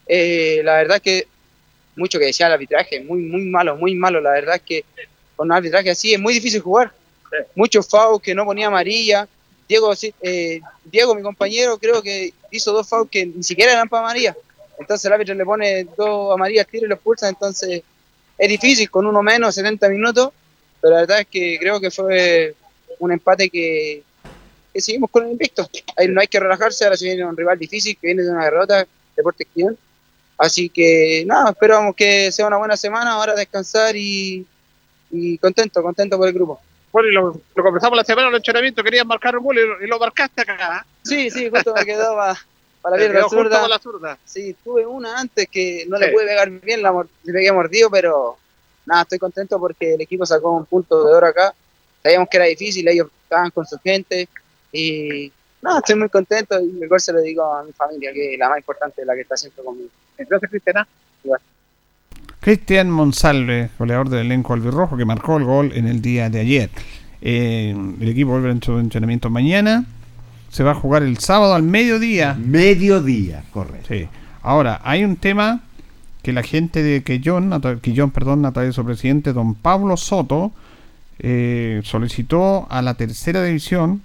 [SPEAKER 13] eh, la verdad que mucho que decía el arbitraje, muy, muy malo, muy malo. La verdad es que con un arbitraje así es muy difícil jugar. Muchos fouls que no ponía amarilla. Diego, eh, Diego, mi compañero, creo que hizo dos fouls que ni siquiera eran para amarilla. Entonces el árbitro le pone dos amarillas al tiro y lo expulsa. Entonces es difícil con uno menos, 70 minutos. Pero la verdad es que creo que fue un empate que, que seguimos con el invicto. Ahí no hay que relajarse, ahora se viene un rival difícil que viene de una derrota, Deportes Quillón. Así que nada, esperamos que sea una buena semana, ahora descansar y, y contento, contento por el grupo.
[SPEAKER 11] Bueno, y lo, lo conversamos la semana en el entrenamiento, querían marcar un gol y, lo- y lo marcaste acá. ¿ah?
[SPEAKER 13] Sí, sí, justo me quedó para, para la pierna zurda.
[SPEAKER 11] para la zurda.
[SPEAKER 13] Sí, tuve una antes que no
[SPEAKER 11] Sí.
[SPEAKER 13] le pude pegar bien, la le pegué mordido, pero nada, estoy contento porque el equipo sacó un punto de oro acá. Sabíamos que era difícil, ellos estaban con su gente y nada, estoy muy contento y gol se lo digo a mi familia, que es la más importante, la que está siempre conmigo.
[SPEAKER 11] Gracias, Cristiana.
[SPEAKER 2] Cristian Monsalve, goleador del elenco albirrojo, que marcó el gol en el día de ayer. Eh, el equipo vuelve en su entrenamiento mañana. Se va a jugar el sábado al mediodía.
[SPEAKER 3] Mediodía, correcto.
[SPEAKER 2] Sí. Ahora, hay un tema que la gente de Quillón, Quillón, perdón, a través de su presidente, don Pablo Soto, eh, solicitó a la tercera división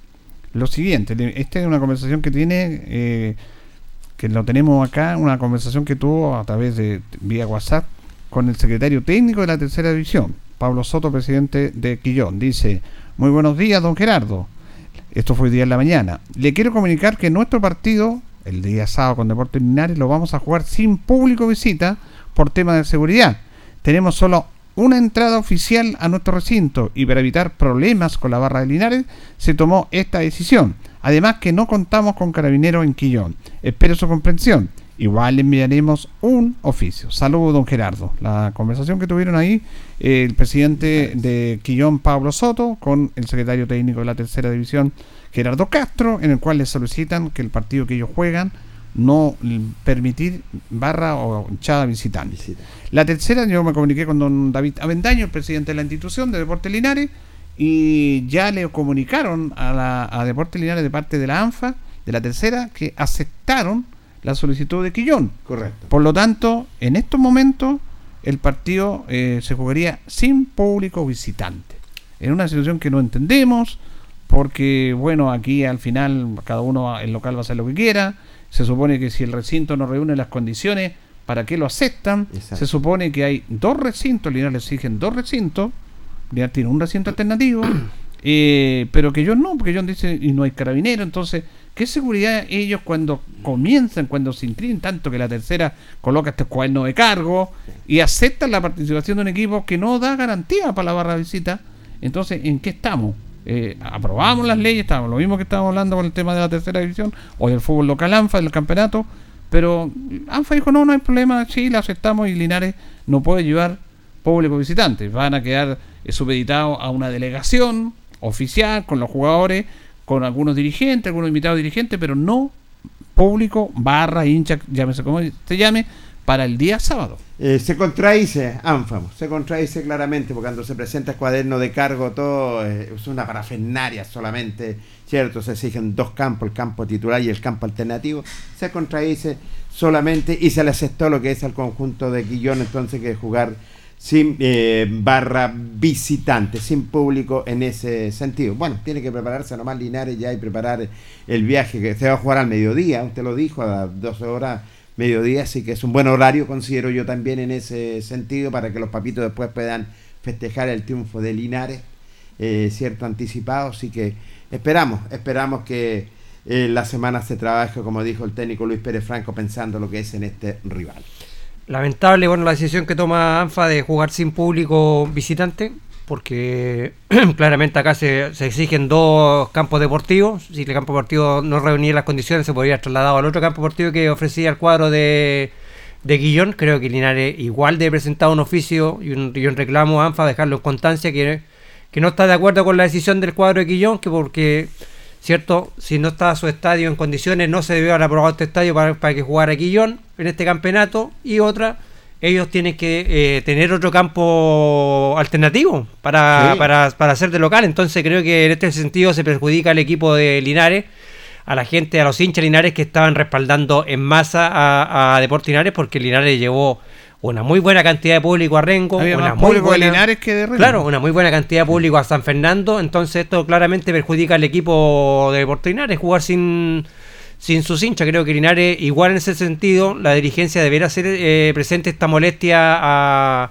[SPEAKER 2] lo siguiente. Esta es una conversación que tiene, eh, que lo tenemos acá, una conversación que tuvo a través de vía WhatsApp con el secretario técnico de la tercera división, Pablo Soto, presidente de Quillón. Dice, muy buenos días, don Gerardo. Esto fue hoy día en la mañana. Le quiero comunicar que nuestro partido, el día sábado con Deportes Linares, lo vamos a jugar sin público visita por tema de seguridad. Tenemos solo una entrada oficial a nuestro recinto y para evitar problemas con la barra de Linares se tomó esta decisión. Además que no contamos con carabineros en Quillón. Espero su comprensión. Igual le enviaremos un oficio. Saludos, don Gerardo. La conversación que tuvieron ahí eh, el presidente de Quillón, Pablo Soto, con el secretario técnico de la tercera división, Gerardo Castro, en el cual le solicitan que el partido que ellos juegan no permitir barra o hinchada visitante. La tercera, yo me comuniqué con don David Avendaño, el presidente de la institución de Deportes Linares, y ya le comunicaron a, la, a Deportes Linares de parte de la ANFA, de la tercera, que aceptaron la solicitud de Quillón.
[SPEAKER 3] Correcto.
[SPEAKER 2] Por lo tanto, en estos momentos, el partido eh, se jugaría sin público visitante. En una situación que no entendemos, porque, bueno, aquí al final cada uno, el local va a hacer lo que quiera. Se supone que si el recinto no reúne las condiciones, ¿para qué lo aceptan?
[SPEAKER 3] Exacto.
[SPEAKER 2] Se supone que hay dos recintos, Linares le exigen dos recintos. Tiene un recinto alternativo, [CLEARS THROAT] eh, pero que yo no, porque John dice, y no hay carabinero, entonces, ¿Qué seguridad ellos cuando comienzan, cuando se inscriben tanto que la tercera coloca este cuaderno de cargo y aceptan la participación de un equipo que no da garantía para la barra de visita? Entonces, ¿en qué estamos? Eh, aprobamos las leyes, estamos lo mismo que estábamos hablando con el tema de la tercera división o del fútbol local ANFA, del campeonato, pero ANFA dijo, no, no hay problema, sí, la aceptamos y Linares no puede llevar público visitante, van a quedar eh, supeditados a una delegación oficial con los jugadores, con algunos dirigentes, algunos invitados dirigentes, pero no público, barra, hincha, llámese como se llame, para el día sábado.
[SPEAKER 3] Eh, se contradice, Ánfamo, se contradice claramente, porque cuando se presenta el cuaderno de cargo, todo eh, es una parafernaria solamente, ¿cierto? Se exigen dos campos, el campo titular y el campo alternativo. Se contradice solamente y se le aceptó lo que es al conjunto de Guillón, entonces, que jugar sin eh, barra visitante, sin público en ese sentido. Bueno, tiene que prepararse nomás Linares ya y preparar el viaje que se va a jugar al mediodía, usted lo dijo, a las 12 horas mediodía, así que es un buen horario, considero yo también en ese sentido, para que los papitos después puedan festejar el triunfo de Linares, eh, cierto anticipado, así que esperamos, esperamos que eh, la semana se trabaje, como dijo el técnico Luis Pérez Franco, pensando lo que es en este rival.
[SPEAKER 4] Lamentable, bueno, la decisión que toma ANFA de jugar sin público visitante, porque [CLEARS THROAT] claramente acá se, exigen dos campos deportivos. Si el campo deportivo no reunía las condiciones, se podría trasladado al otro campo deportivo que ofrecía el cuadro de, de Guillón. Creo que Linares igual de presentar un oficio y un, y un reclamo a ANFA, dejarlo en constancia, que, que no está de acuerdo con la decisión del cuadro de Guillón, que porque ¿cierto? Si no estaba su estadio en condiciones, no se debió haber aprobado este estadio para, para que jugara Quillón en este campeonato. Y otra, ellos tienen que eh, tener otro campo alternativo para,
[SPEAKER 3] Sí.
[SPEAKER 4] para, para hacer de local. Entonces creo que en este sentido se perjudica al equipo de Linares, a la gente, a los hinchas Linares que estaban respaldando en masa a, a Deportes Linares porque Linares llevó una muy buena cantidad de público a Rengo,
[SPEAKER 2] Había
[SPEAKER 4] una
[SPEAKER 2] más
[SPEAKER 4] muy
[SPEAKER 2] público de
[SPEAKER 4] buena,
[SPEAKER 2] Linares que de Rengo.
[SPEAKER 4] Claro, una muy buena cantidad de público a San Fernando, entonces esto claramente perjudica al equipo de Deportes Linares jugar sin sin sus hinchas. Creo que Linares, igual en ese sentido, la dirigencia deberá hacer eh, presente esta molestia a, a,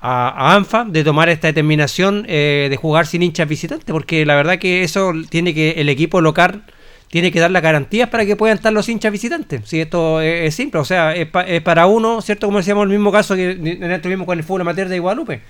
[SPEAKER 4] a ANFA de tomar esta determinación eh, de jugar sin hinchas visitantes, porque la verdad que eso tiene que el equipo local tiene que dar las garantías para que puedan estar los hinchas visitantes. Si esto es, es simple, o sea, es, pa- es para uno, ¿cierto? Como decíamos, el mismo caso que nosotros mismo con el fútbol amateur de Guadalupe.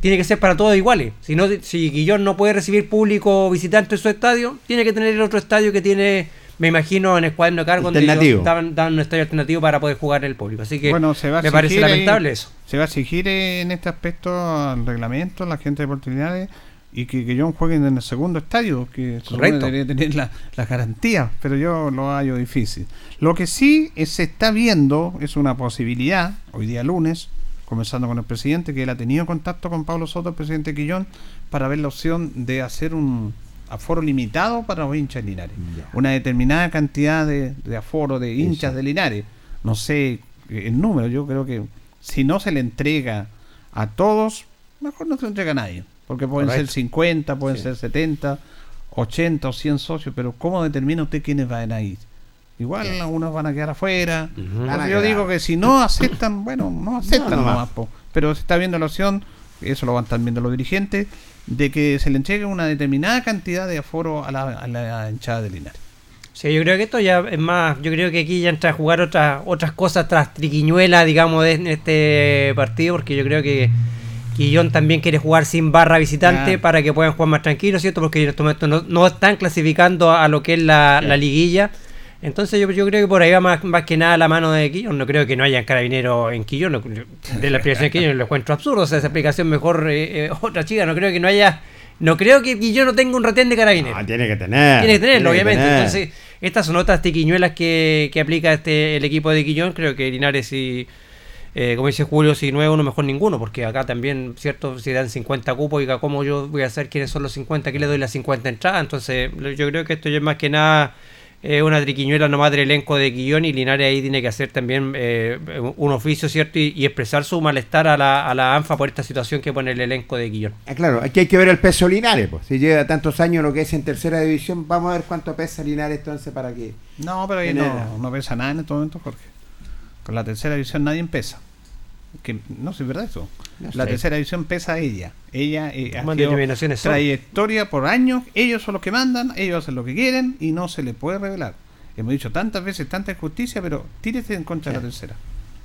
[SPEAKER 4] Tiene que ser para todos iguales. Si no, si Guillón no puede recibir público visitante en su estadio, tiene que tener el otro estadio que tiene, me imagino, en el cuaderno de cargo donde ellos
[SPEAKER 3] Alternativo.
[SPEAKER 4] daban, daban un estadio alternativo para poder jugar el público. Así que
[SPEAKER 2] Bueno, se va a
[SPEAKER 4] me parece
[SPEAKER 2] exigir ahí-
[SPEAKER 4] lamentable eso.
[SPEAKER 2] Se va a exigir eh, en este aspecto al reglamento, la gente de oportunidades y que, que John juegue en el segundo estadio, que
[SPEAKER 4] Correcto.
[SPEAKER 2] debería tener la, la garantía, pero yo lo hallo difícil. Lo que sí eh, se está viendo es una posibilidad, hoy día lunes, conversando con el presidente, que él ha tenido contacto con Pablo Soto, el presidente Quillón, para ver la opción de hacer un aforo limitado para los hinchas de Linares. Una determinada cantidad de, de aforo de hinchas de Linares. No sé eh, el número, yo creo que si no se le entrega a todos, mejor no se le entrega a nadie. Porque pueden
[SPEAKER 4] Correcto.
[SPEAKER 2] ser 50, pueden
[SPEAKER 4] Sí.
[SPEAKER 2] ser 70, 80 o 100 socios, pero ¿cómo determina usted quiénes van a ir? Igual algunos van a quedar afuera.
[SPEAKER 3] A
[SPEAKER 2] yo
[SPEAKER 3] quedar.
[SPEAKER 2] digo que si no aceptan, [COUGHS] bueno, no aceptan
[SPEAKER 3] No, nomás.
[SPEAKER 2] nomás, po. pero se está viendo la opción, eso lo van a estar viendo los dirigentes, de que se le entregue una determinada cantidad de aforo a la, a la hinchada de Linares.
[SPEAKER 4] Sí, yo creo que esto ya es más, yo creo que aquí ya entra a jugar otras otras cosas tras triquiñuela, digamos, de en este partido, porque yo creo que Quillón también quiere jugar sin barra visitante para que puedan jugar más tranquilos, ¿cierto? Porque en este momento no, no están clasificando a lo que es la, la liguilla. Entonces yo, yo creo que por ahí va más, más que nada la mano de Quillón. No creo que no haya carabineros en Quillón. De la explicación de Quillón lo encuentro absurdo. O sea, esa explicación mejor eh, eh, otra chica. No creo que no haya... No creo que Quillón no tenga un retén de carabineros.
[SPEAKER 3] Ah, tiene que tener.
[SPEAKER 4] Tiene que tenerlo,
[SPEAKER 3] tiene que
[SPEAKER 4] obviamente.
[SPEAKER 3] tener.
[SPEAKER 4] Entonces, estas son otras tiquiñuelas que, que aplica este el equipo de Quillón. Creo que Linares y, eh, como dice Julio, si no es uno, mejor ninguno. Porque acá también, ¿cierto? Si dan 50 cupos, y ¿cómo yo voy a saber quiénes son los 50? que le doy las 50 entradas? Entonces, yo creo que esto ya es más que nada eh, una triquiñuela nomás del elenco de Quillón. Y Linares ahí tiene que hacer también eh, un oficio, ¿cierto? Y, y expresar su malestar a la, a la ANFA por esta situación que pone el elenco de Quillón.
[SPEAKER 3] Ah, claro, aquí hay que ver el peso Linares. Pues. Si lleva tantos años lo que es en tercera división, vamos a ver cuánto pesa Linares entonces para que.
[SPEAKER 2] No, pero ahí no, no pesa nada en estos momentos, Jorge. Con la tercera división nadie pesa. que no sé, es verdad eso.
[SPEAKER 3] No
[SPEAKER 2] la tercera división pesa a ella. Ella eh, ha
[SPEAKER 4] son.
[SPEAKER 2] trayectoria por años, ellos son los que mandan, ellos hacen lo que quieren y no se les puede revelar. Hemos dicho tantas veces tanta injusticia, pero tírese en contra de la tercera.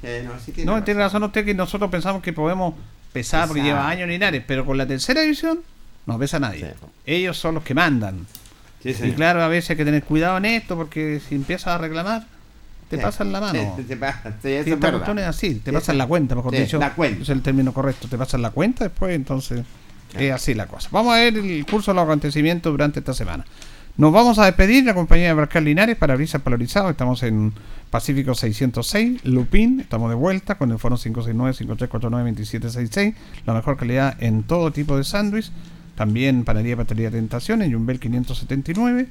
[SPEAKER 3] Eh, no, sí tiene
[SPEAKER 2] No,
[SPEAKER 3] razón.
[SPEAKER 2] tiene razón usted que nosotros pensamos que podemos pesar porque lleva años Linares, pero con la tercera división no pesa nadie. Ellos son los que mandan.
[SPEAKER 3] Sí,
[SPEAKER 2] y claro, a veces hay que tener cuidado en esto porque si empiezas a reclamar, te pasan la mano. [LAUGHS]
[SPEAKER 3] Sí, te pasa, sí, es
[SPEAKER 2] así, te pasan la cuenta, mejor dicho.
[SPEAKER 3] la cuenta.
[SPEAKER 2] Es el término correcto, te pasan la cuenta después, entonces es así la cosa. Vamos a ver el curso de los acontecimientos durante esta semana. Nos vamos a despedir la compañía de Barcal Linares para brisas polarizados. Estamos en Pacífico 606, Lupín. Estamos de vuelta con el foro 569-5349-2766. La mejor calidad en todo tipo de sándwich. También Panadería Pastelería Tentación en Yumbel 579.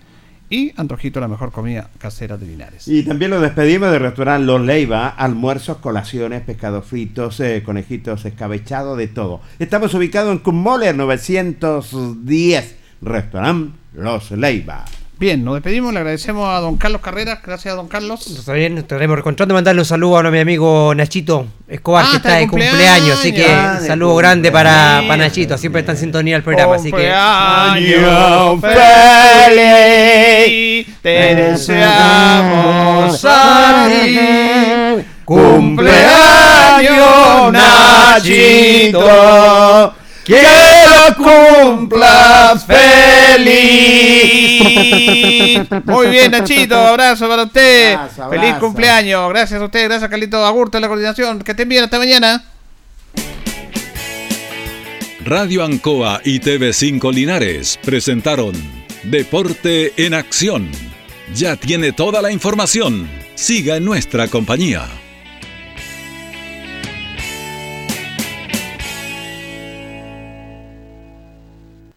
[SPEAKER 2] Y Antojito, la mejor comida casera de Linares.
[SPEAKER 3] Y también lo despedimos del restaurante Los Leiva, almuerzos, colaciones, pescados fritos, eh, conejitos escabechados, de todo. Estamos ubicados en Kummoler 910, restaurante Los Leiva.
[SPEAKER 2] Bien, nos despedimos, le agradecemos a don Carlos Carreras, gracias a don Carlos.
[SPEAKER 4] Está bien, estaremos encontrando mandarle un saludo a mi amigo Nachito Escobar,
[SPEAKER 2] Ah,
[SPEAKER 4] que
[SPEAKER 2] está de
[SPEAKER 4] cumpleaños, así que
[SPEAKER 3] Ah,
[SPEAKER 4] saludo grande para, para Nachito, siempre está en sintonía el programa, así que
[SPEAKER 2] Cumpleaños
[SPEAKER 3] feliz,
[SPEAKER 2] te deseamos a ti.
[SPEAKER 3] Cumpleaños, Nachito, que lo cumplas feliz.
[SPEAKER 2] Muy bien, Nachito, abrazo para usted.
[SPEAKER 3] Abrazo,
[SPEAKER 2] Feliz cumpleaños. Gracias a usted, gracias Carlito Agurto de la coordinación. Que estén bien, hasta mañana.
[SPEAKER 1] Radio Ancoa y TV5 Linares presentaron Deporte en Acción. Ya tiene toda la información. Siga en nuestra compañía.